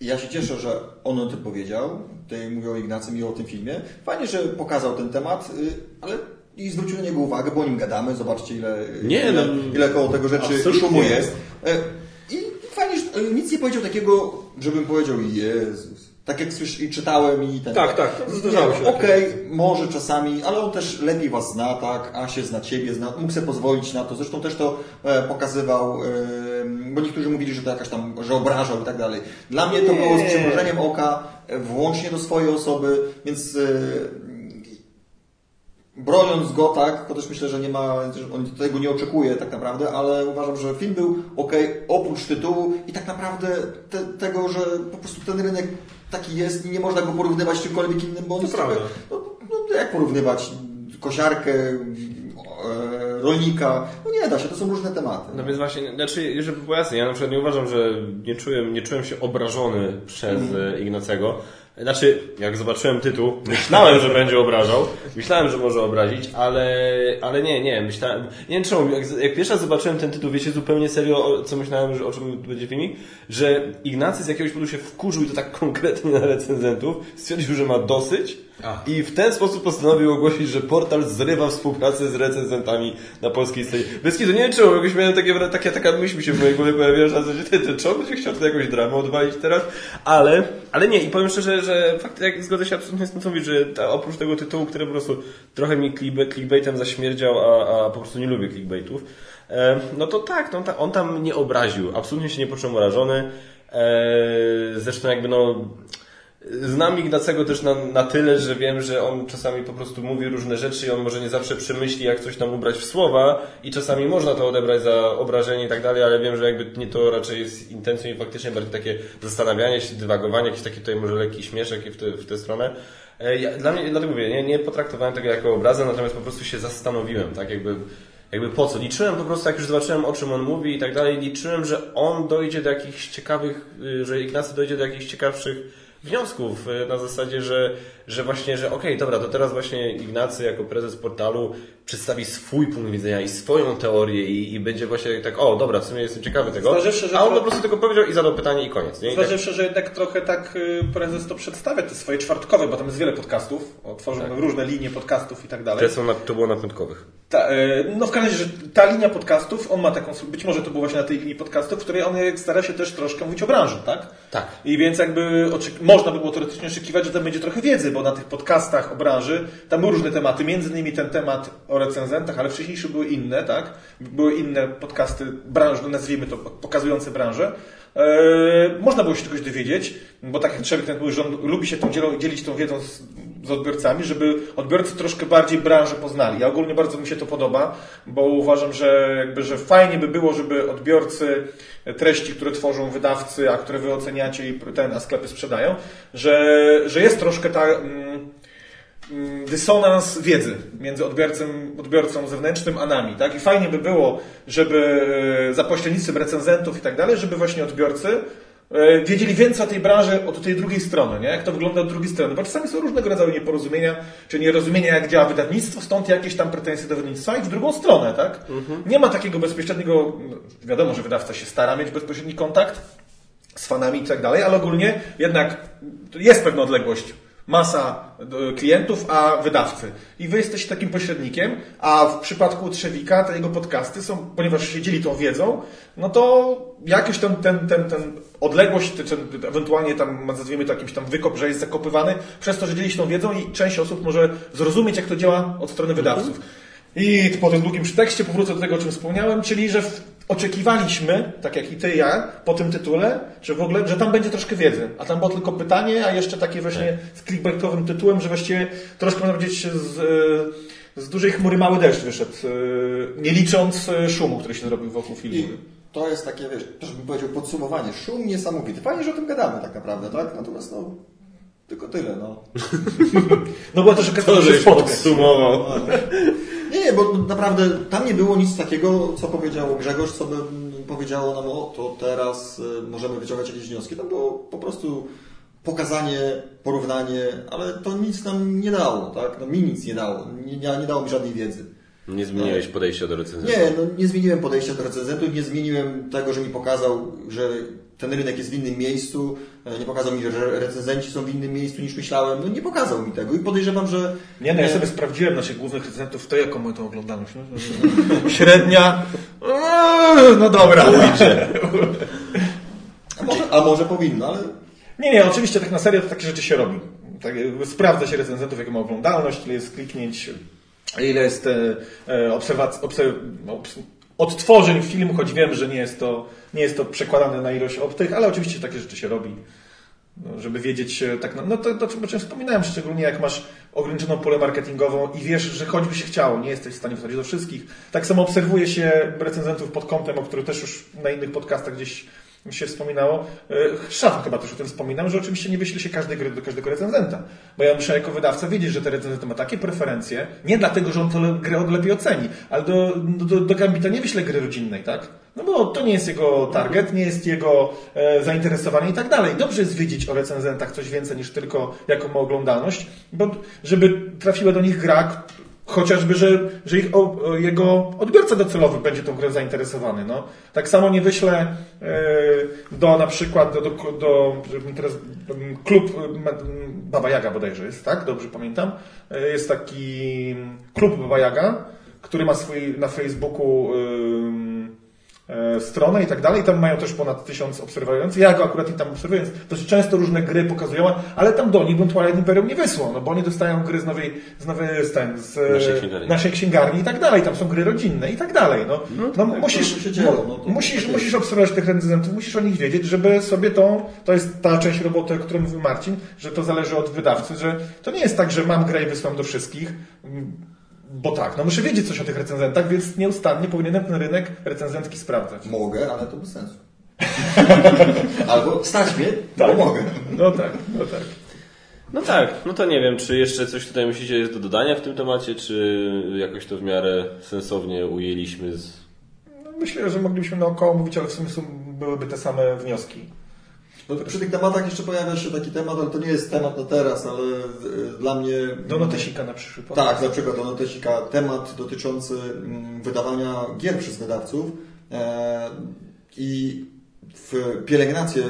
Ja się cieszę, że on o tym powiedział. Tutaj mówię o Ignacym i o tym filmie. Fajnie, że pokazał ten temat, y, ale i zwrócił na niego uwagę, bo o nim gadamy. Zobaczcie, ile, Nie, ile, no, ile koło tego rzeczy szumu jest. E, I fajnie, że nic nie powiedział takiego, żebym powiedział, Jezus. Tak jak słysz, i czytałem i ten. Tak, tak, zdarzało się Okej, może czasami, ale on też lepiej was zna, tak? A się zna ciebie, zna, mógł sobie pozwolić na to. Zresztą też to e, pokazywał, e, bo niektórzy mówili, że to jakaś tam, że obrażał i tak dalej. Dla mnie to było z przymrużeniem oka, e, włącznie do swojej osoby, więc e, broniąc go, tak, to też myślę, że nie ma, on tego nie oczekuje tak naprawdę, ale uważam, że film był ok, oprócz tytułu i tak naprawdę te, tego, że po prostu ten rynek taki jest i nie można go porównywać z czymkolwiek innym, bo on jest trochę, no, no jak porównywać kosiarkę, e, rolnika, no nie da się, to są różne tematy. No więc właśnie, znaczy, żeby było jasne, ja na przykład nie uważam, że nie czułem, nie czułem się obrażony przez mm. Ignacego. Znaczy, jak zobaczyłem tytuł, myślałem, że będzie obrażał, myślałem, że może obrazić, ale, ale nie, nie, myślałem, nie wiem czemu, jak, jak pierwszy raz zobaczyłem ten tytuł, wiecie zupełnie serio, o, co myślałem, że o czym będzie filmik, że Ignacy z jakiegoś powodu się wkurzył i to tak konkretnie na recenzentów, stwierdził, że ma dosyć Ach. i w ten sposób postanowił ogłosić, że portal zrywa współpracę z recenzentami na polskiej scenie. Bez kitu, nie wiem czemu, jakoś miałem takie, takie, taka myśl mi się w mojej głowie pojawiła, że na zasadzie, ty, ty, czemu będzie chciał tutaj jakąś dramę odwalić teraz? Ale, ale nie, i powiem szczerze, że fakt, jak zgodzę się absolutnie z tym, co mówisz, że ta, oprócz tego tytułu, który po prostu trochę mi clickbait, clickbaitem zaśmierdział, a, a po prostu nie lubię clickbaitów, e, no to tak, no, ta, on tam nie obraził, absolutnie się nie poczuł urażony, e, zresztą jakby no, Znam Ignacego też na, na tyle, że wiem, że on czasami po prostu mówi różne rzeczy i on może nie zawsze przemyśli, jak coś tam ubrać w słowa i czasami można to odebrać za obrażenie i tak dalej, ale wiem, że jakby nie to raczej jest intencją i faktycznie bardziej takie zastanawianie się, dywagowanie, jakiś taki tutaj może lekki śmieszek w, te, w tę stronę. E, Ja, dla mnie, dlatego mówię, nie, nie potraktowałem tego jako obrazę, natomiast po prostu się zastanowiłem, tak jakby jakby po co? Liczyłem po prostu, jak już zobaczyłem o czym on mówi i tak dalej, liczyłem, że on dojdzie do jakichś ciekawych, y, że Ignacy dojdzie do jakichś ciekawszych wniosków y, na zasadzie, że, że właśnie, że okej, dobra, to teraz właśnie Ignacy jako prezes portalu przedstawi swój punkt widzenia i swoją teorię i, i będzie właśnie tak, o dobra, w sumie jestem ciekawy tego. Zważywszy, że A on to- po prostu tylko powiedział i zadał pytanie i koniec. Nie? I tak, Zważywszy, że jednak trochę tak y, prezes to przedstawia, te swoje czwartkowe, bo tam jest wiele podcastów, otworzył Tak. różne linie podcastów i tak dalej. które są na, to było na piątkowych. Ta, e, no w każdym razie, że ta linia podcastów, on ma taką, być może to było właśnie na tej linii podcastów, w której on stara się też troszkę mówić o branży, tak? Tak. I więc jakby można by było teoretycznie oczekiwać, że tam będzie trochę wiedzy, bo na tych podcastach o branży, tam były różne tematy, między innymi ten temat o recenzentach, ale wcześniejsze były inne, tak? Były inne podcasty branż, no nazwijmy to, pokazujące branżę. E, można było się czegoś dowiedzieć, bo tak jak Trzewik ten mówił, że on lubi się tą dzielić tą wiedzą z, z odbiorcami, żeby odbiorcy troszkę bardziej branżę poznali. Ja ogólnie bardzo mi się to podoba, bo uważam, że jakby, że fajnie by było, żeby odbiorcy treści, które tworzą wydawcy, a które wy oceniacie i ten, a sklepy sprzedają, że, że jest troszkę ta... Mm, mm, dysonans wiedzy między odbiorcą, odbiorcą zewnętrznym a nami, tak? I fajnie by było, żeby za pośrednictwem recenzentów i tak dalej, żeby właśnie odbiorcy wiedzieli więcej o tej branży od tej drugiej strony, nie? Jak to wygląda od drugiej strony, bo czasami są różnego rodzaju nieporozumienia, czy nierozumienia, jak działa wydawnictwo, stąd jakieś tam pretensje do wydawnictwa i w drugą stronę, tak? Nie ma takiego bezpośredniego, no, wiadomo, że wydawca się stara mieć bezpośredni kontakt, z fanami i tak dalej, ale ogólnie jednak jest pewna odległość masa e, klientów, a wydawcy. I wy jesteście takim pośrednikiem, a w przypadku Trzewika te jego podcasty są, ponieważ się dzieli tą wiedzą, no to jakoś ten, ten, ten, ten odległość, czy ewentualnie tam nazwijmy to jakimś tam wykop, że jest zakopywany, przez to, że dzieli się tą wiedzą i część osób może zrozumieć, jak to działa od strony wydawców. I po tym długim przytekście powrócę do tego, o czym wspomniałem, czyli że oczekiwaliśmy, tak jak i ty i ja, po tym tytule, że w ogóle, że tam będzie troszkę wiedzy. A tam było tylko pytanie, a jeszcze takie właśnie z clickbaitowym tytułem, że właściwie troszkę można powiedzieć z, z dużej chmury mały deszcz wyszedł, nie licząc szumu, który się zrobił wokół filmu. I to jest takie, wiesz, też bym powiedział podsumowanie. Szum niesamowity. Fajnie, że o tym gadamy tak naprawdę, tak? Natomiast no, tylko tyle, no. no bo to, że to, żeś podsumował. Nie, nie, bo naprawdę tam nie było nic takiego, co powiedział Grzegorz, co by powiedziało nam, o to teraz y, możemy wyciągać jakieś wnioski. Tam było po prostu pokazanie, porównanie, ale to nic nam nie dało, tak? No, mi nic nie dało, nie, nie dało mi żadnej wiedzy. Nie zmieniłeś podejścia do recenzentów? Nie, no nie zmieniłem podejścia do recenzentów, nie zmieniłem tego, że mi pokazał, że ten rynek jest w innym miejscu, e, nie pokazał mi, że recenzenci są w innym miejscu niż myślałem, no nie pokazał mi tego i podejrzewam, że... Nie, no ja sobie sprawdziłem naszych głównych recenzentów, to jaką mają tą oglądalność. No? Średnia, no dobra. a, może, a może powinno, ale... Nie, nie, oczywiście tak na serio to takie rzeczy się robi. Tak, sprawdza się recenzentów, jaką ma oglądalność, ile jest kliknięć, ile jest e, e obserwacji, obserw, odtworzeń filmu, choć wiem, że nie jest to, nie jest to przekładane na ilość obtych, ale oczywiście takie rzeczy się robi. No, żeby wiedzieć e, tak, no to, to o czym wspominałem, szczególnie jak masz ograniczoną pole marketingową i wiesz, że choćby się chciało, nie jesteś w stanie wsadzić do wszystkich. Tak samo obserwuje się recenzentów pod kątem, o których też już na innych podcastach gdzieś się wspominało. E, Szaf chyba też o tym wspominał, że oczywiście nie wyśle się każdej gry do każdego recenzenta. Bo ja muszę jako wydawca wiedzieć, że ten recenzent ma takie preferencje, nie dlatego, że on tę grę lepiej oceni, ale do, do, do Gambita nie wyśle gry rodzinnej, tak? No bo to nie jest jego target, nie jest jego e, zainteresowanie i tak dalej. Dobrze jest wiedzieć o recenzentach coś więcej niż tylko jaką ma oglądalność, bo żeby trafiła do nich gra, Chociażby, że, że ich, o, jego odbiorca docelowy będzie tą grę zainteresowany. No. Tak samo nie wyślę y, do na przykład do, do, do teraz, klub Baba Jaga bodajże jest, tak? Dobrze pamiętam. E, jest taki klub Baba Jaga, który ma swój na Facebooku E, stronę i tak dalej. Tam mają też ponad tysiąc obserwujących. Ja go akurat i tam obserwuję, więc dosyć często różne gry pokazują, ale tam do nich bym Twilight Imperium nie wysłał, no bo oni dostają gry z nowej, z nowej ten, z naszej księgarni. naszej księgarni i tak dalej. Tam są gry rodzinne i tak dalej. No, no, no tak, musisz, dzieło, no, musisz, musisz obserwować tych recenzentów, musisz o nich wiedzieć, żeby sobie tą, to jest ta część roboty, o której mówił Marcin, że to zależy od wydawcy, że to nie jest tak, że mam grę i wysłam do wszystkich bo tak, no muszę wiedzieć coś o tych recenzentach, więc nieustannie powinienem ten rynek recenzencki sprawdzać. Mogę, ale to bez sensu. Albo stać mnie, tak. bo mogę. No tak, no tak. No tak, no to nie wiem, czy jeszcze coś tutaj myślicie jest do dodania w tym temacie, czy jakoś to w miarę sensownie ujęliśmy z... No myślę, że moglibyśmy naokoło mówić, ale w sumie byłyby te same wnioski. No, przy tych tematach jeszcze pojawia się taki temat, ale to nie jest temat na teraz, ale dla mnie... Do notesika na przyszły Tak, na przykład do notesika. Temat dotyczący mm, wydawania gier przez wydawców e, i w pielęgnację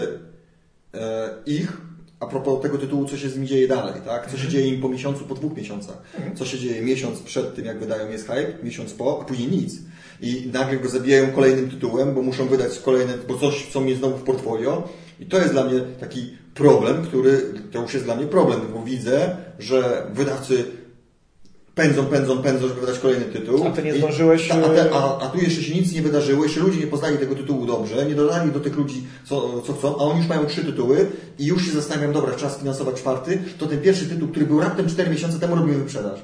e, ich a propos tego tytułu, co się z nimi dzieje dalej, tak? Co się mhm. dzieje im po miesiącu, po dwóch miesiącach. Mhm. Co się dzieje miesiąc przed tym, jak wydają jest hype, miesiąc po, a później nic. I nagle go zabijają kolejnym tytułem, bo muszą wydać kolejne, bo coś, co mi znowu w portfolio i to jest dla mnie taki problem, który, to już jest dla mnie problem, bo widzę, że wydawcy pędzą, pędzą, pędzą, żeby wydać kolejny tytuł. A ty nie zdążyłeś... a, te, a, a, tu jeszcze się nic nie wydarzyło, jeszcze ludzie nie poznali tego tytułu dobrze, nie dodali do tych ludzi, co, co chcą, a oni już mają trzy tytuły i już się zastanawiam, dobra, czas finansować czwarty, to ten pierwszy tytuł, który był raptem cztery miesiące temu, robimy wyprzedaż.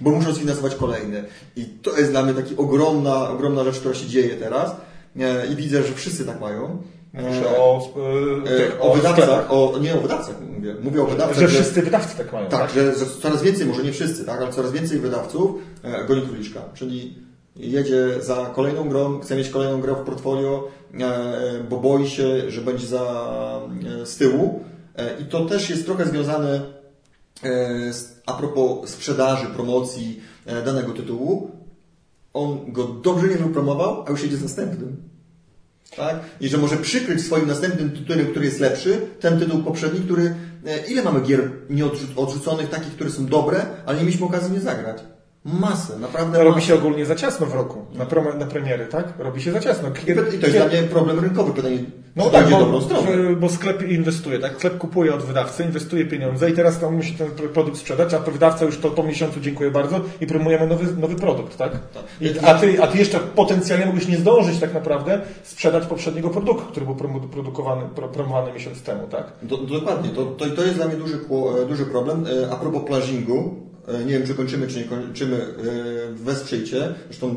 Bo muszą sfinansować kolejny. I to jest dla mnie taka ogromna, ogromna rzecz, która się dzieje teraz. E, I widzę, że wszyscy tak mają. O, e, o, o wydawcach, o, nie o wydawcach mówię. Mówię o wydawcach. Że wszyscy wydawcy tak mają. Tak, tak? Że, że, coraz więcej, może nie wszyscy, tak, ale coraz więcej wydawców e, goni króliczka. Czyli jedzie za kolejną grą, chce mieć kolejną grę w portfolio, e, bo boi się, że będzie za, e, z tyłu. E, I to też jest trochę związane e, z, a propos sprzedaży, promocji e, danego tytułu. On go dobrze nie wypromował, a już jedzie z następnym. Tak? I że może przykryć swoim następnym tytułem, który jest lepszy, ten tytuł poprzedni, który... e, Ile mamy gier nieodrzuconych, takich, które są dobre, ale nie mieliśmy okazji nie zagrać? Masę, naprawdę robi masę. się ogólnie za ciasno w roku, na, na premiery, tak? Robi się za ciasno. I to jest dla mnie problem rynkowy, pytanie, No tak, bo, bo sklep inwestuje, tak? Sklep kupuje od wydawcy, inwestuje pieniądze i teraz to musi ten produkt sprzedać, a to wydawca już to po miesiącu dziękuję bardzo i promujemy nowy, nowy produkt, tak? I, a, ty, a ty jeszcze potencjalnie mógłbyś nie zdążyć tak naprawdę sprzedać poprzedniego produktu, który był produkowany, pro, promowany miesiąc temu, tak? Do, dokładnie, to, to, to jest dla mnie duży, duży problem. E, A propos plażingu, nie wiem czy kończymy, czy nie kończymy, e, wesprzyjcie, zresztą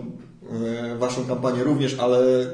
e, Waszą kampanię również, ale e,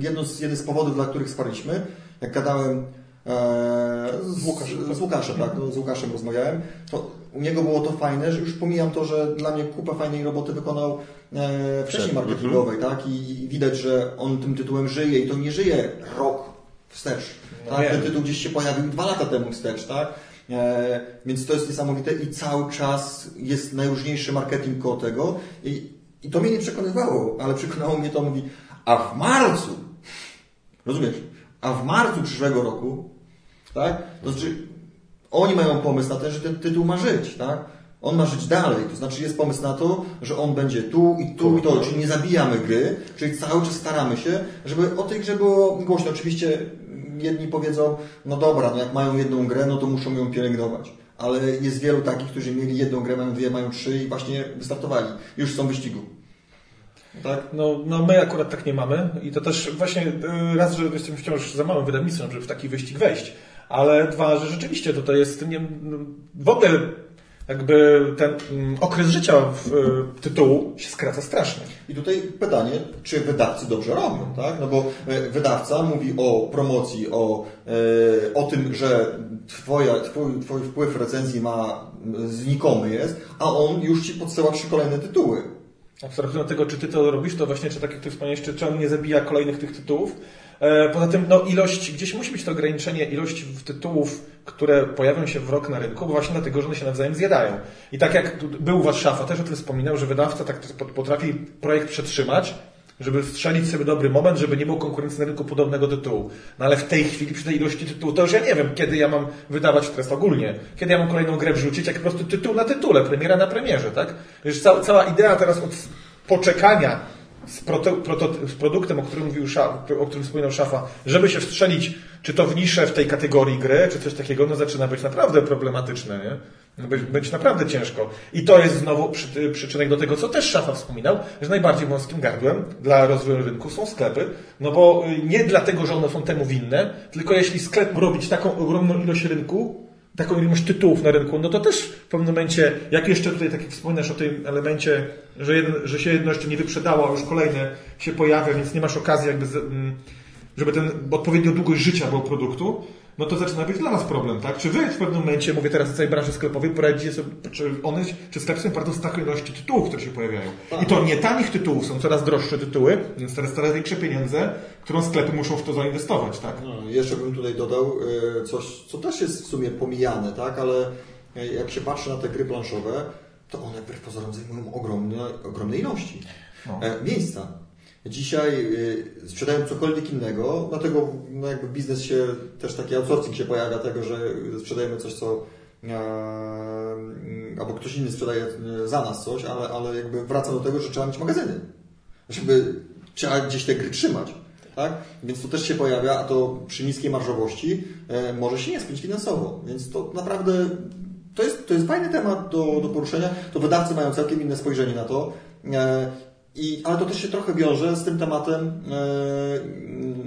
jedno z, jeden z powodów, dla których wsparliśmy, jak gadałem e, z, Łukaszem, z Łukaszem, tak, no, z Łukaszem rozmawiałem, to u niego było to fajne, że już pomijam to, że dla mnie kupę fajnej roboty wykonał e, wcześniej marketingowej, tak, i, widać, że on tym tytułem żyje i to nie żyje rok wstecz. No tak? Ten tytuł gdzieś się pojawił dwa lata temu wstecz, tak? E, więc to jest niesamowite i cały czas jest najróżniejszy marketing koło tego i, i to mnie nie przekonywało, ale przekonało mnie to, mówi, a w marcu, rozumiesz, a w marcu przyszłego roku, tak? To znaczy, oni mają pomysł na to, że ten tytuł ma żyć, tak? On ma żyć dalej, to znaczy jest pomysł na to, że on będzie tu i tu i to, czyli nie zabijamy gry, czyli cały czas staramy się, żeby o tej grze było głośno. Oczywiście jedni powiedzą, no dobra, no jak mają jedną grę, no to muszą ją pielęgnować. Ale jest wielu takich, którzy mieli jedną grę, mają dwie, mają trzy i właśnie wystartowali. Już są w wyścigu. Tak? No, no my akurat tak nie mamy i to też właśnie y, raz, że jestem wciąż za małym wydawnictwem, żeby w taki wyścig wejść, ale dwa, że rzeczywiście to jest nie, w ogóle jakby ten mm, okres życia w, y, tytułu się skraca strasznie. I tutaj pytanie, czy wydawcy dobrze robią, tak? No bo e, wydawca mówi o promocji, o, e, o tym, że twoja, twój, twój wpływ recenzji ma znikomy jest, a on już ci podsyła trzy kolejne tytuły. Abstrahując od tego, czy ty to robisz, to właśnie, czy tak jak ty wspomniałeś, czy, czy on nie zabija kolejnych tych tytułów. E, Poza tym, no ilość, gdzieś musi być to ograniczenie ilości tytułów, które pojawią się w rok na rynku, bo właśnie dlatego, że one się nawzajem zjadają. I tak jak był u Was Szafa też o tym wspominał, że wydawca tak potrafi projekt przetrzymać, żeby strzelić sobie dobry moment, żeby nie było konkurencji na rynku podobnego tytułu. No ale w tej chwili, przy tej ilości tytułów, to już ja nie wiem, kiedy ja mam wydawać teraz ogólnie, kiedy ja mam kolejną grę wrzucić, jak po prostu tytuł na tytule, premiera na premierze, tak? Już cała, cała idea teraz od poczekania z, proto, proto, z produktem, o którym mówił o którym wspominał Szafa, żeby się wstrzelić, czy to w niszę w tej kategorii gry, czy coś takiego, no zaczyna być naprawdę problematyczne, nie? Być, być naprawdę ciężko. I to jest znowu przy, przyczynek do tego, co też Szafa wspominał, że najbardziej wąskim gardłem dla rozwoju rynku są sklepy, no bo y, nie dlatego, że one są temu winne, tylko jeśli sklep robić taką ogromną ilość rynku, taką ilość tytułów na rynku, no to też w pewnym momencie, jak jeszcze tutaj tak wspominasz o tym elemencie, że, jeden, że się jedno jeszcze nie wyprzedało, a już kolejne się pojawia, więc nie masz okazji jakby, mm, żeby ten odpowiednio długość życia było produktu, no to zaczyna być dla nas problem, tak? Czy wy w pewnym momencie, mówię teraz o całej branży sklepowej, poradzicie sobie, czy one, czy sklep sobie poradzą z taką ilością tytułów, które się pojawiają? I to nie tanich tytułów, są coraz droższe tytuły, więc teraz coraz większe pieniądze, którą sklepy muszą w to zainwestować, tak? No, jeszcze bym tutaj dodał e, coś, co też jest w sumie pomijane, tak? Ale e, jak się patrzy na te gry planszowe, to one wbrew pozorom zajmują ogromne, ogromne ilości No. e, miejsca. Dzisiaj e, sprzedają cokolwiek innego, dlatego no jakby biznes się, też taki outsourcing się pojawia tego, że sprzedajemy coś, co e, albo ktoś inny sprzedaje e, za nas coś, ale, ale jakby wraca do tego, że trzeba mieć magazyny żeby trzeba gdzieś te gry trzymać. Tak? Więc to też się pojawia, a to przy niskiej marżowości e, może się nie spiąć finansowo. Więc to naprawdę to jest, to jest fajny temat do, do poruszenia. To wydawcy mają całkiem inne spojrzenie na to. I, ale to też się trochę wiąże z tym tematem,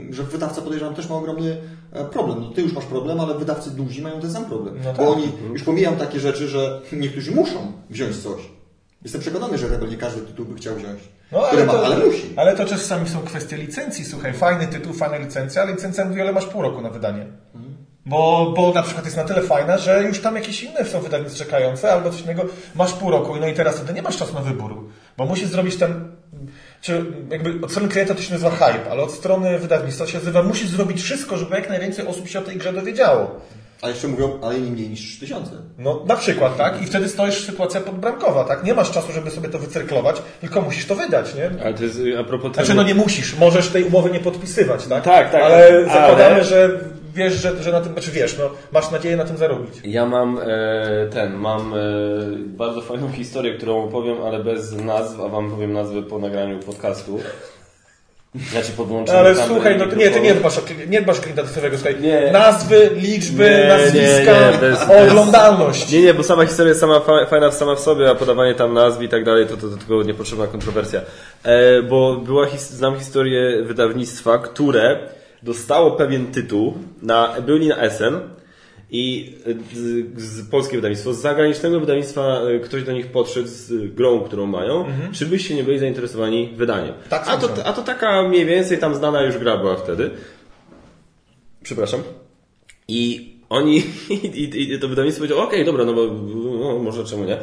e, że wydawca podejrzewam też ma ogromny e, problem. No ty już masz problem, ale wydawcy duzi mają ten sam problem. No Bo tak. oni już pomijam takie rzeczy, że niektórzy muszą wziąć coś. Jestem przekonany, że Rebel nie każdy tytuł by chciał wziąć. No, ale, ma, to, ale musi. ale to czasami są kwestie licencji. Słuchaj, fajny tytuł, fajna licencja, ale licencja mówi, ale masz pół roku na wydanie. Bo, bo na przykład jest na tyle fajna, że już tam jakieś inne są wydawnictwa czekające, albo coś innego, masz pół roku, no i teraz wtedy nie masz czasu na wybór. Bo musisz zrobić ten, czy jakby od strony klienta to się nazywa hype, ale od strony wydawnictwa się nazywa, musisz zrobić wszystko, żeby jak najwięcej osób się o tej grze dowiedziało. A jeszcze mówią, ale nie mniej niż 3000. No na przykład, tak? I wtedy stoisz sytuacja podbramkowa, tak? Nie masz czasu, żeby sobie to wycyrklować, tylko musisz to wydać, nie? Ale to jest y, a propos Znaczy, tego... no nie musisz, możesz tej umowy nie podpisywać, tak? Tak, tak, Ale ale- zakładamy, że wiesz, że, że na tym, znaczy wiesz, no, masz nadzieję na tym zarobić. Ja mam e, ten, mam e, bardzo fajną historię, którą opowiem, ale bez nazw, a wam powiem nazwę po nagraniu podcastu. Znaczy po wyłączeniu Ale słuchaj, no nie, ty nie dbasz o, nie dbasz o klienta słuchaj. Nie. Nazwy, liczby, Nie, nazwiska, nie, nie, bez- oglądalność. Nie, nie, bo sama historia jest sama fa- fajna sama w sobie, a podawanie tam nazw i tak dalej, to, to, to tylko niepotrzebna kontrowersja. E, bo była, his, znam historię wydawnictwa, które dostało pewien tytuł, na, byli na SN i z, z polskie wydawnictwo, z zagranicznego wydawnictwa e, ktoś do nich podszedł z grą, którą mają, czy byście nie byli zainteresowani wydaniem. Tak a, to, a to taka mniej więcej tam znana już gra była wtedy. Przepraszam. I oni, i, i to wydawnictwo powiedziało, okej, dobra, no bo no, może czemu nie.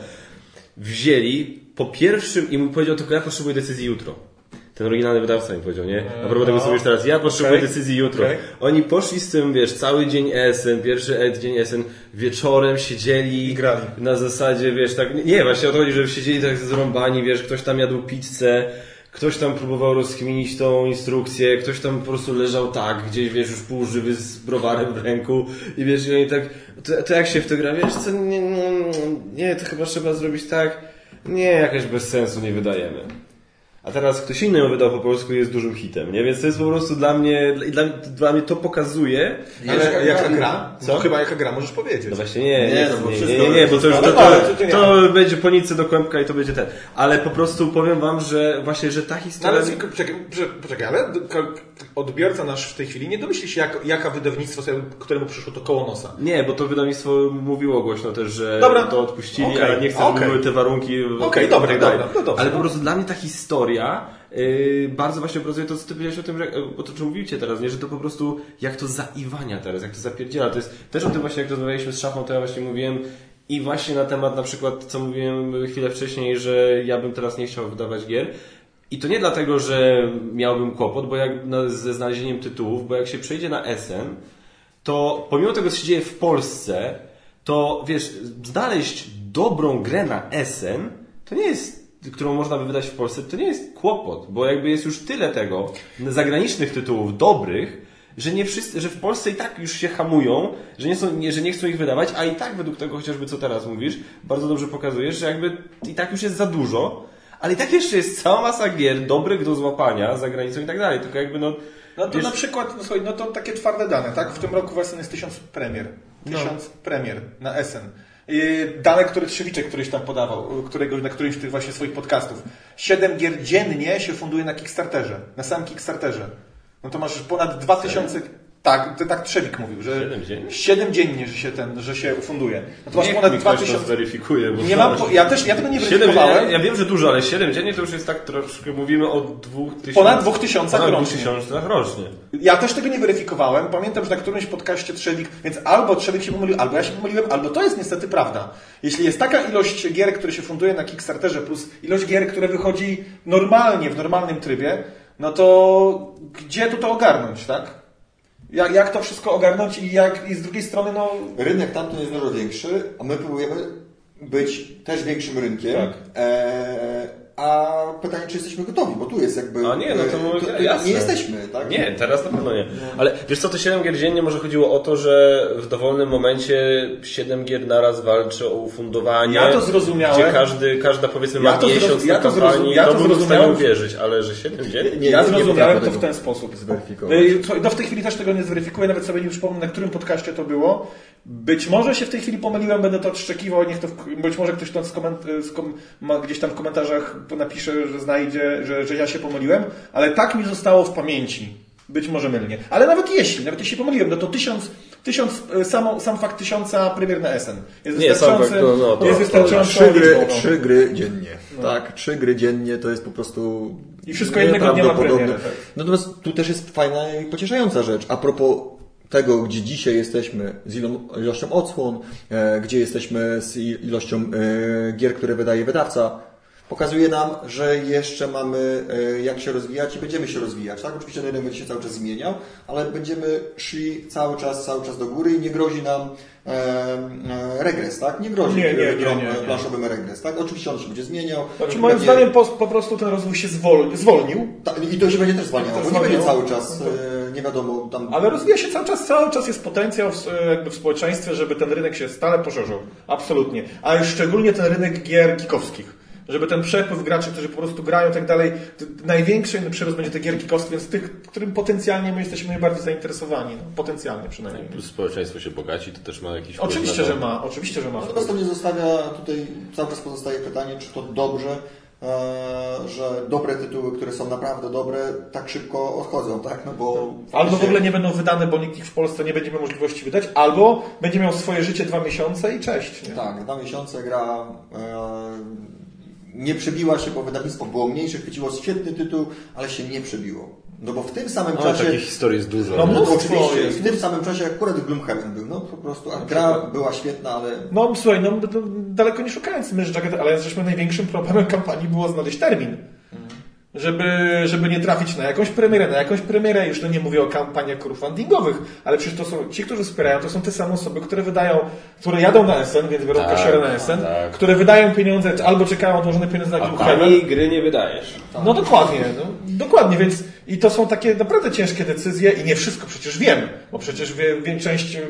Wzięli po pierwszym i mu powiedział, tylko ja potrzebuję decyzji jutro. Ten oryginalny wydawca mi powiedział, nie? A propos tego, co mówisz teraz, ja potrzebuję Okej. decyzji jutro. Okej. Oni poszli z tym, wiesz, cały dzień ESN, pierwszy e- dzień ESN, wieczorem siedzieli I grali. na zasadzie, wiesz, tak, nie, właśnie o to chodzi, że siedzieli tak zrąbani, wiesz, ktoś tam jadł pizzę, ktoś tam próbował rozkminić tą instrukcję, ktoś tam po prostu leżał tak, gdzieś, wiesz, już półżywy z browarem w ręku i wiesz, i oni tak, to, to jak się w to gra, wiesz, co, nie, nie, nie, to chyba trzeba zrobić tak, nie, jakaś bez sensu, nie wydajemy. A teraz ktoś inny ją wydał po polsku i jest dużym hitem, nie? Więc to jest po prostu dla mnie, dla, dla mnie to pokazuje, Ale jaka jaka gra? gra? Co? No chyba jaka gra, możesz powiedzieć. no właśnie nie, Nie, nie, no bo nie, wszystko- nie, nie, bo to już to, ale to, będzie po nicy do kłębka i to będzie ten. Ale po prostu powiem wam, że właśnie, że ta No historia... ale poczekaj, poczekaj, ale odbiorca nasz w tej chwili nie domyśli się, jak, jaka wydawnictwo, któremu przyszło to koło nosa. Nie, bo to wydawnictwo mówiło głośno też, że Dobra. to odpuścili, ale nie chcę, żeby okej. były te warunki. Okej, i dobra, tak dobra, no dobrze, Ale no. po prostu dla mnie ta historia yy, bardzo właśnie obrazuje to, co ty powiedziałeś o tym, że, o to, czym mówicie teraz, nie? że to po prostu jak to zaiwania teraz, jak to zapierdziela. To jest też o tym właśnie, jak rozmawialiśmy z szafą, to ja właśnie mówiłem i właśnie na temat na przykład, co mówiłem chwilę wcześniej, że ja bym teraz nie chciał wydawać gier. I to nie dlatego, że miałbym kłopot, bo jak na, ze znalezieniem tytułów, bo jak się przejdzie na SN, to pomimo tego, co się dzieje w Polsce, to wiesz, znaleźć dobrą grę na SN, to nie jest, którą można by wydać w Polsce, to nie jest kłopot, bo jakby jest już tyle tego, zagranicznych tytułów dobrych, że nie wszyscy, że w Polsce i tak już się hamują, że nie, są, nie, że nie chcą ich wydawać, a i tak według tego chociażby co teraz mówisz, bardzo dobrze pokazujesz, że jakby i tak już jest za dużo, ale i tak jeszcze jest cała masa gier dobrych do złapania za granicą i tak dalej, tylko jakby no... No to wiesz, na przykład, no słuchaj, no to takie twarde dane, tak? W tym roku w SN jest 1000 premier. 1000 premier na SN. Yy, Dane, które Trzewiczek któryś tam podawał, yy, którego, na którymś z tych właśnie swoich podcastów. 7 gier dziennie się funduje na Kickstarterze. Na samym Kickstarterze. No to masz ponad 2000... Tak, to tak Trzewik mówił, że Siedem dziennie? 7 dziennie, że się ten, że się ufunduje. To masz Niech ponad mi ktoś to 2000. zweryfikuje. Bo Nie mam, po- ja też, ja tego nie weryfikowałem. ja, wiem, że dużo, ale 7 dziennie to już jest tak troszkę, mówimy o dwóch tysiącach. Ponad dwóch tysiącach ponad dwóch rocznie. tysiącach rocznie. Ja też tego nie weryfikowałem. Pamiętam, że na którymś podcaście Trzewik, więc albo Trzewik się pomylił, albo ja się pomyliłem, albo to jest niestety prawda. Jeśli jest taka ilość gier, które się funduje na Kickstarterze, plus ilość gier, które wychodzi normalnie, w normalnym trybie, no to gdzie tu to ogarnąć, tak? Jak, jak to wszystko ogarnąć i jak i z drugiej strony, no. Rynek tamten jest dużo większy, a my próbujemy być też większym rynkiem. Tak. E, a pytanie, czy jesteśmy gotowi, bo tu jest jakby... A nie, no to, e, to jasne. Nie jesteśmy, tak? Nie, teraz na pewno nie. Ale wiesz co, to 7 gier dziennie może chodziło o to, że w dowolnym momencie 7 gier naraz walczy o ufundowanie. Ja to zrozumiałem. Gdzie każdy, każda powiedzmy Ja ma to zrozum- miesiąc ja na to kampanii. ja to to zrozumiałem. uwierzyć, ale że 7 dziennie? Nie, ja nie zrozumiałem to w ten sposób. zweryfikować. Y, No w tej chwili też tego nie zweryfikuję, nawet sobie nie przypomnę, na którym podcaście to było. Być może się w tej chwili pomyliłem, będę to odszczekiwał, niech to w, być może ktoś to skoment, skom, ma gdzieś tam w komentarzach napisze, że znajdzie, że, że ja się pomyliłem, ale tak mi zostało w pamięci. Być może mylnie. Ale nawet jeśli, nawet jeśli pomyliłem, no to tysiąc, tysiąc samo, sam fakt tysiąca premier na SN jest Nie, sam wystarczający, fakt, no, no, to- jest wystarczającą Trzy gry, liczbą, no. trzy gry dziennie. Tak, trzy gry dziennie to jest po prostu. I wszystko jednego dnia ma nieprawdopodobne. premierę, tak. Natomiast tu też jest fajna i pocieszająca rzecz. A propos tego, gdzie dzisiaj jesteśmy z ilością odsłon, e, gdzie jesteśmy z ilością e, gier, które wydaje wydawca. Pokazuje nam, że jeszcze mamy e, jak się rozwijać i będziemy się rozwijać. Tak? Oczywiście rynek będzie się cały czas zmieniał, ale będziemy szli cały czas, cały czas do góry i nie grozi nam e, e, regres, tak? Nie grozi Nie, nie, nie, nie, planszowym regres, tak? Oczywiście on się będzie zmieniał. Znaczy, moim zdaniem po, po prostu ten rozwój się zwol, zwolnił, I to się będzie też zwalniało, bo nie będzie cały czas, e, nie wiadomo, tam... ale rozwija się cały czas, cały czas jest potencjał w, jakby w społeczeństwie, żeby ten rynek się stale poszerzył. Absolutnie. A szczególnie ten rynek gier kikowskich. Żeby ten przepływ graczy, którzy po prostu grają i tak dalej, największy przyrost będzie tych gier kikowskich, więc tych, którym potencjalnie my jesteśmy najbardziej zainteresowani. No, potencjalnie przynajmniej. Plus społeczeństwo się bogaci, to też ma jakiś Oczywiście, że ma, oczywiście, że ma. Natomiast to mnie zostawia tutaj, cały czas pozostaje pytanie, czy to dobrze, e, że dobre tytuły, które są naprawdę dobre, tak szybko odchodzą, tak? No bo Albo w ogóle nie będą wydane, bo nikt ich w Polsce nie będzie miał możliwości wydać, albo będzie miał swoje życie dwa miesiące i cześć. Nie? Tak, dwa miesiące gra e, nie przebiła się, bo wydawnictwo było mniejsze, chwyciło świetny tytuł, ale się nie przebiło. No bo w tym samym Ale czasie... takich historii jest dużo. No? No, oczywiście, jest. w tym samym czasie akurat Gloomhaven był, no po prostu, a gra była świetna, ale No słuchaj, no, no, daleko nie szukając Mysz Jacket ale żeśmy największym problemem kampanii było znaleźć termin. Żeby, żeby nie trafić na jakąś premierę, na jakąś premierę, już no nie mówię o kampaniach crowdfundingowych, ale przecież to są ci, którzy wspierają, to są te same osoby, które wydają, które jadą na SN, więc biorą Tak, kasiorę na SN, tak. które wydają pieniądze, albo czekają odłożone pieniądze na A Gloomhaven. pani gry nie wydajesz. No dokładnie, no, dokładnie, więc i to są takie naprawdę ciężkie decyzje i nie wszystko przecież wiem, bo przecież wie, część e,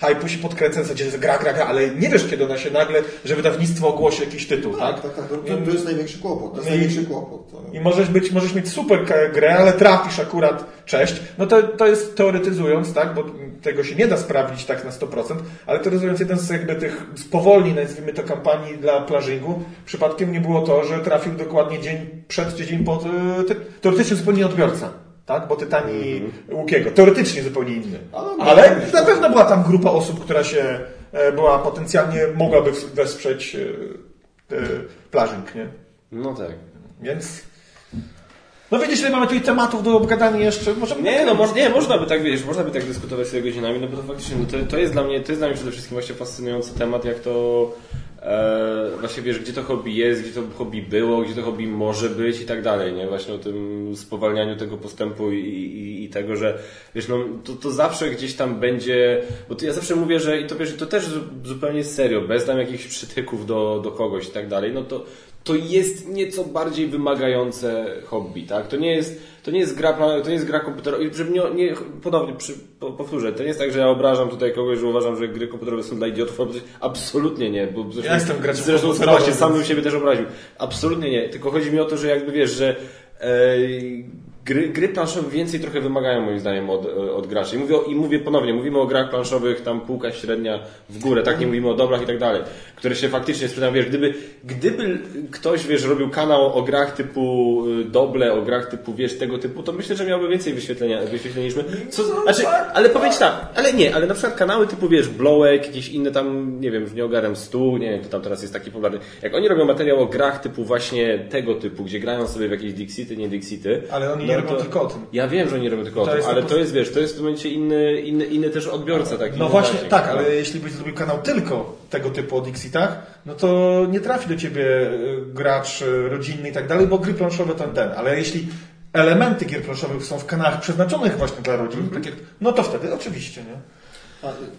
hype'u się podkręca w zasadzie, gra, gra, gra, ale nie wiesz kiedy ona się nagle, że wydawnictwo ogłosi jakiś tytuł, tak? tak, tak, tak to, to jest największy kłopot, to jest I- największy kłopot. To- I możesz być, możesz mieć super grę, ale trafisz akurat cześć. No to, to jest teoretyzując, tak, bo tego się nie da sprawdzić tak na 100%, ale teoretyzując jeden z jakby tych spowolni, nazwijmy to kampanii dla plażingu, przypadkiem nie było to, że trafił dokładnie dzień przed czy dzień po, te, teoretycznie zupełnie Tak, bo Tytani Łukiego. Teoretycznie zupełnie inny. Ale- Ale na pewno była tam grupa osób, która się e, była potencjalnie mogłaby wesprzeć e, plażing, nie? No tak. Więc. No widzisz, ile mamy tutaj tematów do obgadania jeszcze. Możemy Nie, no nie, można by tak, wiesz, można by tak dyskutować sobie godzinami, no bo to faktycznie, no to, to jest dla mnie, to jest dla mnie przede wszystkim właśnie fascynujący temat, jak to e, właśnie wiesz, gdzie to hobby jest, gdzie to hobby było, gdzie to hobby może być i tak dalej, nie? Właśnie o tym spowalnianiu tego postępu i, i, i tego, że wiesz, no to, to zawsze gdzieś tam będzie, bo to ja zawsze mówię, że i to wiesz, to też zu- zupełnie serio, bez tam jakichś przytyków do, do kogoś i tak dalej, no to to jest nieco bardziej wymagające hobby, tak? To nie jest, to nie jest gra, to nie jest gra komputerowa. Nie, nie, ponownie przy, po, powtórzę, to nie jest tak, że ja obrażam tutaj kogoś, że uważam, że gry komputerowe są dla idiotów. Absolutnie nie. Bo zresztą, Ja jestem graczem Zresztą właśnie więc- siebie też obraził. Absolutnie nie. Tylko chodzi mi o to, że jakby wiesz, że e, gry, gry planszowe więcej trochę wymagają moim zdaniem od, od graczy. I mówię, I mówię ponownie, mówimy o grach planszowych, tam półka średnia w górę, tak? Nie mówimy o dobrach i tak dalej, które się faktycznie sprzedają. Wiesz, gdyby, gdyby ktoś, wiesz, robił kanał o grach typu y, doble, o grach typu, wiesz, tego typu, to myślę, że miałby więcej wyświetlenia, wyświetleń niż my. Co, znaczy, ale powiedz tak, ale nie, ale na przykład kanały typu, wiesz, Blowek, jakieś inne tam, nie wiem, już nie ogarem stół, nie wiem, to tam teraz jest taki popularny. Jak oni robią materiał o grach typu właśnie tego typu, gdzie grają sobie w jakieś Dixity, nie Dixity. Ale oni nie robią tylko o tym. Ja wiem, że oni robią tylko o To tym, ale to jest, wiesz, to jest w tym momencie inny, inny, inny też odbiorca taki. No właśnie, zasięg, tak, no. ale jeśli byś zrobił kanał tylko tego typu o Dixitach, no to nie trafi do ciebie y, gracz y, rodzinny i tak dalej, bo gry planszowe to ten. Ale jeśli elementy gier planszowych są w kanałach przeznaczonych właśnie dla rodzin, tak jak, no to wtedy oczywiście, nie?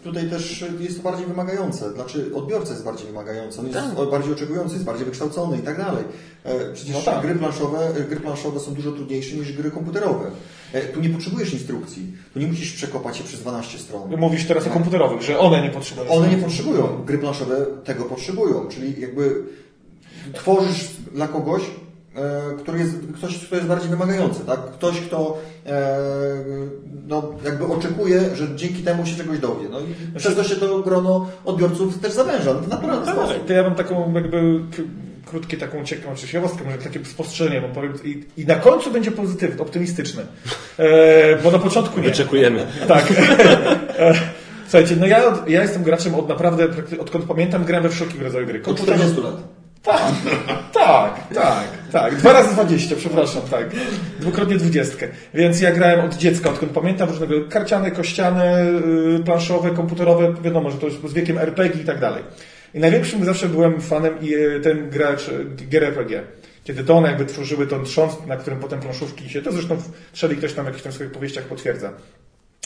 Tutaj też jest to bardziej wymagające. Znaczy odbiorca jest bardziej wymagający, on jest Tak. bardziej oczekujący, jest bardziej wykształcony i tak dalej. E, Przecież No tak. gry, planszowe, e, gry planszowe są dużo trudniejsze niż gry komputerowe. E, Tu nie potrzebujesz instrukcji, tu nie musisz przekopać się przez 12 stron. Mówisz teraz o komputerowych, że one nie potrzebują. One nie potrzebują, gry planszowe tego potrzebują, czyli jakby tworzysz dla kogoś, który jest, ktoś, kto jest bardziej wymagający, tak? Ktoś, kto e, no, jakby oczekuje, że dzięki temu się czegoś dowie. No i przez to się to grono odbiorców też zawęża, no, w naturalny Tak, sposób. to ja mam taką jakby krótkie taką ciekawą czy ciekawostkę, może takie spostrzeżenie, bo powiem i, i na końcu będzie pozytywne, optymistyczne. E, bo na początku nie. Wyczekujemy. Tak. E, Słuchajcie, no ja, ja jestem graczem od naprawdę, odkąd pamiętam, grałem we wszelkim rodzaju gry. Od 40 lat. Tak, tak, tak, tak. Dwa razy dwadzieścia, przepraszam, tak. Dwukrotnie dwudziestkę. Więc ja grałem od dziecka, odkąd pamiętam, różnego karciane, kościane, yy, planszowe, komputerowe. Wiadomo, że to już z wiekiem RPG i tak dalej. I największym zawsze byłem fanem i e, ten gracz e, gier RPG. Kiedy to one jakby tworzyły ten trząs, na którym potem planszówki się, to zresztą Szeli ktoś tam w jakichś tam swoich powieściach potwierdza.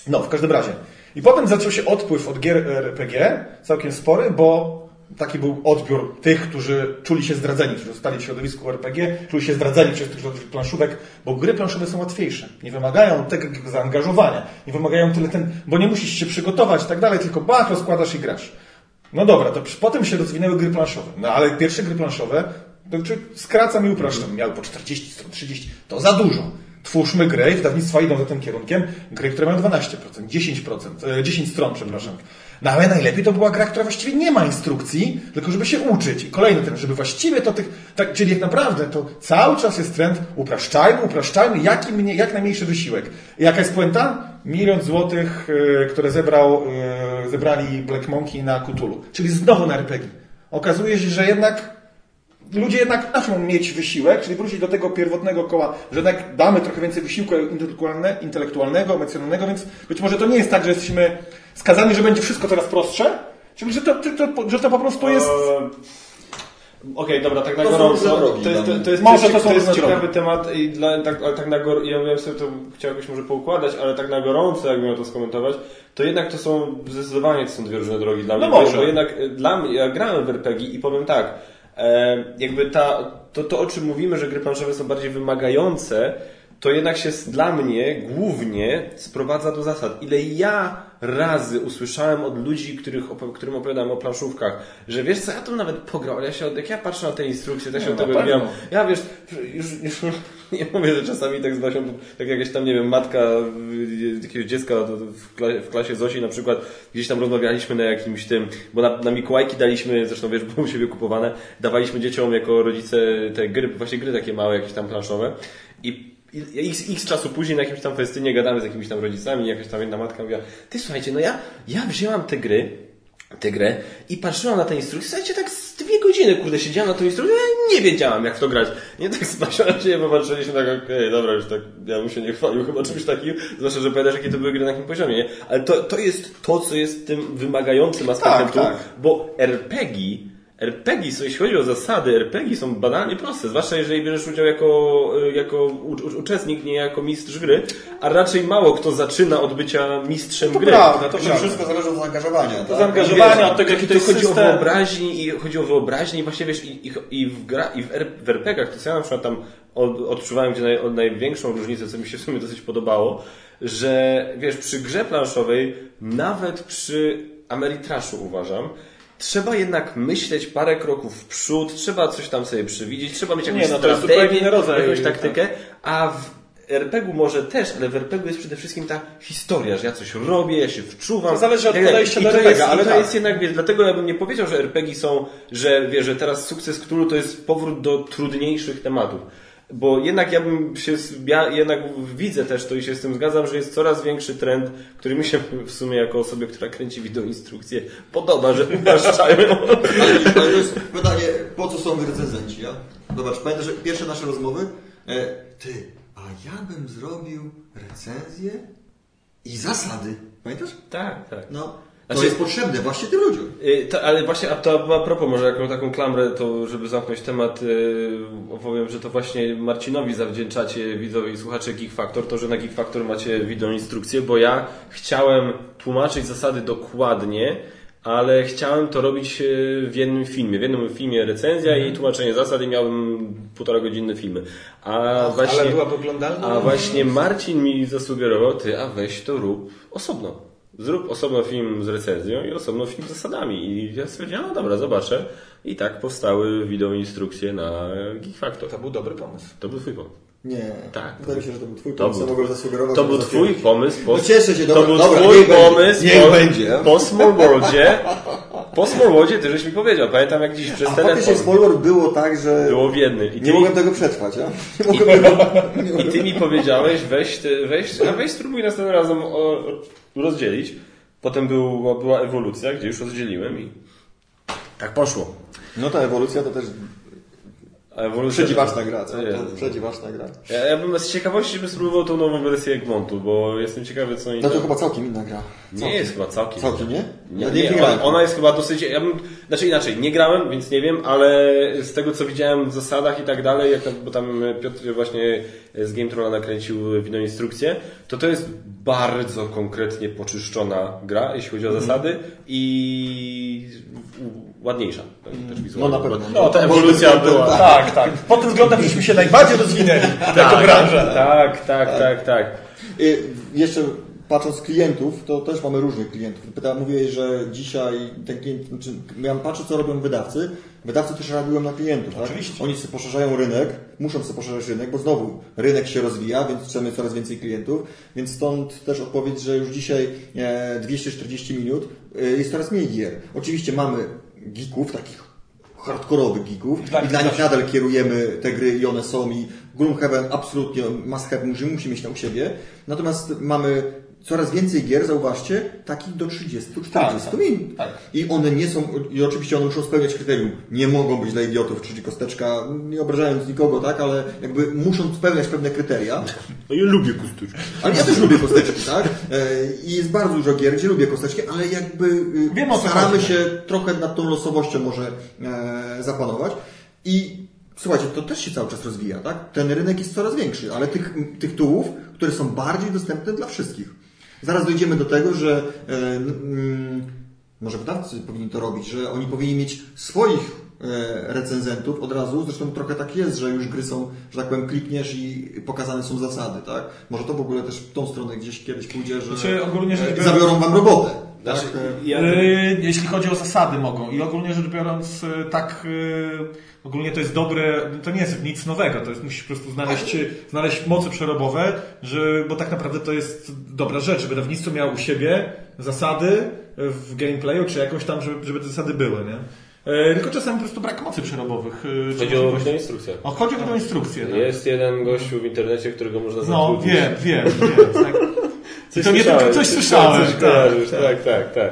No, w każdym razie. I potem zaczął się odpływ od gier RPG, całkiem spory, bo taki był odbiór tych, którzy czuli się zdradzeni, którzy zostali w środowisku RPG, czuli się zdradzeni przez tych środowisk planszówek, bo gry planszowe są łatwiejsze. Nie wymagają tego zaangażowania, nie wymagają tyle ten, bo nie musisz się przygotować i tak dalej, tylko bach, rozkładasz i grasz. No dobra, to potem się rozwinęły gry planszowe. No ale pierwsze gry planszowe, to skracam i upraszczam, miały po 40 stron, 30, to za dużo. Twórzmy grę i wydawnictwa idą za tym kierunkiem, gry, które mają 12%, 10%, 10 stron, przepraszam. No ale najlepiej to była gra, która właściwie nie ma instrukcji, tylko żeby się uczyć. I kolejny ten, żeby właściwie to tych, tak, czyli jak naprawdę to cały czas jest trend, upraszczajmy, upraszczajmy, jaki mnie, jak najmniejszy wysiłek. I jaka jest puenta? Milion złotych, yy, które zebrał, yy, zebrali Black Monkey na Cthulhu. Czyli znowu na RPG. Okazuje się, że jednak ludzie jednak muszą mieć wysiłek, czyli wrócić do tego pierwotnego koła, że jednak damy trochę więcej wysiłku intelektualnego, emocjonalnego, więc być może to nie jest tak, że jesteśmy skazani, że będzie wszystko coraz prostsze, czyli że to, to, że to po prostu jest... Eee, Okej, okay, dobra, tak na to gorąco. To jest, to, to jest, może to, to jest ciekawy temat i dla, tak, ale tak na gor... ja wiem sobie to chciałbyś może poukładać, ale tak na gorąco, jakbym miał to skomentować, to jednak to są zdecydowanie to są dwie różne drogi dla no mnie. Może. Bo jednak e, dla mnie, ja grałem w RPG i powiem tak, e, jakby ta, to, to o czym mówimy, że gry planszowe są bardziej wymagające, to jednak się dla mnie głównie sprowadza do zasad. Ile ja razy usłyszałem od ludzi, których, którym opowiadałem o planszówkach, że wiesz co, ja to nawet pograł, ale ja się, jak ja patrzę na te instrukcje, to się No, od tego odbijam. Ja wiesz, już, już nie, mówię, że czasami tak z Basią, tak jakaś tam, nie wiem, matka y, jakiegoś dziecka w, klasie, w klasie Zosi na przykład, gdzieś tam rozmawialiśmy na jakimś tym, bo na, na Mikołajki daliśmy, zresztą wiesz, było u siebie kupowane, dawaliśmy dzieciom jako rodzice te gry, właśnie gry takie małe, jakieś tam planszowe i X, X czasu później na jakimś tam festynie gadamy z jakimiś tam rodzicami, jakaś tam jedna matka mówiła, ty słuchajcie, no ja, ja wzięłam te gry, tę grę i patrzyłam na te instrukcje, słuchajcie, tak z dwie godziny, kurde, siedziałam na tą instrukcję, ja nie wiedziałam, jak w to grać. Nie tak z Basią na siebie popatrzyliśmy, tak, okej, dobra, już tak, ja bym się nie chwalił chyba czymś takim, zwłaszcza, że pamiętasz, jakie to były gry na jakim poziomie, nie? Ale to, to jest to, co jest tym wymagającym aspektem Tak, tu, tak. bo RPG RPG, jeśli chodzi o zasady, RPG są banalnie proste, zwłaszcza jeżeli bierzesz udział jako, y, jako u, u, uczestnik, nie jako mistrz gry, a raczej mało kto zaczyna od bycia mistrzem To gry. prawda, to To prawda. wszystko zależy od zaangażowania. Tak? zaangażowania, od tego, jaki to jest chodzi o system. wyobraźnię i chodzi o wyobraźnię i właśnie wiesz, i, i, i w, gra, i w, w RPG-ach, to co ja na przykład tam od, odczuwałem gdzie naj, od największą różnicę, co mi się w sumie dosyć podobało, że wiesz, przy grze planszowej, nawet przy Ameritraszu uważam, Trzeba jednak myśleć parę kroków w przód, trzeba coś tam sobie przewidzieć, trzeba mieć jakąś Nie, no strategię, jakąś tak. taktykę, a w RPG-u może też, ale w RPG-u jest przede wszystkim ta historia, że ja coś robię, ja się wczuwam. To zależy od tak podejścia do RPG, jest, ale to tak. jest jednak, wiesz, dlatego ja bym nie powiedział, że RPG są, że wiesz, że teraz sukces Cthulhu to jest powrót do trudniejszych tematów. Bo jednak ja bym się, ja jednak widzę też to i się z tym zgadzam, że jest coraz większy trend, który mi się w sumie jako osobie, która kręci wideoinstrukcje podoba, że upraszczają. Ale, to jest pytanie, po co są recenzenci, ja? Zobacz, pamiętasz, że pierwsze nasze rozmowy? E, ty, a ja bym zrobił recenzję i zasady. Pamiętasz? tak, tak. No, to Znaczy- jest potrzebne właśnie tym ludziom. Y, To, ale właśnie, a to a propos, może jaką taką klamrę, to żeby zamknąć temat, yy, opowiem, że to właśnie Marcinowi zawdzięczacie widzowie i słuchacze Geek Factor, to, że na Geek Factor macie wideo instrukcję, bo ja chciałem tłumaczyć zasady dokładnie, ale chciałem to robić yy, w jednym filmie. W jednym filmie recenzja i tłumaczenie zasad i miałem półtora godzinny filmy. A właśnie, ale byłaby oglądalna? a właśnie Marcin mi zasugerował, ty, a weź to rób osobno. Zrób osobno film z recenzją i osobno film z zasadami. I ja stwierdziłem, no dobra, zobaczę. I tak powstały wideo instrukcje na Geek Factor. To był dobry pomysł. To był twój pomysł. Nie, Tak. wydaje mi się, że to był twój To pomysł, mogłem zasugerować. To był twój pomysł. Po, No cieszę się, to dobra, był dobra, twój będzie. pomysł. Niech po, będzie. Po Small Worldzie. Po Small Worldzie ty żeś mi powiedział. Pamiętam jak dziś przez A faktycznie telefon. z Folwar było tak, że Było w jednym. I ty, nie mogłem tego przetrwać, ja? Nie I, mogłem tego... I ty mi powiedziałeś, weź, ty, weź, a weź spróbuj następnym razem o, rozdzielić. Potem był, była ewolucja, gdzie już rozdzieliłem i tak poszło. No ta ewolucja to też... Ewolucja... Przedziwaczna gra, co? Przedziwaczna gra. Ja, ja bym z ciekawości bym spróbował tą nową wersję Egmontu, bo jestem ciekawy co oni... No to chyba całkiem inna gra. Nie jest chyba całkiem. Całkiem, nie? Nie, Ja nie, grałem. ona, ona jest chyba dosyć. Ja bym, znaczy inaczej, nie grałem, więc nie wiem, ale z tego co widziałem w zasadach i tak dalej, jak tam, bo tam Piotr właśnie z Game Trolla nakręcił wideo instrukcję, to to jest bardzo konkretnie poczyszczona gra, jeśli chodzi o Mhm. zasady i ładniejsza. tak, też wizualnie. No na pewno. No, ta Bo- ewolucja była. Tak, tak. Pod tym względem żeśmy się najbardziej rozwinęli jako branża. Tak, tak, tak, tak. Y, Jeszcze patrząc z klientów, to też mamy różnych klientów. Pytałem, mówię, że dzisiaj ten klient, znaczy, ja patrzę co robią wydawcy. Wydawcy też reagują na klientów. Tak? Oczywiście. Oni sobie poszerzają rynek, muszą sobie poszerzać rynek, bo znowu rynek się rozwija, więc chcemy coraz więcej klientów. Więc stąd też odpowiedź, że już dzisiaj e, 240 minut e, jest coraz mniej gier. Oczywiście mamy geeków, takich hardkorowych geeków i dla nich nadal kierujemy te gry i one są i Gloomhaven absolutnie must have, musi, musi mieć na u siebie. Natomiast mamy coraz więcej gier, zauważcie, takich do 30-40 Tak, tak, minut. tak. I one nie są, i oczywiście one muszą spełniać kryterium. Nie mogą być dla idiotów, czyli kosteczka, nie obrażając nikogo, tak, ale jakby muszą spełniać pewne kryteria. No ja lubię kustyczki. Ale ja też lubię kosteczki, tak? E, I jest bardzo dużo gier, gdzie lubię kosteczki, ale jakby y, Wiem, staramy się trochę nad tą losowością może e, zapanować. I słuchajcie, to też się cały czas rozwija, tak? Ten rynek jest coraz większy, ale tych tych tytułów, które są bardziej dostępne dla wszystkich. Zaraz dojdziemy do tego, że e, może wydawcy powinni to robić, że oni powinni mieć swoich e, recenzentów od razu. Zresztą trochę tak jest, że już gry są, że tak powiem, klikniesz i pokazane są zasady, tak? Może to w ogóle też w tą stronę gdzieś kiedyś pójdzie, że Znaczy, e, zabiorą wam robotę. Znaczy, tak? E, ja, Y, Jeśli chodzi o zasady mogą i ogólnie rzecz biorąc y, tak y, ogólnie to jest dobre, to nie jest nic nowego, to jest musisz po prostu znaleźć, znaleźć mocy przerobowe, że, bo tak naprawdę to jest dobra rzecz, żeby wydawnictwo miało u siebie zasady w gameplayu, czy jakąś tam, żeby, żeby te zasady były, nie? Tylko czasami po prostu brak mocy przerobowych. chodzi o wideo instrukcję. o, chodzi o tą instrukcję. tak. Jest jeden gościu w internecie, którego można No, zatrudnić. wiem, wiem, wiem. Tak. Coś to nie słyszałem, tylko coś słyszałem. Coś kojarzysz, tak, tak, tak.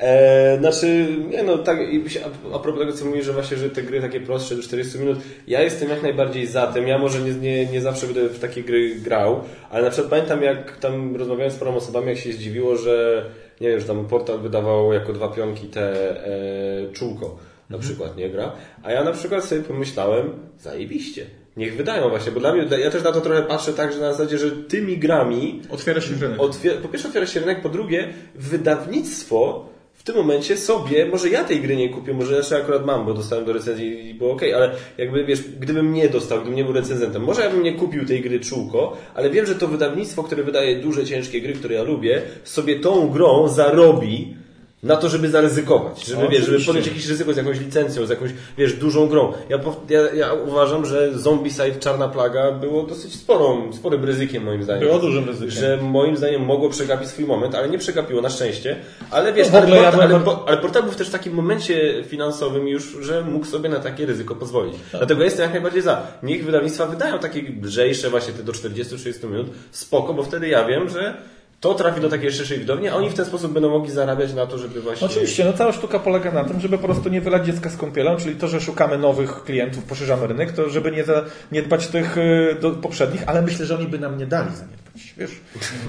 E, znaczy, nie no, tak, a, a propos tego, co mówisz, że właśnie, że te gry takie prostsze do 40 minut, ja jestem jak najbardziej za tym. Ja może nie, nie, nie zawsze będę w takie gry grał, ale na przykład pamiętam, jak tam rozmawiałem z paroma osobami, jak się zdziwiło, że nie wiem, że tam portal wydawał jako dwa pionki te e, czółko na przykład, nie gra. A ja na przykład sobie pomyślałem, zajebiście. Niech wydają właśnie, bo dla mnie, ja też na to trochę patrzę tak, że na zasadzie, że tymi grami Otwiera się rynek. Otwier- po pierwsze otwiera się rynek, po drugie wydawnictwo w tym momencie sobie, może ja tej gry nie kupię, może jeszcze akurat mam, bo dostałem do recenzji i było ok, ale jakby wiesz, gdybym nie dostał, gdybym nie był recenzentem, może ja bym nie kupił tej gry czółko, ale wiem, że to wydawnictwo, które wydaje duże, ciężkie gry, które ja lubię, sobie tą grą zarobi na to, żeby zaryzykować, żeby, wiesz, żeby podjąć jakieś ryzyko z jakąś licencją, z jakąś, wiesz, dużą grą. Ja, ja, ja uważam, że Zombicide Czarna Plaga było dosyć sporą, sporym ryzykiem moim zdaniem. Było dużym ryzykiem. Że moim zdaniem mogło przegapić swój moment, ale nie przegapiło na szczęście. Ale wiesz, No w ogóle ale, ja ale, ale portal był też w takim momencie finansowym już, że mógł sobie na takie ryzyko pozwolić. Dlatego jestem jak najbardziej za. Niech wydawnictwa wydają takie lżejsze właśnie te do 40-30 minut. Spoko, bo wtedy ja wiem, że to trafi do takiej szerszej widowni, a oni w ten sposób będą mogli zarabiać na to, żeby właśnie... Oczywiście, no cała sztuka polega na tym, żeby po prostu nie wylać dziecka z kąpielą, czyli to, że szukamy nowych klientów, poszerzamy rynek, to żeby nie, za, nie dbać tych y, do poprzednich, ale myślę, że oni by nam nie dali zaniedbać, wiesz?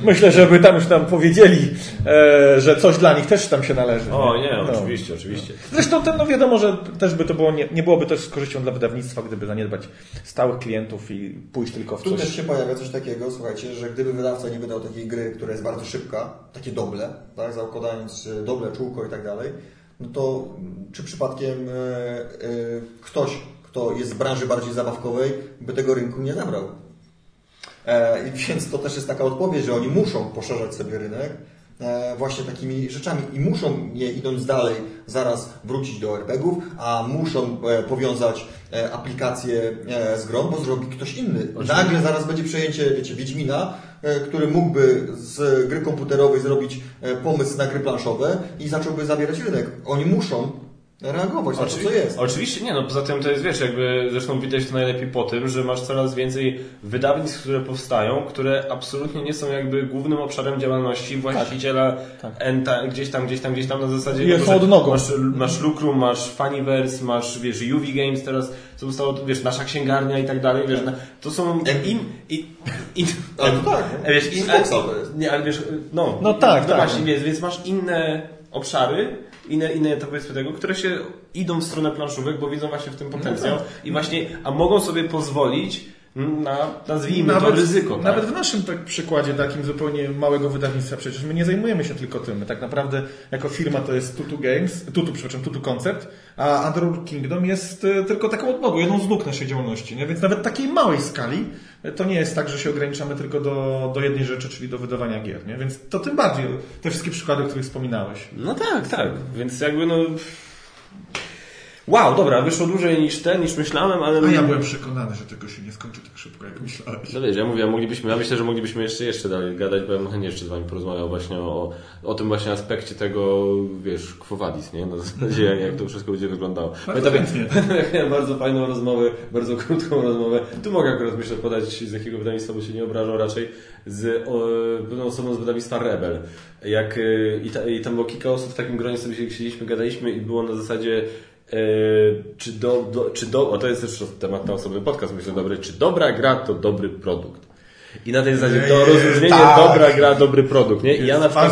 Myślę, że by tam już nam powiedzieli, e, że coś dla nich też tam się należy. O nie, No. oczywiście, oczywiście. Zresztą ten, no wiadomo, że też by to było, nie, nie byłoby też z korzyścią dla wydawnictwa, gdyby zaniedbać stałych klientów i pójść tylko w Tu też coś. się pojawia coś takiego, słuchajcie, że gdyby wydawca nie wydał takiej gry, która jest bardzo szybka, takie doble, tak, zakładając e, doble, czółko i tak dalej, no to czy przypadkiem e, e, ktoś, kto jest z branży bardziej zabawkowej, by tego rynku nie zabrał? E, więc to też jest taka odpowiedź, że oni muszą poszerzać sobie rynek e, właśnie takimi rzeczami i muszą, nie idąc dalej, zaraz wrócić do RPGów, a muszą e, powiązać e, aplikacje e, z grą, bo zrobi ktoś inny. Nagle zaraz będzie przejęcie, wiecie, Wiedźmina, e, który mógłby z gry komputerowej zrobić e, pomysł na gry planszowe i zacząłby zabierać rynek. Oni muszą reagować na to, co jest. Oczywiście nie, no poza tym to jest, wiesz, jakby zresztą widać to najlepiej po tym, że masz coraz więcej wydawnictw, które powstają, które absolutnie nie są jakby głównym obszarem działalności właściciela Tak. enta, gdzieś tam, gdzieś tam, gdzieś tam na zasadzie... Jest no, że odnogą. Masz, masz Lucrum, masz Funiverse, masz, wiesz, UV Games teraz, co zostało, wiesz, nasza księgarnia i tak dalej, wiesz, to są in... in, in Ale to tak, no. wiesz, in, Xboxa to jest. Nie, ale wiesz, no... No tak, no tak. Właśnie, więc, więc masz inne obszary, inne, inne to powiedzmy tego, które się idą w stronę planszówek, bo widzą właśnie w tym potencjał tak. i właśnie, a mogą sobie pozwolić na, nazwijmy to, Nawet, ryzyko. tak? nawet w naszym tak przykładzie takim zupełnie małego wydawnictwa przecież my nie zajmujemy się tylko tym. My tak naprawdę jako firma to jest Tutu Games, Tutu, przepraszam, Tutu Concept, a Underworld Kingdom jest e, tylko taką odnogą, jedną z nóg naszej działalności. Nie? Więc nawet takiej małej skali e, to nie jest tak, że się ograniczamy tylko do, do jednej rzeczy, czyli do wydawania gier. Nie? Więc to tym bardziej te wszystkie przykłady, o których wspominałeś. No tak, tak. Więc jakby no... Wow, dobra, wyszło dłużej niż ten, niż myślałem, ale... A ja byłem przekonany, że tego się nie skończy tak szybko, jak myślałeś. No wiesz, ja mówię, moglibyśmy, ja myślę, że moglibyśmy jeszcze, jeszcze dalej gadać, bo ja bym chętnie jeszcze z Wami porozmawiał właśnie o, o tym właśnie aspekcie tego, wiesz, Quo Vadis, nie? Na zasadzie, jak, jak to wszystko będzie wyglądaał. Bardzo miałem bardzo fajną rozmowę, bardzo krótką rozmowę. Tu mogę akurat myślę podać z jakiego wydawnictwa, bo się nie obrażą raczej, z o, pewną osobą z wydawnictwa Rebel. Jak, y, i, ta, I tam było kilka osób w takim gronie sobie siedzieliśmy, gadaliśmy i było na zasadzie e, czy, do, do, czy do, o to jest też temat na osobny podcast, myślę dobry, czy dobra gra to dobry produkt. I na tej zasadzie to Eee, rozróżnienie tak. dobra gra, dobry produkt, nie? I ja na przykład,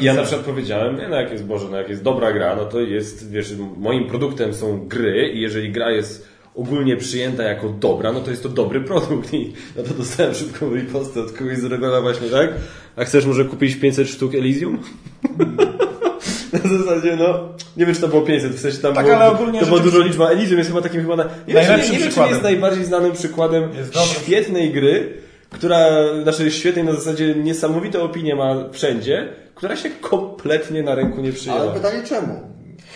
ja na przykład powiedziałem, nie, no jak jest Boże, no jak jest dobra gra, no to jest, wiesz, moim produktem są gry i jeżeli gra jest ogólnie przyjęta jako dobra, no to jest to dobry produkt i no to dostałem szybką ripostę od kogoś z Regona właśnie, tak? A chcesz może kupić 500 sztuk Elysium? Na zasadzie, no, nie wiem, czy to było 500, w sensie tam Tak, było, ale ogólnie to była dużo liczba. Elysium jest chyba takim chyba, na, nie, nie, nie wiem, czy jest najbardziej znanym przykładem świetnej gry, która, znaczy świetnej na zasadzie niesamowite opinie ma wszędzie, która się kompletnie na rynku nie przyjęła. Ale pytanie czemu?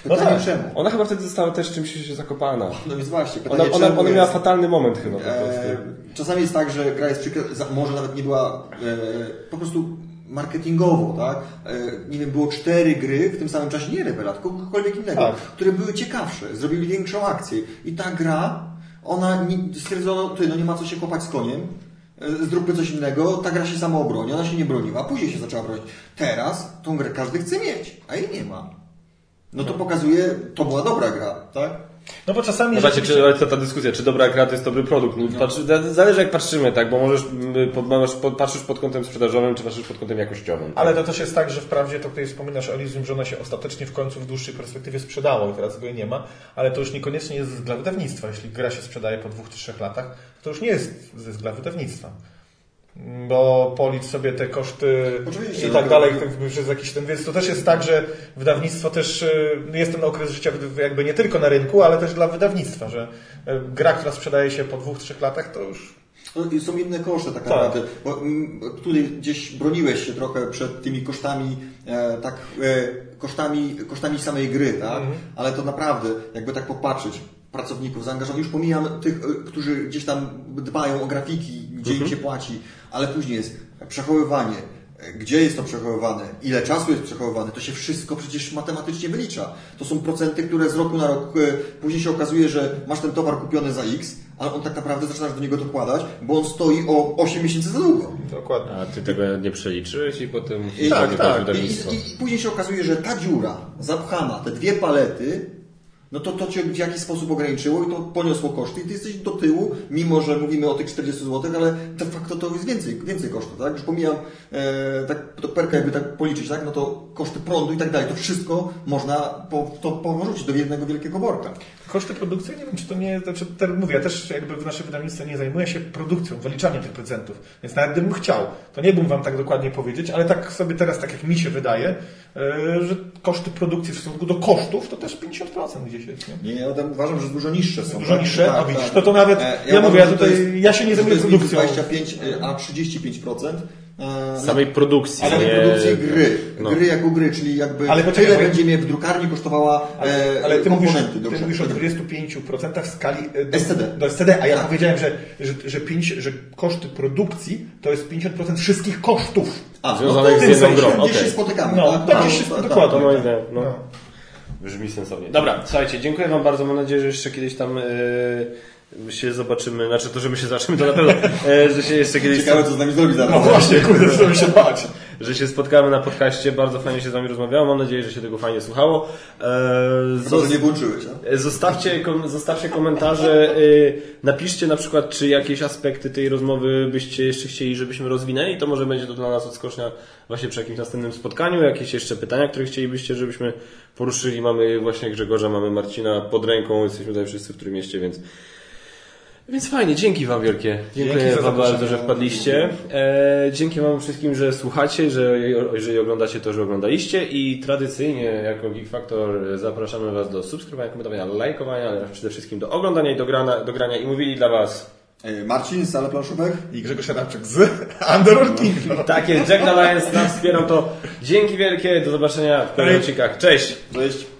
No Pytanie tak. czemu? Ona chyba wtedy została też czymś się zakopana. No więc właśnie, pytanie Ona, ona, czemu ona miała jest- fatalny moment chyba po prostu. E, czasami jest tak, że gra jest przykra, za- może nawet nie była e, po prostu marketingowo, tak? E, nie wiem, było cztery gry w tym samym czasie, nie Rebela, tylko kogokolwiek innego, Tak. które były ciekawsze, zrobili większą akcję. I ta gra, ona stwierdzono, ty, no nie ma co się kopać z koniem, e, zróbmy coś innego, ta gra się sama obroni, ona się nie broniła, później się zaczęła bronić. Teraz tą grę każdy chce mieć, a jej nie ma. No to pokazuje, to była dobra gra, tak? No bo czasami... No właśnie, rzeczywiście- czy, ta, dyskusja, czy dobra gra to jest dobry produkt. No, patrzy, zależy jak patrzymy, tak? Bo możesz, pod, masz, pod, patrzysz pod kątem sprzedażowym, czy patrzysz pod kątem jakościowym. tak? Ale to też jest tak, że wprawdzie to tutaj wspominasz o Elysium, że ono się ostatecznie w końcu w dłuższej perspektywie sprzedało i teraz go nie ma, ale to już niekoniecznie jest dla wydawnictwa. Jeśli gra się sprzedaje po dwóch trzech latach, to już nie jest zysk dla wydawnictwa. Bo policz sobie te koszty Oczywiście, i no tak to- dalej tak przez jakiś ten, więc to też jest tak, że wydawnictwo też y, jest ten okres życia jakby nie tylko na rynku, ale też dla wydawnictwa, że y, gra, która sprzedaje się po dwóch, trzech latach, to już No, są inne koszty tak Tak. naprawdę. Bo, mm, tutaj gdzieś broniłeś się trochę przed tymi kosztami, e, tak, e, kosztami, kosztami samej gry, tak? Ale to naprawdę, jakby tak popatrzeć, pracowników zaangażowanych, już pomijam tych, e, którzy gdzieś tam dbają o grafiki, gdzie im się płaci, ale później jest przechowywanie, e, gdzie jest to przechowywane, ile czasu jest przechowywane, to się wszystko przecież matematycznie wylicza. To są procenty, które z roku na rok, e, później się okazuje, że masz ten towar kupiony za X, ale on tak naprawdę zaczynasz do niego dokładać, bo on stoi o 8 miesięcy za długo. dokładnie. A ty tego nie przeliczyłeś i potem I, Tak, tak. I, i, I później się okazuje, że ta dziura zapchana, te dwie palety, no to to cię w jakiś sposób ograniczyło i to poniosło koszty i ty jesteś do tyłu, mimo że mówimy o tych 40 zł, ale de facto to jest więcej, więcej kosztów, tak? Już pomijam, e, tak to perkę jakby tak policzyć, tak? No to koszty prądu i tak dalej, to wszystko można po, to porzucić do jednego wielkiego worka. Koszty produkcji, nie wiem, czy to nie, znaczy, mówię, ja też jakby w naszym wydawnictwie nie zajmuję się produkcją, wyliczaniem tych procentów, więc nawet gdybym chciał, to nie bym Wam tak dokładnie powiedzieć, ale tak sobie teraz, tak jak mi się wydaje, że koszty produkcji w stosunku do kosztów to też 50% gdzieś jest, nie? Nie, ja uważam, że dużo niższe są. Dużo tak? niższe? Tak, A widzisz, tak. to to nawet- E, ja mówię, ja że to tutaj- ja się nie zajmuję jest produkcją. 25, a 35%. E, Samej produkcji, Ale nie... produkcji gry. No. Gry jako gry, czyli jakby Ale poczekaj, tyle ja- będzie mnie w drukarni kosztowała Ale, e, ale ty, mówisz, komponenty do ty mówisz o przechodzenia. 25% w skali e, do, SCD. do SCD, a ja Tak. powiedziałem, że, że, że, 5, że koszty produkcji to jest 50% wszystkich kosztów. A, Związanych to z jedną grą, Gdzieś okej. się spotykamy. No, tak? to No, gdzieś się tak, dokładnie. To moim zdaniem, no. No. Brzmi sensownie. Dobra, słuchajcie, dziękuję Wam bardzo. Mam nadzieję, że jeszcze kiedyś tam e, się zobaczymy. Znaczy to, że my się zobaczymy, to na pewno, e, że się jeszcze kiedyś... Ciekawe, co z nami zrobi zaraz. No właśnie, kurde, co się bać. że się spotkamy na podcaście. Bardzo fajnie się z Wami rozmawiało. Mam nadzieję, że się tego fajnie słuchało. E, Może nie włączyłeś, a? Zostawcie, kom, zostawcie komentarze, napiszcie na przykład, czy jakieś aspekty tej rozmowy byście jeszcze chcieli, żebyśmy rozwinęli, to może będzie to dla nas odskocznia właśnie przy jakimś następnym spotkaniu, jakieś jeszcze pytania, które chcielibyście, żebyśmy poruszyli. Mamy właśnie Grzegorza, mamy Marcina pod ręką, jesteśmy tutaj wszyscy w którym mieście, więc więc fajnie, dzięki Wam wielkie. Dziękuję Dzięki za Wam bardzo, że wpadliście. E, dzięki Wam wszystkim, że słuchacie, że jeżeli oglądacie to, że oglądaliście i tradycyjnie jako Geek Factor zapraszamy Was do subskrybowania, komentowania, lajkowania, ale przede wszystkim do oglądania i do grania, do grania i mówili dla Was E, Marcin z Planszówek. I Grzegorz Adamczyk z Underworld King. tak jest, Jack Alliance nas wspierał to. Dzięki wielkie, do zobaczenia w kolejnych odcinkach. Cześć! Cześć.